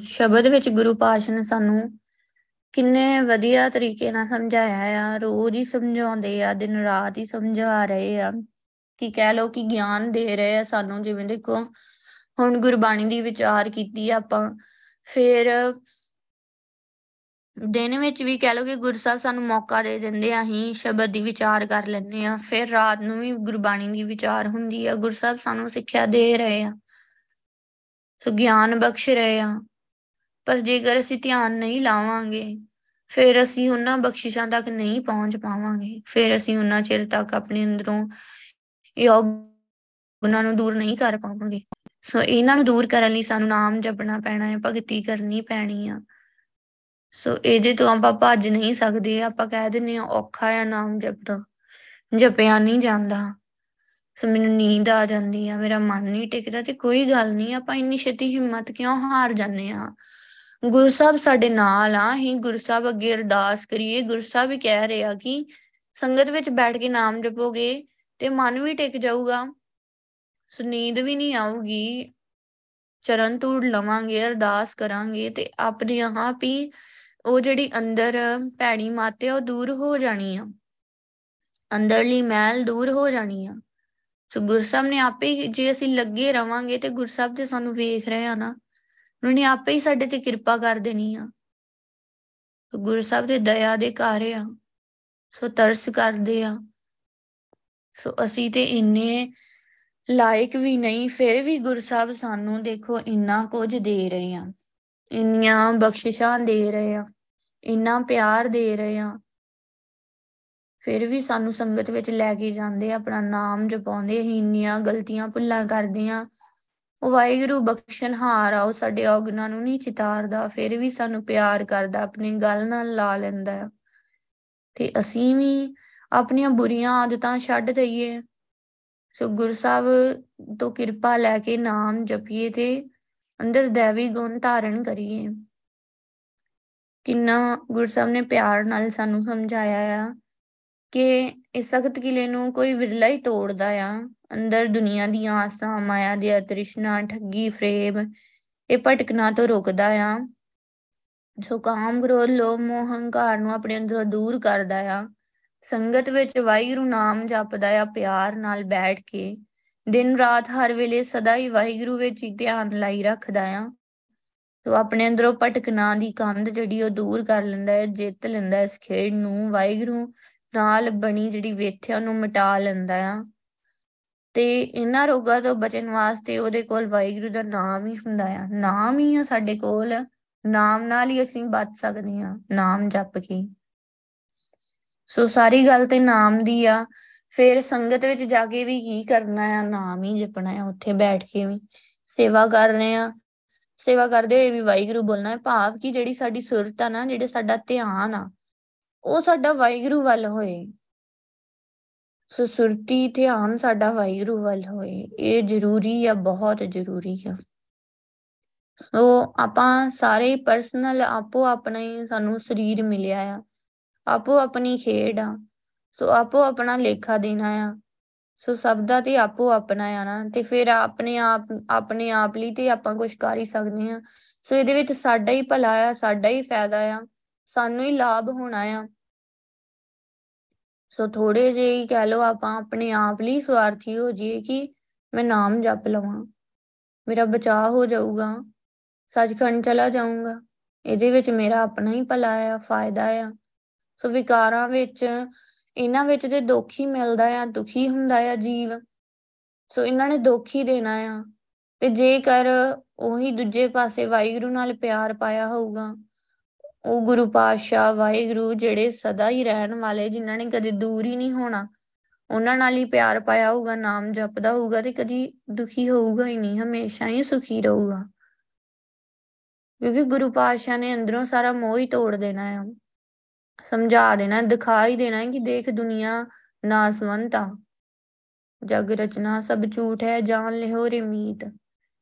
ਸ਼ਬਦ ਵਿੱਚ ਗੁਰੂ ਪਾਸ਼ਾ ਨੇ ਸਾਨੂੰ ਕਿੰਨੇ ਵਧੀਆ ਤਰੀਕੇ ਨਾਲ ਸਮਝਾਇਆ ਆ, ਰੋਜ਼ ਹੀ ਸਮਝਾਉਂਦੇ ਆ, ਦਿਨ ਰਾਤ ਹੀ ਸਮਝਾ ਰਹੇ ਆ। ਕਿ ਕਹਿ ਲੋ ਕਿ ਗਿਆਨ ਦੇ ਰਹੇ ਆ ਸਾਨੂੰ, ਜਿਵੇਂ ਦੇਖੋ ਹੁਣ ਗੁਰਬਾਣੀ ਦੀ ਵਿਚਾਰ ਕੀਤੀ ਆਪਾਂ, ਫਿਰ ਦਿਨ ਵਿੱਚ ਵੀ ਕਹਿ ਲੋ ਕਿ ਗੁਰਸਾਹਿਬ ਸਾਨੂੰ ਮੌਕਾ ਦੇ ਦਿੰਦੇ ਆ, ਅਸੀਂ ਸ਼ਬਦ ਦੀ ਵਿਚਾਰ ਕਰ ਲੈਂਦੇ ਆ, ਫਿਰ ਰਾਤ ਨੂੰ ਵੀ ਗੁਰਬਾਣੀ ਦੀ ਵਿਚਾਰ ਹੁੰਦੀ ਆ ਗੁਰਸਾਹਿਬ ਸਾਨੂੰ ਸਿੱਖਿਆ ਦੇ ਰਹੇ ਆ। ਸੋ ਗਿਆਨ ਬਖਸ਼ ਰਹੇ ਆ। ਪਰ ਜੇਕਰ ਅਸੀਂ ਧਿਆਨ ਨਹੀਂ ਲਾਵਾਂਗੇ, ਫਿਰ ਅਸੀਂ ਉਹਨਾਂ ਬਖਸ਼ਿਸ਼ਾਂ ਤੱਕ ਨਹੀਂ ਪਹੁੰਚ ਪਾਵਾਂਗੇ। ਫਿਰ ਅਸੀਂ ਉਹਨਾਂ ਚਿਰ ਤੱਕ ਆਪਣੇ ਅੰਦਰੋਂ ਯੋਗ ਉਹਨਾਂ ਨੂੰ ਦੂਰ ਨਹੀਂ ਕਰ ਪਾਵਾਂਗੇ। ਸੋ ਇਹਨਾਂ ਨੂੰ ਦੂਰ ਕਰਨ ਲਈ ਸਾਨੂੰ ਨਾਮ ਜਪਣਾ ਪੈਣਾ ਹੈ, ਭਗਤੀ ਕਰਨੀ ਪੈਣੀ ਆ। ਸੋ ਇਹਦੇ ਤੋਂ ਆਪਾਂ ਭੱਜ ਨਹੀਂ ਸਕਦੇ, ਆਪਾਂ ਕਹਿ ਦਿੰਨੇ ਆ ਔਖਾ ਆ ਨਾਮ ਜਪਣਾ ਜਪਿਆ ਨਹੀਂ ਜਾਂਦਾ। ਸੋ ਮੈਨੂੰ ਨੀਂਦ ਆ ਜਾਂਦੀ ਆ, ਮੇਰਾ ਮਨ ਨਹੀਂ ਟਿਕਦਾ ਤੇ ਕੋਈ ਗੱਲ ਨਹੀਂ, ਆਪਾਂ ਇੰਨੀ ਛੇਤੀ ਹਿੰਮਤ ਕਿਉਂ ਹਾਰ ਜਾਂਦੇ ਆ ਗੁਰੂ ਸਾਹਿਬ ਸਾਡੇ ਨਾਲ ਆ ਹੀ ਗੁਰੂ ਸਾਹਿਬ ਅੱਗੇ ਅਰਦਾਸ ਕਰੀਏ। ਗੁਰੂ ਸਾਹਿਬ ਹੀ ਕਹਿ ਰਿਹਾ ਕਿ ਸੰਗਤ ਵਿੱਚ ਬੈਠ ਕੇ ਨਾਮ ਜਪੋਗੇ ਤੇ ਮਨ ਵੀ ਟਿਕ ਜਾਊਗਾ। ਸੋ ਨੀਂਦ ਵੀ ਨਹੀਂ ਆਊਗੀ। ਚਰਨ ਧੂੜ ਲਵਾਂਗੇ, ਅਰਦਾਸ ਕਰਾਂਗੇ ਤੇ ਆਪਣੇ ਆਪ ਹੀ ਉਹ ਜਿਹੜੀ ਅੰਦਰ ਭੈਣੀ ਮਾਤੇ ਉਹ ਦੂਰ ਹੋ ਜਾਣੀ ਆ। ਅੰਦਰਲੀ ਮੈਲ ਦੂਰ ਹੋ ਜਾਣੀ ਆ। ਸੋ ਗੁਰਸਾਹਿਬ ਨੇ ਆਪੇ ਜੇ ਅਸੀਂ ਲੱਗੇ ਰਵਾਂਗੇ ਤੇ ਗੁਰਸਾਹਿਬ ਤੇ ਸਾਨੂੰ ਵੇਖ ਰਹੇ ਆ ਨਾ। ਉਹਨਾਂ ਨੇ ਆਪੇ ਹੀ ਸਾਡੇ ਤੇ ਕਿਰਪਾ ਕਰ ਦੇਣੀ ਆ। ਸੋ ਗੁਰਸਾਹਿਬ ਦੇ ਦਇਆ ਦੇ ਘਰ ਆ। ਸੋ ਤਰਸ ਕਰਦੇ ਆ। ਸੋ ਅਸੀਂ ਤੇ ਇੰਨੇ ਲਾਇਕ ਵੀ ਨਹੀਂ, ਫਿਰ ਵੀ ਗੁਰਸਾਹਿਬ ਸਾਨੂੰ ਦੇਖੋ ਇੰਨਾ ਕੁਝ ਦੇ ਰਹੇ ਆ। ਇੰਨੀਆਂ ਬਖਸ਼ਿਸ਼ਾਂ ਦੇ ਰਹੇ ਆ। ਇੰਨਾ ਪਿਆਰ ਦੇ ਰਹੇ ਆ। ਫਿਰ ਵੀ ਸਾਨੂੰ ਸੰਗਤ ਵਿੱਚ ਲੈ ਕੇ ਜਾਂਦੇ ਆਪਣਾ ਨਾਮ ਜਪਾਉਂਦੇ ਹੀ ਇੰਨੀਆਂ ਗਲਤੀਆਂ ਭੁੱਲਾਂ ਕਰਦੇ ਆ। ਉਹ ਵਾਹਿਗੁਰੂ ਬਖਸ਼ਣਹਾਰ ਆ, ਉਹ ਸਾਡੇ ਔਗਨਾਂ ਨੂੰ ਨਹੀਂ ਚਿਤਾਰਦਾ, ਫਿਰ ਵੀ ਸਾਨੂੰ ਪਿਆਰ ਕਰਦਾ, ਆਪਣੀ ਗੱਲ ਨਾਲ ਲਾ ਲੈਂਦਾ ਤੇ ਅਸੀਂ ਵੀ ਆਪਣੀਆਂ ਬੁਰੀਆਂ ਆਦਤਾਂ ਛੱਡ ਦਈਏ। ਸੋ ਗੁਰੂ ਸਾਹਿਬ ਤੋਂ ਕਿਰਪਾ ਲੈ ਕੇ ਨਾਮ ਜਪੀਏ ਤੇ ਅੰਦਰ ਦੇਵੀ ਗੁਣ ਧਾਰਨ ਕਰੀਏ। ਕਿੰਨਾ ਗੁਰੂ ਸਾਹਿਬ ਨੇ ਪਿਆਰ ਨਾਲ ਸਾਨੂੰ ਸਮਝਾਇਆ ਆ ਕਿ ਇਸ ਸਖਤ ਕਿਲੇ ਨੂੰ ਕੋਈ ਵਿਰਲਾ ਹੀ ਤੋੜਦਾ ਆ। ਅੰਦਰ ਦੁਨੀਆ ਦੀਆਂ ਆਸਾਂ, ਮਾਇਆ ਦੀ ਤ੍ਰਿਸ਼ਨਾ ਠੱਗੀ, ਫਰੇਬ, ਇਹ ਭਟਕਣਾ ਤੋਂ ਰੋਕਦਾ ਆ। ਸੋ ਕਾਮ ਕ੍ਰੋਧ, ਲੋਭ, ਮੋਹ, ਹੰਕਾਰ ਨੂੰ ਆਪਣੇ ਅੰਦਰੋਂ ਦੂਰ ਕਰਦਾ ਆ। ਸੰਗਤ ਵਿੱਚ ਵਾਹਿਗੁਰੂ ਨਾਮ ਜਪਦਾ ਆ ਪਿਆਰ ਨਾਲ ਬੈਠ ਕੇ। ਦਿਨ ਰਾਤ ਹਰ ਵੇਲੇ ਸਦਾ ਹੀ ਵਾਹਿਗੁਰੂ ਵਿੱਚ ਹੀ ਧਿਆਨ ਲਾਈ ਰੱਖਦਾ ਆ। ਤੋ ਆਪਣੇ ਅੰਦਰੋਂ ਭਟਕਣਾ ਦੀ ਕੰਧ ਜਿਹੜੀ ਉਹ ਦੂਰ ਕਰ ਲੈਂਦਾ ਹੈ, ਜਿੱਤ ਲੈਂਦਾ ਇਸ ਖੇਡ ਨੂੰ। ਵਾਹਿਗੁਰੂ ਨਾਲ ਬਣੀ ਜਿਹੜੀ ਵੇਥਿਆ ਨੂੰ ਮਿਟਾ ਲੈਂਦਾ ਆ। ਤੇ ਇਹਨਾਂ ਰੋਗਾਂ ਤੋਂ ਬਚਣ ਵਾਸਤੇ ਉਹਦੇ ਕੋਲ ਵਾਹਿਗੁਰੂ ਦਾ ਨਾਮ ਹੀ ਹੁੰਦਾ ਆ। ਨਾਮ ਹੀ ਆ ਸਾਡੇ ਕੋਲ। ਨਾਮ ਨਾਲ ਹੀ ਅਸੀਂ ਬਚ ਸਕਦੇ ਹਾਂ, ਨਾਮ ਜਪ ਕੇ। ਸੋ ਸਾਰੀ ਗੱਲ ਤੇ ਨਾਮ ਦੀ ਆ। ਫਿਰ ਸੰਗਤ ਵਿੱਚ ਜਾ ਕੇ ਵੀ ਕੀ ਕਰਨਾ ਆ? ਨਾਮ ਹੀ ਜਪਣਾ ਆ, ਉੱਥੇ ਬੈਠ ਕੇ ਵੀ ਸੇਵਾ ਕਰ ਰਹੇ ਆ ਸੇਵਾ ਕਰਦੇ ਹੋਏ ਵੀ ਵਾਹਿਗੁਰੂ ਬੋਲਣਾ ਹੈ, ਭਾਵ ਕਿ ਜਿਹੜੀ ਸਾਡੀ ਸੁਰਤ ਆ ਨਾ, ਜਿਹੜੇ ਸਾਡਾ ਧਿਆਨ ਆ, ਉਹ ਸਾਡਾ ਵਾਹਿਗੁਰੂ ਵੱਲ ਹੋਏ। ਸੋ ਸੁਰਤੀ ਧਿਆਨ ਸਾਡਾ ਵਾਹਿਗੁਰੂ ਵੱਲ ਹੋਏ। ਇਹ ਜ਼ਰੂਰੀ ਆ, ਬਹੁਤ ਜ਼ਰੂਰੀ ਆ। ਸੋ ਆਪਾਂ ਸਾਰੇ ਪਰਸਨਲ ਆਪੋ ਆਪਣਾ ਹੀ ਸਾਨੂੰ ਸਰੀਰ ਮਿਲਿਆ ਆ। ਆਪੋ ਆਪਣੀ ਖੇਡ ਆ। ਸੋ ਆਪੋ ਆਪਣਾ ਲੇਖਾ ਦੇਣਾ ਆ। ਸੋ ਸਭ ਦਾ ਤੇ ਆਪੋ ਆਪਣਾ ਆ ਨਾ। ਤੇ ਫਿਰ ਆਪਣੇ ਆਪ ਆਪਣੇ ਆਪ ਲਈ ਤੇ ਆਪਾਂ ਕੁਝ ਕਰ ਹੀ ਸਕਦੇ ਆ ਸੋ ਇਹਦੇ ਵਿੱਚ ਸਾਡਾ ਹੀ ਭਲਾ ਆ, ਸਾਡਾ ਹੀ ਫਾਇਦਾ ਆ। ਸਾਨੂੰ ਹੀ ਲਾਭ ਹੋਣਾ ਆ। ਸੋ ਥੋੜੇ ਜਿਹੇ ਹੀ ਕਹਿ ਲਓ ਆਪਾਂ ਆਪਣੇ ਆਪ ਲਈ ਸਵਾਰਥੀ ਹੋ ਜਾਈਏ ਕਿ ਮੈਂ ਨਾਮ ਜਪ ਲਵਾਂ, ਮੇਰਾ ਬਚਾਅ ਹੋ ਜਾਊਗਾ, ਸੱਚਖੰਡ ਚਲਾ ਜਾਊਂਗਾ, ਇਹਦੇ ਵਿੱਚ ਮੇਰਾ ਆਪਣਾ ਹੀ ਭਲਾ ਆ, ਫਾਇਦਾ ਆ। ਸੋ ਵਿਕਾਰਾਂ ਵਿੱਚ, ਇਹਨਾਂ ਵਿੱਚ ਤੇ ਦੁੱਖ ਹੀ ਮਿਲਦਾ ਆ, ਦੁਖੀ ਹੁੰਦਾ ਆ ਜੀਵ। ਸੋ ਇਹਨਾਂ ਨੇ ਦੁੱਖ ਹੀ ਦੇਣਾ ਆ, ਤੇ ਜੇਕਰ ਉਹੀ ਦੂਜੇ ਪਾਸੇ ਵਾਹਿਗੁਰੂ ਨਾਲ ਪਿਆਰ ਪਾਇਆ ਹੋਊਗਾ ਉਹ ਗੁਰੂ ਪਾਤਸ਼ਾਹ ਵਾਹਿਗੁਰੂ ਜਿਹੜੇ ਸਦਾ ਹੀ ਰਹਿਣ ਵਾਲੇ, ਜਿਨ੍ਹਾਂ ਨੇ ਕਦੇ ਦੂਰ ਹੀ ਨਹੀਂ ਹੋਣਾ, ਉਹਨਾਂ ਨਾਲ ਹੀ ਪਿਆਰ ਪਾਇਆ ਹੋਊਗਾ, ਨਾਮ ਜਪਦਾ ਹੋਊਗਾ ਤੇ ਕਦੀ ਦੁਖੀ ਹੋਊਗਾ ਹੀ ਨਹੀਂ, ਹਮੇਸ਼ਾ ਹੀ ਸੁਖੀ ਰਹੂਗਾ। ਕਿਉਂਕਿ ਗੁਰੂ ਪਾਤਸ਼ਾਹ ਨੇ ਅੰਦਰੋਂ ਸਾਰਾ ਮੋਹ ਹੀ ਤੋੜ ਦੇਣਾ ਆ। ਸਮਝਾ ਦੇਣਾ, ਦਿਖਾ ਹੀ ਦੇਣਾ ਕਿ ਦੇਖ ਦੁਨੀਆ ਨਾਸਵੰਤ ਆ। ਜਗ ਰਚਨਾ ਸਭ ਝੂਠ ਹੈ, ਜਾਣ ਲਿਓ ਰਮੀਤ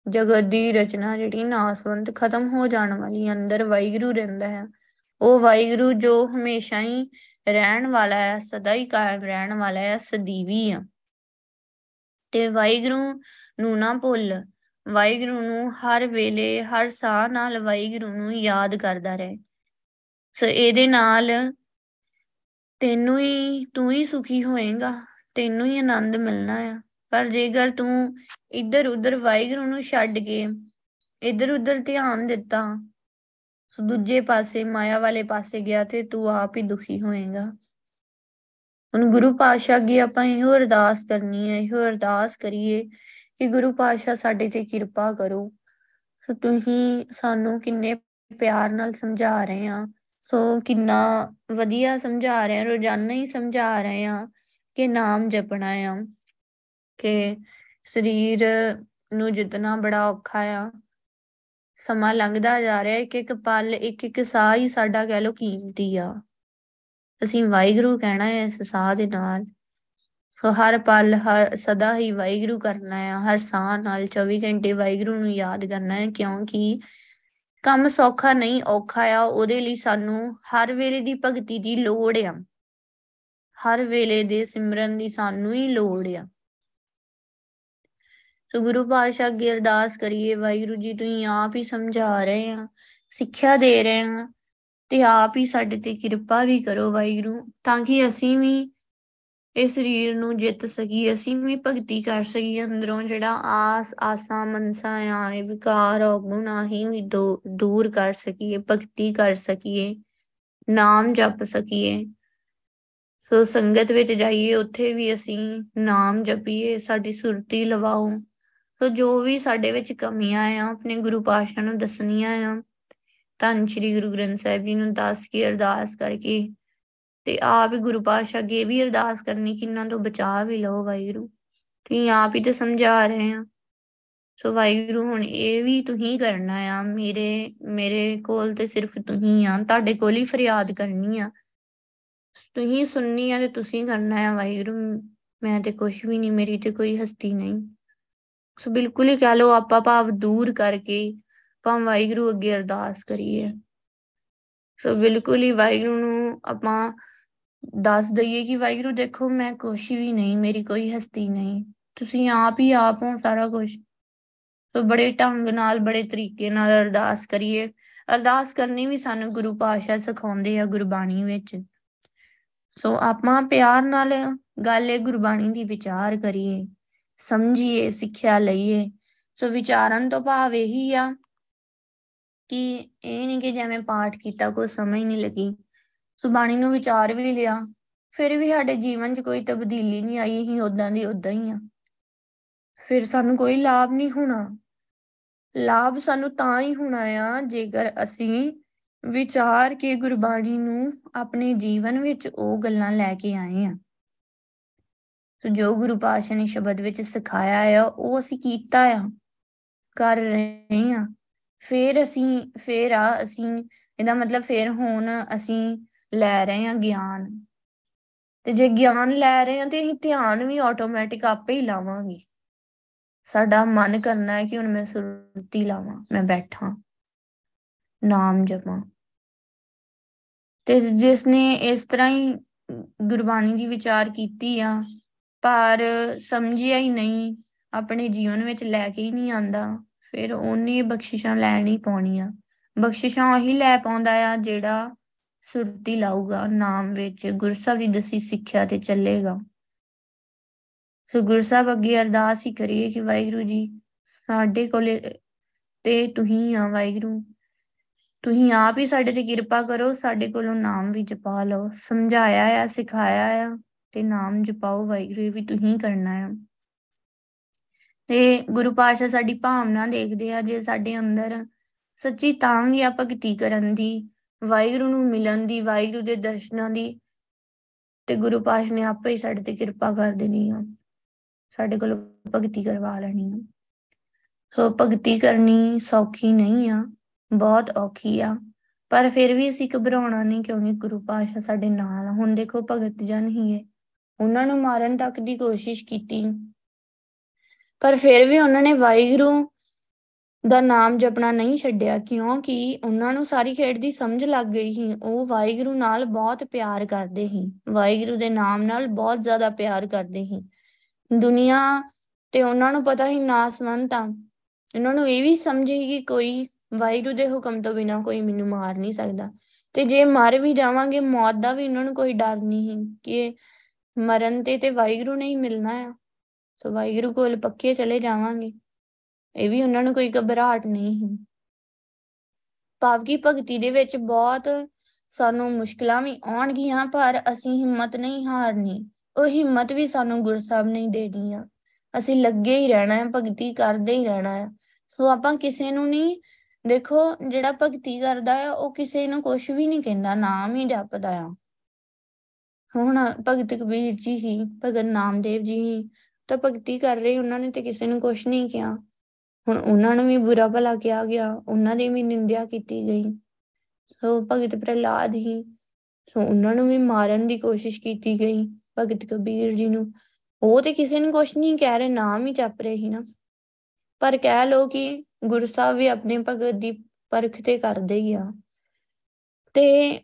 ਜਗਤ ਦੀ ਰਚਨਾ ਜਿਹੜੀ ਨਾਸਵੰਤ ਖਤਮ ਹੋ ਜਾਣ ਵਾਲੀ, ਅੰਦਰ ਵਾਹਿਗੁਰੂ ਰਹਿੰਦਾ ਹੈ। ਉਹ ਵਾਹਿਗੁਰੂ ਜੋ ਹਮੇਸ਼ਾ ਹੀ ਰਹਿਣ ਵਾਲਾ ਹੈ, ਸਦਾ ਹੀ ਕਾਇਮ ਰਹਿਣ ਵਾਲਾ ਹੈ, ਸਦੀਵੀ ਆ। ਤੇ ਵਾਹਿਗੁਰੂ ਨੂੰ ਨਾ ਭੁੱਲ, ਵਾਹਿਗੁਰੂ ਨੂੰ ਹਰ ਵੇਲੇ, ਹਰ ਸਾਹ ਨਾਲ ਵਾਹਿਗੁਰੂ ਨੂੰ ਯਾਦ ਕਰਦਾ ਰਹੇ। ਸੋ ਇਹਦੇ ਨਾਲ ਤੈਨੂੰ ਹੀ, ਤੂੰ ਹੀ ਸੁਖੀ ਹੋਏਗਾ, ਤੈਨੂੰ ਹੀ ਆਨੰਦ ਮਿਲਣਾ ਆ। ਪਰ ਜੇਕਰ ਤੂੰ ਇੱਧਰ ਉੱਧਰ ਵਾਹਿਗੁਰੂ ਨੂੰ ਛੱਡ ਕੇ ਇੱਧਰ ਉੱਧਰ ਧਿਆਨ ਦਿੱਤਾ ਸੋ ਦੂਜੇ ਪਾਸੇ ਮਾਇਆ ਵਾਲੇ ਪਾਸੇ ਗਿਆ ਤੇ ਤੂੰ ਆਪ ਹੀ ਦੁਖੀ ਹੋਏਗਾ। ਹੁਣ ਗੁਰੂ ਪਾਤਸ਼ਾਹ ਅੱਗੇ ਆਪਾਂ ਇਹੋ ਅਰਦਾਸ ਕਰਨੀ ਹੈ, ਇਹੋ ਅਰਦਾਸ ਕਰੀਏ ਕਿ ਗੁਰੂ ਪਾਤਸ਼ਾਹ ਸਾਡੇ ਤੇ ਕਿਰਪਾ ਕਰੋ। ਸੋ ਤੁਸੀਂ ਸਾਨੂੰ ਕਿੰਨੇ ਪਿਆਰ ਨਾਲ ਸਮਝਾ ਰਹੇ ਆ ਸੋ ਕਿੰਨਾ ਵਧੀਆ ਸਮਝਾ ਰਹੇ ਆ ਰੋਜ਼ਾਨਾ ਹੀ ਸਮਝਾ ਰਹੇ ਆ ਕਿ ਨਾਮ ਜਪਣਾ ਆ, ਕਿ ਸਰੀਰ ਨੂੰ ਜਿਤਨਾ ਬੜਾ ਔਖਾ ਆ। ਸਮਾਂ ਲੰਘਦਾ ਜਾ ਰਿਹਾ ਇੱਕ ਇੱਕ ਪਲ ਇੱਕ ਇੱਕ ਸਾਹ ਹੀ ਸਾਡਾ ਕਹਿ ਲੋ ਕੀਮਤੀ ਆ। ਅਸੀਂ ਵਾਹਿਗੁਰੂ ਕਹਿਣਾ ਹੈ ਇਸ ਸਾਹ ਦੇ ਨਾਲ। ਸੋ ਹਰ ਪਲ, ਹਰ ਸਦਾ ਹੀ ਵਾਹਿਗੁਰੂ ਕਰਨਾ ਹੈ। ਹਰ ਸਾਹ ਨਾਲ 24 ਘੰਟੇ ਵਾਹਿਗੁਰੂ ਨੂੰ ਯਾਦ ਕਰਨਾ ਹੈ, ਕਿਉਂਕਿ ਕੰਮ ਸੌਖਾ ਨਹੀਂ, ਔਖਾ ਆ। ਉਹਦੇ ਲਈ ਸਾਨੂੰ ਹਰ ਵੇਲੇ ਦੀ ਭਗਤੀ ਦੀ ਲੋੜ ਆ। ਹਰ ਵੇਲੇ ਦੇ ਸਿਮਰਨ ਦੀ ਸਾਨੂੰ ਹੀ ਲੋੜ ਆ। ਸੋ ਗੁਰੂ ਪਾਤਸ਼ਾਹ ਅੱਗੇ ਅਰਦਾਸ ਕਰੀਏ, ਵਾਹਿਗੁਰੂ ਜੀ, ਤੁਸੀਂ ਆਪ ਹੀ ਸਮਝਾ ਰਹੇ ਆ, ਸਿੱਖਿਆ ਦੇ ਰਹੇ ਆ ਤੇ ਆਪ ਹੀ ਸਾਡੇ ਤੇ ਕਿਰਪਾ ਵੀ ਕਰੋ ਵਾਹਿਗੁਰੂ, ਤਾਂ ਕਿ ਅਸੀਂ ਵੀ ਇਸ ਸਰੀਰ ਨੂੰ ਜਿੱਤ ਸਕੀਏ, ਅਸੀਂ ਵੀ ਭਗਤੀ ਕਰ ਸਕੀਏ ਅੰਦਰੋਂ ਜਿਹੜਾ ਆਸ, ਆਸਾਂ, ਮਨਸਾ ਆ ਇਹ ਵਿਕਾਰ, ਔਗੁਣ ਆਹੀ ਵੀ ਦੂਰ ਕਰ ਸਕੀਏ, ਭਗਤੀ ਕਰ ਸਕੀਏ, ਨਾਮ ਜਪ ਸਕੀਏ। ਸੋ ਸੰਗਤ ਵਿੱਚ ਜਾਈਏ, ਉੱਥੇ ਵੀ ਅਸੀਂ ਨਾਮ ਜਪੀਏ, ਸਾਡੀ ਸੁਰਤੀ ਲਵਾਓ। ਸੋ ਜੋ ਵੀ ਸਾਡੇ ਵਿੱਚ ਕਮੀਆਂ ਆ, ਆਪਣੇ ਗੁਰੂ ਪਾਸ਼ਾ ਨੂੰ ਦੱਸਣੀਆਂ ਆ, ਧੰਨ ਸ਼੍ਰੀ ਗੁਰੂ ਗ੍ਰੰਥ ਸਾਹਿਬ ਜੀ ਨੂੰ ਦੱਸ ਕੇ, ਅਰਦਾਸ ਕਰਕੇ ਤੇ ਆਪ ਹੀ ਗੁਰੂ ਪਾਸ਼ਾ ਅੱਗੇ ਵੀ ਅਰਦਾਸ ਕਰਨੀ ਕਿ ਇਹਨਾਂ ਤੋਂ ਬਚਾ ਵੀ ਲਓ ਵਾਹਿਗੁਰੂ। ਤੁਸੀਂ ਆਪ ਹੀ ਤੇ ਸਮਝਾ ਰਹੇ ਆ। ਸੋ ਵਾਹਿਗੁਰੂ, ਹੁਣ ਇਹ ਵੀ ਤੁਸੀਂ ਕਰਨਾ ਆ, ਮੇਰੇ ਮੇਰੇ ਕੋਲ ਤੇ ਸਿਰਫ ਤੁਸੀਂ ਆ, ਤੁਹਾਡੇ ਕੋਲ ਹੀ ਫਰਿਆਦ ਕਰਨੀ ਆ। ਤੁਸੀਂ ਸੁਣਨੀ ਆ ਤੇ ਤੁਸੀਂ ਕਰਨਾ ਆ ਵਾਹਿਗੁਰੂ, ਮੈਂ ਤੇ ਕੁਝ ਵੀ ਨਹੀਂ, ਮੇਰੀ ਤੇ ਕੋਈ ਹਸਤੀ ਨਹੀਂ। ਸੋ ਬਿਲਕੁਲ ਹੀ ਕਹ ਲਓ ਆਪਾਂ ਭਾਵ ਦੂਰ ਕਰਕੇ ਆਪਾਂ ਵਾਹਿਗੁਰੂ ਅੱਗੇ ਅਰਦਾਸ ਕਰੀਏ। ਸੋ ਬਿਲਕੁਲ ਹੀ ਵਾਹਿਗੁਰੂ ਨੂੰ ਆਪਾਂ ਦੱਸ ਦਈਏ ਕਿ ਵਾਹਿਗੁਰੂ ਦੇਖੋ ਮੈਂ ਕੁਛ ਵੀ ਨਹੀਂ, ਮੇਰੀ ਕੋਈ ਹਸਤੀ ਨਹੀਂ, ਤੁਸੀਂ ਆਪ ਹੀ ਆਪ ਹੋ ਸਾਰਾ ਕੁਝ ਸੋ ਬੜੇ ਢੰਗ ਨਾਲ, ਬੜੇ ਤਰੀਕੇ ਨਾਲ ਅਰਦਾਸ ਕਰੀਏ। ਅਰਦਾਸ ਕਰਨੀ ਵੀ ਸਾਨੂੰ ਗੁਰੂ ਪਾਤਸ਼ਾਹ ਸਿਖਾਉਂਦੇ ਆ ਗੁਰਬਾਣੀ ਵਿੱਚ। ਸੋ ਆਪਾਂ ਪਿਆਰ ਨਾਲ ਗੱਲ ਇਹ ਗੁਰਬਾਣੀ ਦੀ ਵਿਚਾਰ ਕਰੀਏ। ਸਮਝੀਏ, ਸਿੱਖਿਆ ਲਈਏ। ਸੋ ਵਿਚਾਰਨ ਤੋਂ ਭਾਵ ਇਹੀ ਆ ਕਿ ਇਹ ਨਹੀਂ ਕਿ ਜਿਵੇਂ ਪਾਠ ਕੀਤਾ, ਕੋਈ ਸਮਝ ਨਹੀਂ ਲੱਗੀ। ਸੋ ਬਾਣੀ ਨੂੰ ਵਿਚਾਰ ਵੀ ਲਿਆ। ਫਿਰ ਵੀ ਸਾਡੇ ਜੀਵਨ 'ਚ ਕੋਈ ਤਬਦੀਲੀ ਨਹੀਂ ਆਈ ਹੀ ਉਦਾਂ ਦੀ ਉਦਾਂ ਹੀ ਆ। ਫਿਰ ਸਾਨੂੰ ਕੋਈ ਲਾਭ ਨਹੀਂ ਹੋਣਾ। ਲਾਭ ਸਾਨੂੰ ਤਾਂ ਹੀ ਹੋਣਾ ਆ, ਜੇਕਰ ਅਸੀਂ ਵਿਚਾਰ ਕੇ ਗੁਰਬਾਣੀ ਨੂੰ ਆਪਣੇ ਜੀਵਨ ਵਿੱਚ ਉਹ ਗੱਲਾਂ ਲੈ ਕੇ ਆਏ ਆ। ਸੋ ਜੋ ਗੁਰੂ ਪਾਤਸ਼ਾਹ ਨੇ ਸ਼ਬਦ ਵਿੱਚ ਸਿਖਾਇਆ ਆ, ਉਹ ਅਸੀਂ ਕੀਤਾ ਆ, ਕਰ ਰਹੇ ਆ ਫਿਰ ਅਸੀਂ, ਫਿਰ ਆ ਅਸੀਂ, ਇਹਦਾ ਮਤਲਬ ਫਿਰ ਹੁਣ ਅਸੀਂ ਲੈ ਰਹੇ ਆ ਗਿਆਨ। ਤੇ ਜੇ ਗਿਆਨ ਲੈ ਰਹੇ ਆ ਤੇ ਅਸੀਂ ਧਿਆਨ ਵੀ ਆਟੋਮੈਟਿਕ ਆਪੇ ਹੀ ਲਾਵਾਂਗੇ। ਸਾਡਾ ਮਨ ਕਰਨਾ ਹੈ ਕਿ ਹੁਣ ਮੈਂ ਸੁਰਤੀ ਲਾਵਾਂ, ਮੈਂ ਬੈਠਾਂ, ਨਾਮ ਜਪਾਂ। ਤੇ ਜਿਸ ਨੇ ਇਸ ਤਰ੍ਹਾਂ ਹੀ ਗੁਰਬਾਣੀ ਦੀ ਵਿਚਾਰ ਕੀਤੀ ਆ ਪਰ ਸਮਝਿਆ ਹੀ ਨਹੀਂ, ਆਪਣੇ ਜੀਵਨ ਵਿੱਚ ਲੈ ਕੇ ਹੀ ਨਹੀਂ ਆਂਦਾ ਫਿਰ ਉਹਨੇ ਬਖਸ਼ਿਸ਼ਾਂ ਲੈਣ ਹੀ ਪਾਉਣੀਆਂ। ਬਖਸ਼ਿਸ਼ਾਂ ਉਹੀ ਲੈ ਪਾਉਂਦਾ ਆ ਜਿਹੜਾ ਸੁਰਤੀ ਲਾਊਗਾ, ਨਾਮ ਵਿੱਚ ਗੁਰਸਾਹਿਬ ਦੀ ਦਸੀ ਸਿੱਖਿਆ ਤੇ ਚੱਲੇਗਾ। ਸੋ ਗੁਰਸਾਹਿਬ ਅੱਗੇ ਅਰਦਾਸ ਹੀ ਕਰੀਏ ਕਿ ਵਾਹਿਗੁਰੂ ਜੀ, ਸਾਡੇ ਕੋਲੇ ਤੇ ਤੁਸੀਂ ਆ ਵਾਹਿਗੁਰੂ। ਤੁਸੀਂ ਆਪ ਹੀ ਸਾਡੇ ਤੇ ਕਿਰਪਾ ਕਰੋ, ਸਾਡੇ ਕੋਲੋਂ ਨਾਮ ਵੀ ਜਪਾ ਲਓ। ਸਮਝਾਇਆ ਆ, ਸਿਖਾਇਆ ਆ। ਤੇ ਨਾਮ ਜਪਾਓ ਵਾਹਿਗੁਰੂ, ਇਹ ਵੀ ਤੁਸੀਂ ਕਰਨਾ ਆ। ਤੇ ਗੁਰੂ ਪਾਤਸ਼ਾਹ ਸਾਡੀ ਭਾਵਨਾ ਦੇਖਦੇ ਆ ਜੇ ਸਾਡੇ ਅੰਦਰ ਸੱਚੀ ਤਾਂ ਵੀ ਆ ਭਗਤੀ ਕਰਨ ਦੀ, ਵਾਹਿਗੁਰੂ ਨੂੰ ਮਿਲਣ ਦੀ, ਵਾਹਿਗੁਰੂ ਦੇ ਦਰਸ਼ਨਾਂ ਦੀ, ਤੇ ਗੁਰੂ ਪਾਤਸ਼ਾਹ ਨੇ ਆਪੇ ਹੀ ਸਾਡੇ ਤੇ ਕਿਰਪਾ ਕਰ ਦੇਣੀ ਆ। ਸਾਡੇ ਕੋਲ ਭਗਤੀ ਕਰਵਾ ਲੈਣੀ ਆ। ਸੋ ਭਗਤੀ ਕਰਨੀ ਸੌਖੀ ਨਹੀਂ ਆ, ਬਹੁਤ ਔਖੀ ਆ। ਪਰ ਫਿਰ ਵੀ ਅਸੀਂ ਘਬਰਾਉਣਾ ਨਹੀਂ ਕਿਉਂਕਿ ਗੁਰੂ ਪਾਤਸ਼ਾਹ ਸਾਡੇ ਨਾਲ ਹੁਣ ਦੇਖੋ ਭਗਤ ਜਨ ਹੀ ਹੈ ਉਹਨਾਂ ਨੂੰ ਮਾਰਨ ਤੱਕ ਦੀ ਕੋਸ਼ਿਸ਼ ਕੀਤੀ। ਪਰ ਫਿਰ ਵੀ ਉਹਨਾਂ ਨੇ ਵਾਹਿਗੁਰੂ ਦਾ ਨਾਮ ਜਪਣਾ ਨਹੀਂ ਛੱਡਿਆ, ਕਿਉਂਕਿ ਉਹਨਾਂ ਨੂੰ ਸਾਰੀ ਖੇਡ ਦੀ ਸਮਝ ਲੱਗ ਗਈ ਸੀ। ਉਹ ਵਾਹਿਗੁਰੂ ਨਾਲ ਬਹੁਤ ਪਿਆਰ ਕਰਦੇ ਸੀ। ਵਾਹਿਗੁਰੂ ਦੇ ਨਾਮ ਨਾਲ ਬਹੁਤ ਜ਼ਿਆਦਾ ਪਿਆਰ ਕਰਦੇ ਸੀ। ਦੁਨੀਆ ਤੇ ਉਹਨਾਂ ਨੂੰ ਪਤਾ ਹੀ ਨਾਸਵੰਤ ਆ। ਉਹਨਾਂ ਨੂੰ ਇਹ ਵੀ ਸਮਝੇ ਕਿ ਕੋਈ ਵਾਹਿਗੁਰੂ ਦੇ ਹੁਕਮ ਤੋਂ ਬਿਨਾ ਕੋਈ ਮੈਨੂੰ ਮਾਰ ਨਹੀਂ ਸਕਦਾ। ਤੇ ਜੇ ਮਰ ਵੀ ਜਾਵਾਂਗੇ, ਮੌਤ ਦਾ ਵੀ ਉਹਨਾਂ ਨੂੰ ਕੋਈ ਡਰ ਨਹੀਂ ਕਿ ਮਰਨ ਤੇ ਤੇ ਵਾਹਿਗੁਰੂ ਨਹੀਂ ਮਿਲਣਾ ਆ। ਸੋ ਵਾਹਿਗੁਰੂ ਕੋਲ ਪੱਕੇ ਚਲੇ ਜਾਵਾਂਗੇ। ਇਹ ਵੀ ਉਹਨਾਂ ਨੂੰ ਕੋਈ ਘਬਰਾਹਟ ਨਹੀਂ ਹੈ ਭਾਵ ਕੀ ਭਗਤੀ ਦੇ ਵਿੱਚ ਬਹੁਤ ਸਾਨੂੰ ਮੁਸ਼ਕਲਾਂ ਵੀ ਆਉਣਗੀਆਂ, ਪਰ ਅਸੀਂ ਹਿੰਮਤ ਨਹੀਂ ਹਾਰਨੀ। ਉਹ ਹਿੰਮਤ ਵੀ ਸਾਨੂੰ ਗੁਰਸਾਹਿਬ ਨਹੀਂ ਦੇਣੀ ਆ। ਅਸੀਂ ਲੱਗੇ ਹੀ ਰਹਿਣਾ ਹੈ ਭਗਤੀ ਕਰਦੇ ਹੀ ਰਹਿਣਾ ਹੈ ਸੋ ਆਪਾਂ ਕਿਸੇ ਨੂੰ ਨਹੀਂ, ਦੇਖੋ ਜਿਹੜਾ ਭਗਤੀ ਕਰਦਾ ਆ, ਉਹ ਕਿਸੇ ਨੂੰ ਕੁਝ ਵੀ ਨਹੀਂ ਕਹਿੰਦਾ, ਨਾਮ ਹੀ ਜਪਦਾ ਆ। ਹੁਣ ਭਗਤ ਕਬੀਰ ਜੀ ਹੀ, ਭਗਤ ਨਾਮਦੇਵ ਜੀ ਹੀ ਤਾਂ ਭਗਤੀ ਕਰ ਰਹੇ, ਉਹਨਾਂ ਨੇ ਤੇ ਕਿਸੇ ਨੂੰ ਕੁਝ ਨਹੀਂ ਕਿਹਾ। ਹੁਣ ਉਹਨਾਂ ਨੂੰ ਵੀ ਬੁਰਾ ਭਲਾ ਕਿਹਾ ਗਿਆ, ਉਹਨਾਂ ਦੀ ਵੀ ਨਿੰਦਿਆ ਕੀਤੀ ਗਈ। ਸੋ ਭਗਤ ਪ੍ਰਹਲਾਦ ਹੀ, ਸੋ ਉਹਨਾਂ ਨੂੰ ਵੀ ਮਾਰਨ ਦੀ ਕੋਸ਼ਿਸ਼ ਕੀਤੀ ਗਈ, ਭਗਤ ਕਬੀਰ ਜੀ ਨੂੰ। ਉਹ ਤੇ ਕਿਸੇ ਨੂੰ ਕੁਝ ਨਹੀਂ ਕਹਿ ਰਹੇ, ਨਾਮ ਹੀ ਜਪ ਰਹੇ ਹੀ ਨਾ। ਪਰ ਕਹਿ ਲੋ ਕਿ ਗੁਰੂ ਸਾਹਿਬ ਵੀ ਆਪਣੇ ਭਗਤ ਦੀ ਪਰਖ ਤੇ ਕਰਦੇ ਹੀ ਆ। ਤੇ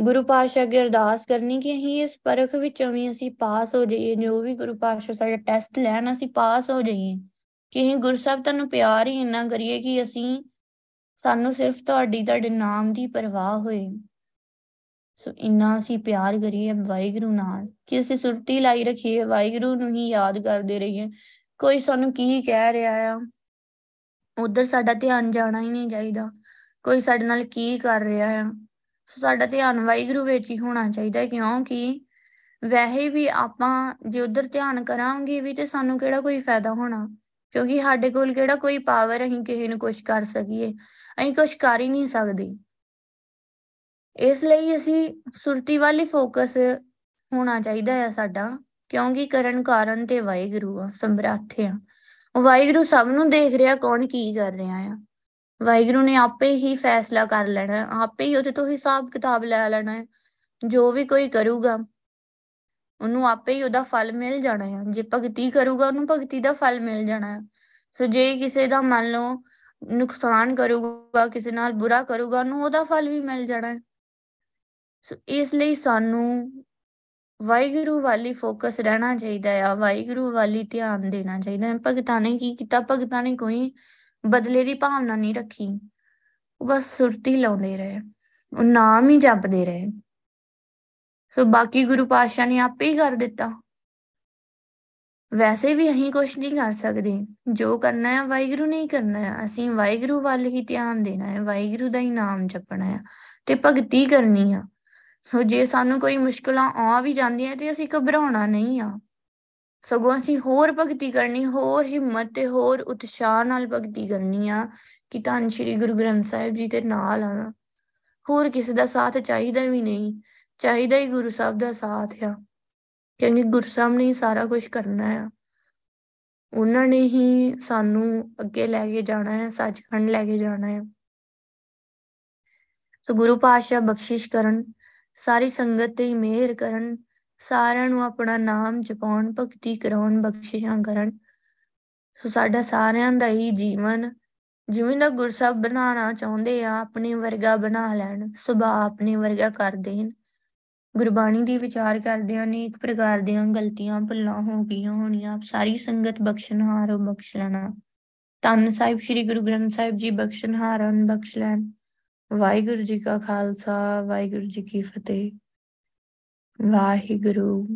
ਗੁਰੂ ਪਾਤਸ਼ਾਹ ਅੱਗੇ ਅਰਦਾਸ ਕਰਨੀ ਕਿ ਅਸੀਂ ਇਸ ਪਰਖ ਵਿੱਚੋਂ ਵੀ ਅਸੀਂ ਪਾਸ ਹੋ ਜਾਈਏ, ਜੋ ਵੀ ਗੁਰੂ ਪਾਤਸ਼ਾਹ ਸਾਡਾ ਟੈਸਟ ਲੈਣ, ਅਸੀਂ ਪਾਸ ਹੋ ਜਾਈਏ। ਕਿ ਅਸੀਂ ਗੁਰਸਾਹਿਬ ਤੁਹਾਨੂੰ ਪਿਆਰ ਹੀ ਇੰਨਾ ਕਰੀਏ ਕਿ ਅਸੀਂ ਸਾਨੂੰ ਸਿਰਫ ਤੁਹਾਡੀ, ਤੁਹਾਡੇ ਨਾਮ ਦੀ ਪਰਵਾਹ ਹੋਏ। ਸੋ ਇੰਨਾ ਅਸੀਂ ਪਿਆਰ ਕਰੀਏ ਵਾਹਿਗੁਰੂ ਨਾਲ ਕਿ ਅਸੀਂ ਸੁਰਤੀ ਲਾਈ ਰੱਖੀਏ, ਵਾਹਿਗੁਰੂ ਨੂੰ ਹੀ ਯਾਦ ਕਰਦੇ ਰਹੀਏ। ਕੋਈ ਸਾਨੂੰ ਕੀ ਕਹਿ ਰਿਹਾ ਆ, ਉਧਰ ਸਾਡਾ ਧਿਆਨ ਜਾਣਾ ਹੀ ਨਹੀਂ ਚਾਹੀਦਾ। ਕੋਈ ਸਾਡੇ ਨਾਲ ਕੀ ਕਰ ਰਿਹਾ ਆ। ਸੋ ਸਾਡਾ ਧਿਆਨ ਵਾਹਿਗੁਰੂ ਵਿੱਚ ਹੀ ਹੋਣਾ ਚਾਹੀਦਾ ਕਿਉਂਕਿ ਵੈਸੇ ਵੀ ਆਪਾਂ ਜੇ ਉਧਰ ਧਿਆਨ ਕਰਾਂਗੇ ਵੀ ਤੇ ਸਾਨੂੰ ਕਿਹੜਾ ਕੋਈ ਫਾਇਦਾ ਹੋਣਾ? ਕਿਉਂਕਿ ਸਾਡੇ ਕੋਲ ਕਿਹੜਾ ਕੋਈ ਪਾਵਰ ਅਸੀਂ ਕਿਸੇ ਨੂੰ ਕੁਝ ਕਰ ਸਕੀਏ? ਅਸੀਂ ਕੁਝ ਕਰ ਹੀ ਨਹੀਂ ਸਕਦੇ। ਇਸ ਲਈ ਅਸੀਂ ਸੁਰਤੀ ਵਾਲੀ ਫੋਕਸ ਹੋਣਾ ਚਾਹੀਦਾ ਹੈ ਸਾਡਾ, ਕਿਉਂਕਿ ਕਰਨ ਕਾਰਨ ਤੇ ਵਾਹਿਗੁਰੂ ਆ ਸਮਰੱਥ ਆ। ਵਾਹਿਗੁਰੂ ਸਭ ਨੂੰ ਦੇਖ ਰਿਹਾ ਕੌਣ ਕੀ ਕਰ ਰਿਹਾ ਆ। ਵਾਹਿਗੁਰੂ ਨੇ ਆਪੇ ਹੀ ਫੈਸਲਾ ਕਰ ਲੈਣਾ ਆਪੇ ਹੀ ਉਹਦੇ ਤੋਂ ਹਿਸਾਬ ਕਿਤਾਬ ਲੈ ਲੈਣਾ ਹੈ, ਜੋ ਵੀ ਕੋਈ ਕਰੂਗਾ, ਉਹਨੂੰ ਆਪੇ ਹੀ ਉਹਦਾ ਫਲ ਮਿਲ ਜਾਣਾ ਹੈ, ਜੇ ਭਗਤੀ ਕਰੂਗਾ, ਉਹਨੂੰ ਭਗਤੀ ਦਾ ਫਲ ਮਿਲ ਜਾਣਾ ਹੈ, ਸੋ ਜੇ ਕਿਸੇ ਦਾ ਮੰਨ ਲਓ ਨੁਕਸਾਨ ਕਰੂਗਾ, ਕਿਸੇ ਨਾਲ ਬੁਰਾ ਕਰੂਗਾ, ਉਹਨੂੰ ਉਹਦਾ ਫਲ ਵੀ ਮਿਲ ਜਾਣਾ ਹੈ। ਸੋ ਇਸ ਲਈ ਸਾਨੂੰ ਵਾਹਿਗੁਰੂ ਵਾਲੀ ਫੋਕਸ ਰਹਿਣਾ ਚਾਹੀਦਾ ਆ ਵਾਹਿਗੁਰੂ ਵਾਲੀ ਧਿਆਨ ਦੇਣਾ ਚਾਹੀਦਾ ਹੈ। ਭਗਤਾਂ ਨੇ ਕੀ ਕੀਤਾ? ਭਗਤਾਂ ਨੇ ਕੋਈ ਬਦਲੇ ਦੀ ਭਾਵਨਾ ਨਹੀਂ ਰੱਖੀ। ਉਹ ਬਸ ਸੁਰਤੀ ਲਾਉਂਦੇ ਰਹੇ। ਉਹ ਨਾਮ ਹੀ ਜਪਦੇ ਰਹੇ। ਸੋ ਬਾਕੀ ਗੁਰੂ ਪਾਤਸ਼ਾਹ ਨੇ ਆਪੇ ਹੀ ਕਰ ਦਿੱਤਾ। ਵੈਸੇ ਵੀ ਅਸੀਂ ਕੁਝ ਨਹੀਂ ਕਰ ਸਕਦੇ। ਜੋ ਕਰਨਾ ਹੈ, ਵਾਹਿਗੁਰੂ ਨੇ ਹੀ ਕਰਨਾ ਹੈ। ਅਸੀਂ ਵਾਹਿਗੁਰੂ ਵੱਲ ਹੀ ਧਿਆਨ ਦੇਣਾ ਹੈ। ਵਾਹਿਗੁਰੂ ਦਾ ਹੀ ਨਾਮ ਜਪਣਾ ਹੈ ਤੇ ਭਗਤੀ ਕਰਨੀ ਆ। ਸੋ ਜੇ ਸਾਨੂੰ ਕੋਈ ਮੁਸ਼ਕਲਾਂ ਆ ਵੀ ਜਾਂਦੀਆਂ ਤੇ ਅਸੀਂ ਘਬਰਾਉਣਾ ਨਹੀਂ ਆ। ਸਗੋਂ ਅਸੀਂ ਹੋਰ ਭਗਤੀ ਕਰਨੀ, ਹੋਰ ਹਿੰਮਤ ਤੇ ਹੋਰ ਉਤਸ਼ਾਹ ਨਾਲ ਭਗਤੀ ਕਰਨੀ ਆ ਕਿ ਤਾਂ ਸ਼੍ਰੀ ਗੁਰੂ ਗ੍ਰੰਥ ਸਾਹਿਬ ਜੀ ਦੇ ਨਾਲ ਆ ਹੋਰ ਕਿਸੇ ਦਾ ਸਾਥ ਚਾਹੀਦਾ ਵੀ ਨਹੀਂ, ਚਾਹੀਦਾ ਹੀ ਗੁਰੂ ਸਾਹਿਬ ਦਾ ਸਾਥ ਆ, ਕਿਉਂਕਿ ਗੁਰੂ ਸਾਹਿਬ ਨੇ ਹੀ ਸਾਰਾ ਕੁਝ ਕਰਨਾ ਆ। ਉਹਨਾਂ ਨੇ ਹੀ ਸਾਨੂੰ ਅੱਗੇ ਲੈ ਕੇ ਜਾਣਾ ਹੈ ਸੱਚਖੰਡ ਲੈ ਕੇ ਜਾਣਾ ਹੈ ਸੋ ਗੁਰੂ ਪਾਤਸ਼ਾਹ ਬਖਸ਼ਿਸ਼ ਕਰਨ, ਸਾਰੀ ਸੰਗਤ ਤੇ ਮਿਹਰ ਕਰਨ ਸਾਰਿਆਂ ਨੂੰ ਆਪਣਾ ਨਾਮ ਜਪਾਉਣ, ਭਗਤੀ ਕਰਾਉਣ, ਬਖਸ਼ਿਸ਼ਾਂ ਕਰਨ। ਸੋ ਸਾਡਾ ਸਾਰਿਆਂ ਦਾ ਹੀ ਜੀਵਨ ਜਿਵੇਂ ਦਾ ਗੁਰਸਬ ਬਣਾਉਣਾ ਚਾਹੁੰਦੇ ਆ, ਆਪਣੇ ਵਰਗਾ ਬਣਾ ਲੈਣ, ਸੁਭਾਅ ਆਪਣੇ ਵਰਗਾ ਕਰ ਦੇਣ। ਗੁਰਬਾਣੀ ਦੀ ਵਿਚਾਰ ਕਰਦੇ ਆ ਅਨੇਕ ਪ੍ਰਕਾਰ ਦੀਆਂ ਗਲਤੀਆਂ, ਭੁੱਲਾਂ ਹੋ ਗਈਆਂ ਹੋਣੀਆਂ ਸਾਰੀ ਸੰਗਤ ਬਖਸ਼ਣਹਾਰ ਬਖਸ਼ ਲੈਣਾ। ਤਨ ਸਾਹਿਬ, ਸ੍ਰੀ ਗੁਰੂ ਗ੍ਰੰਥ ਸਾਹਿਬ ਜੀ ਬਖਸ਼ਣਹਾਰਨ ਬਖਸ਼ ਲੈਣ। ਵਾਹਿਗੁਰੂ ਜੀ ਕਾ ਖਾਲਸਾ, ਵਾਹਿਗੁਰੂ ਜੀ ਕੀ ਫਤਿਹ। ਵਾਹਿਗੁਰੂ।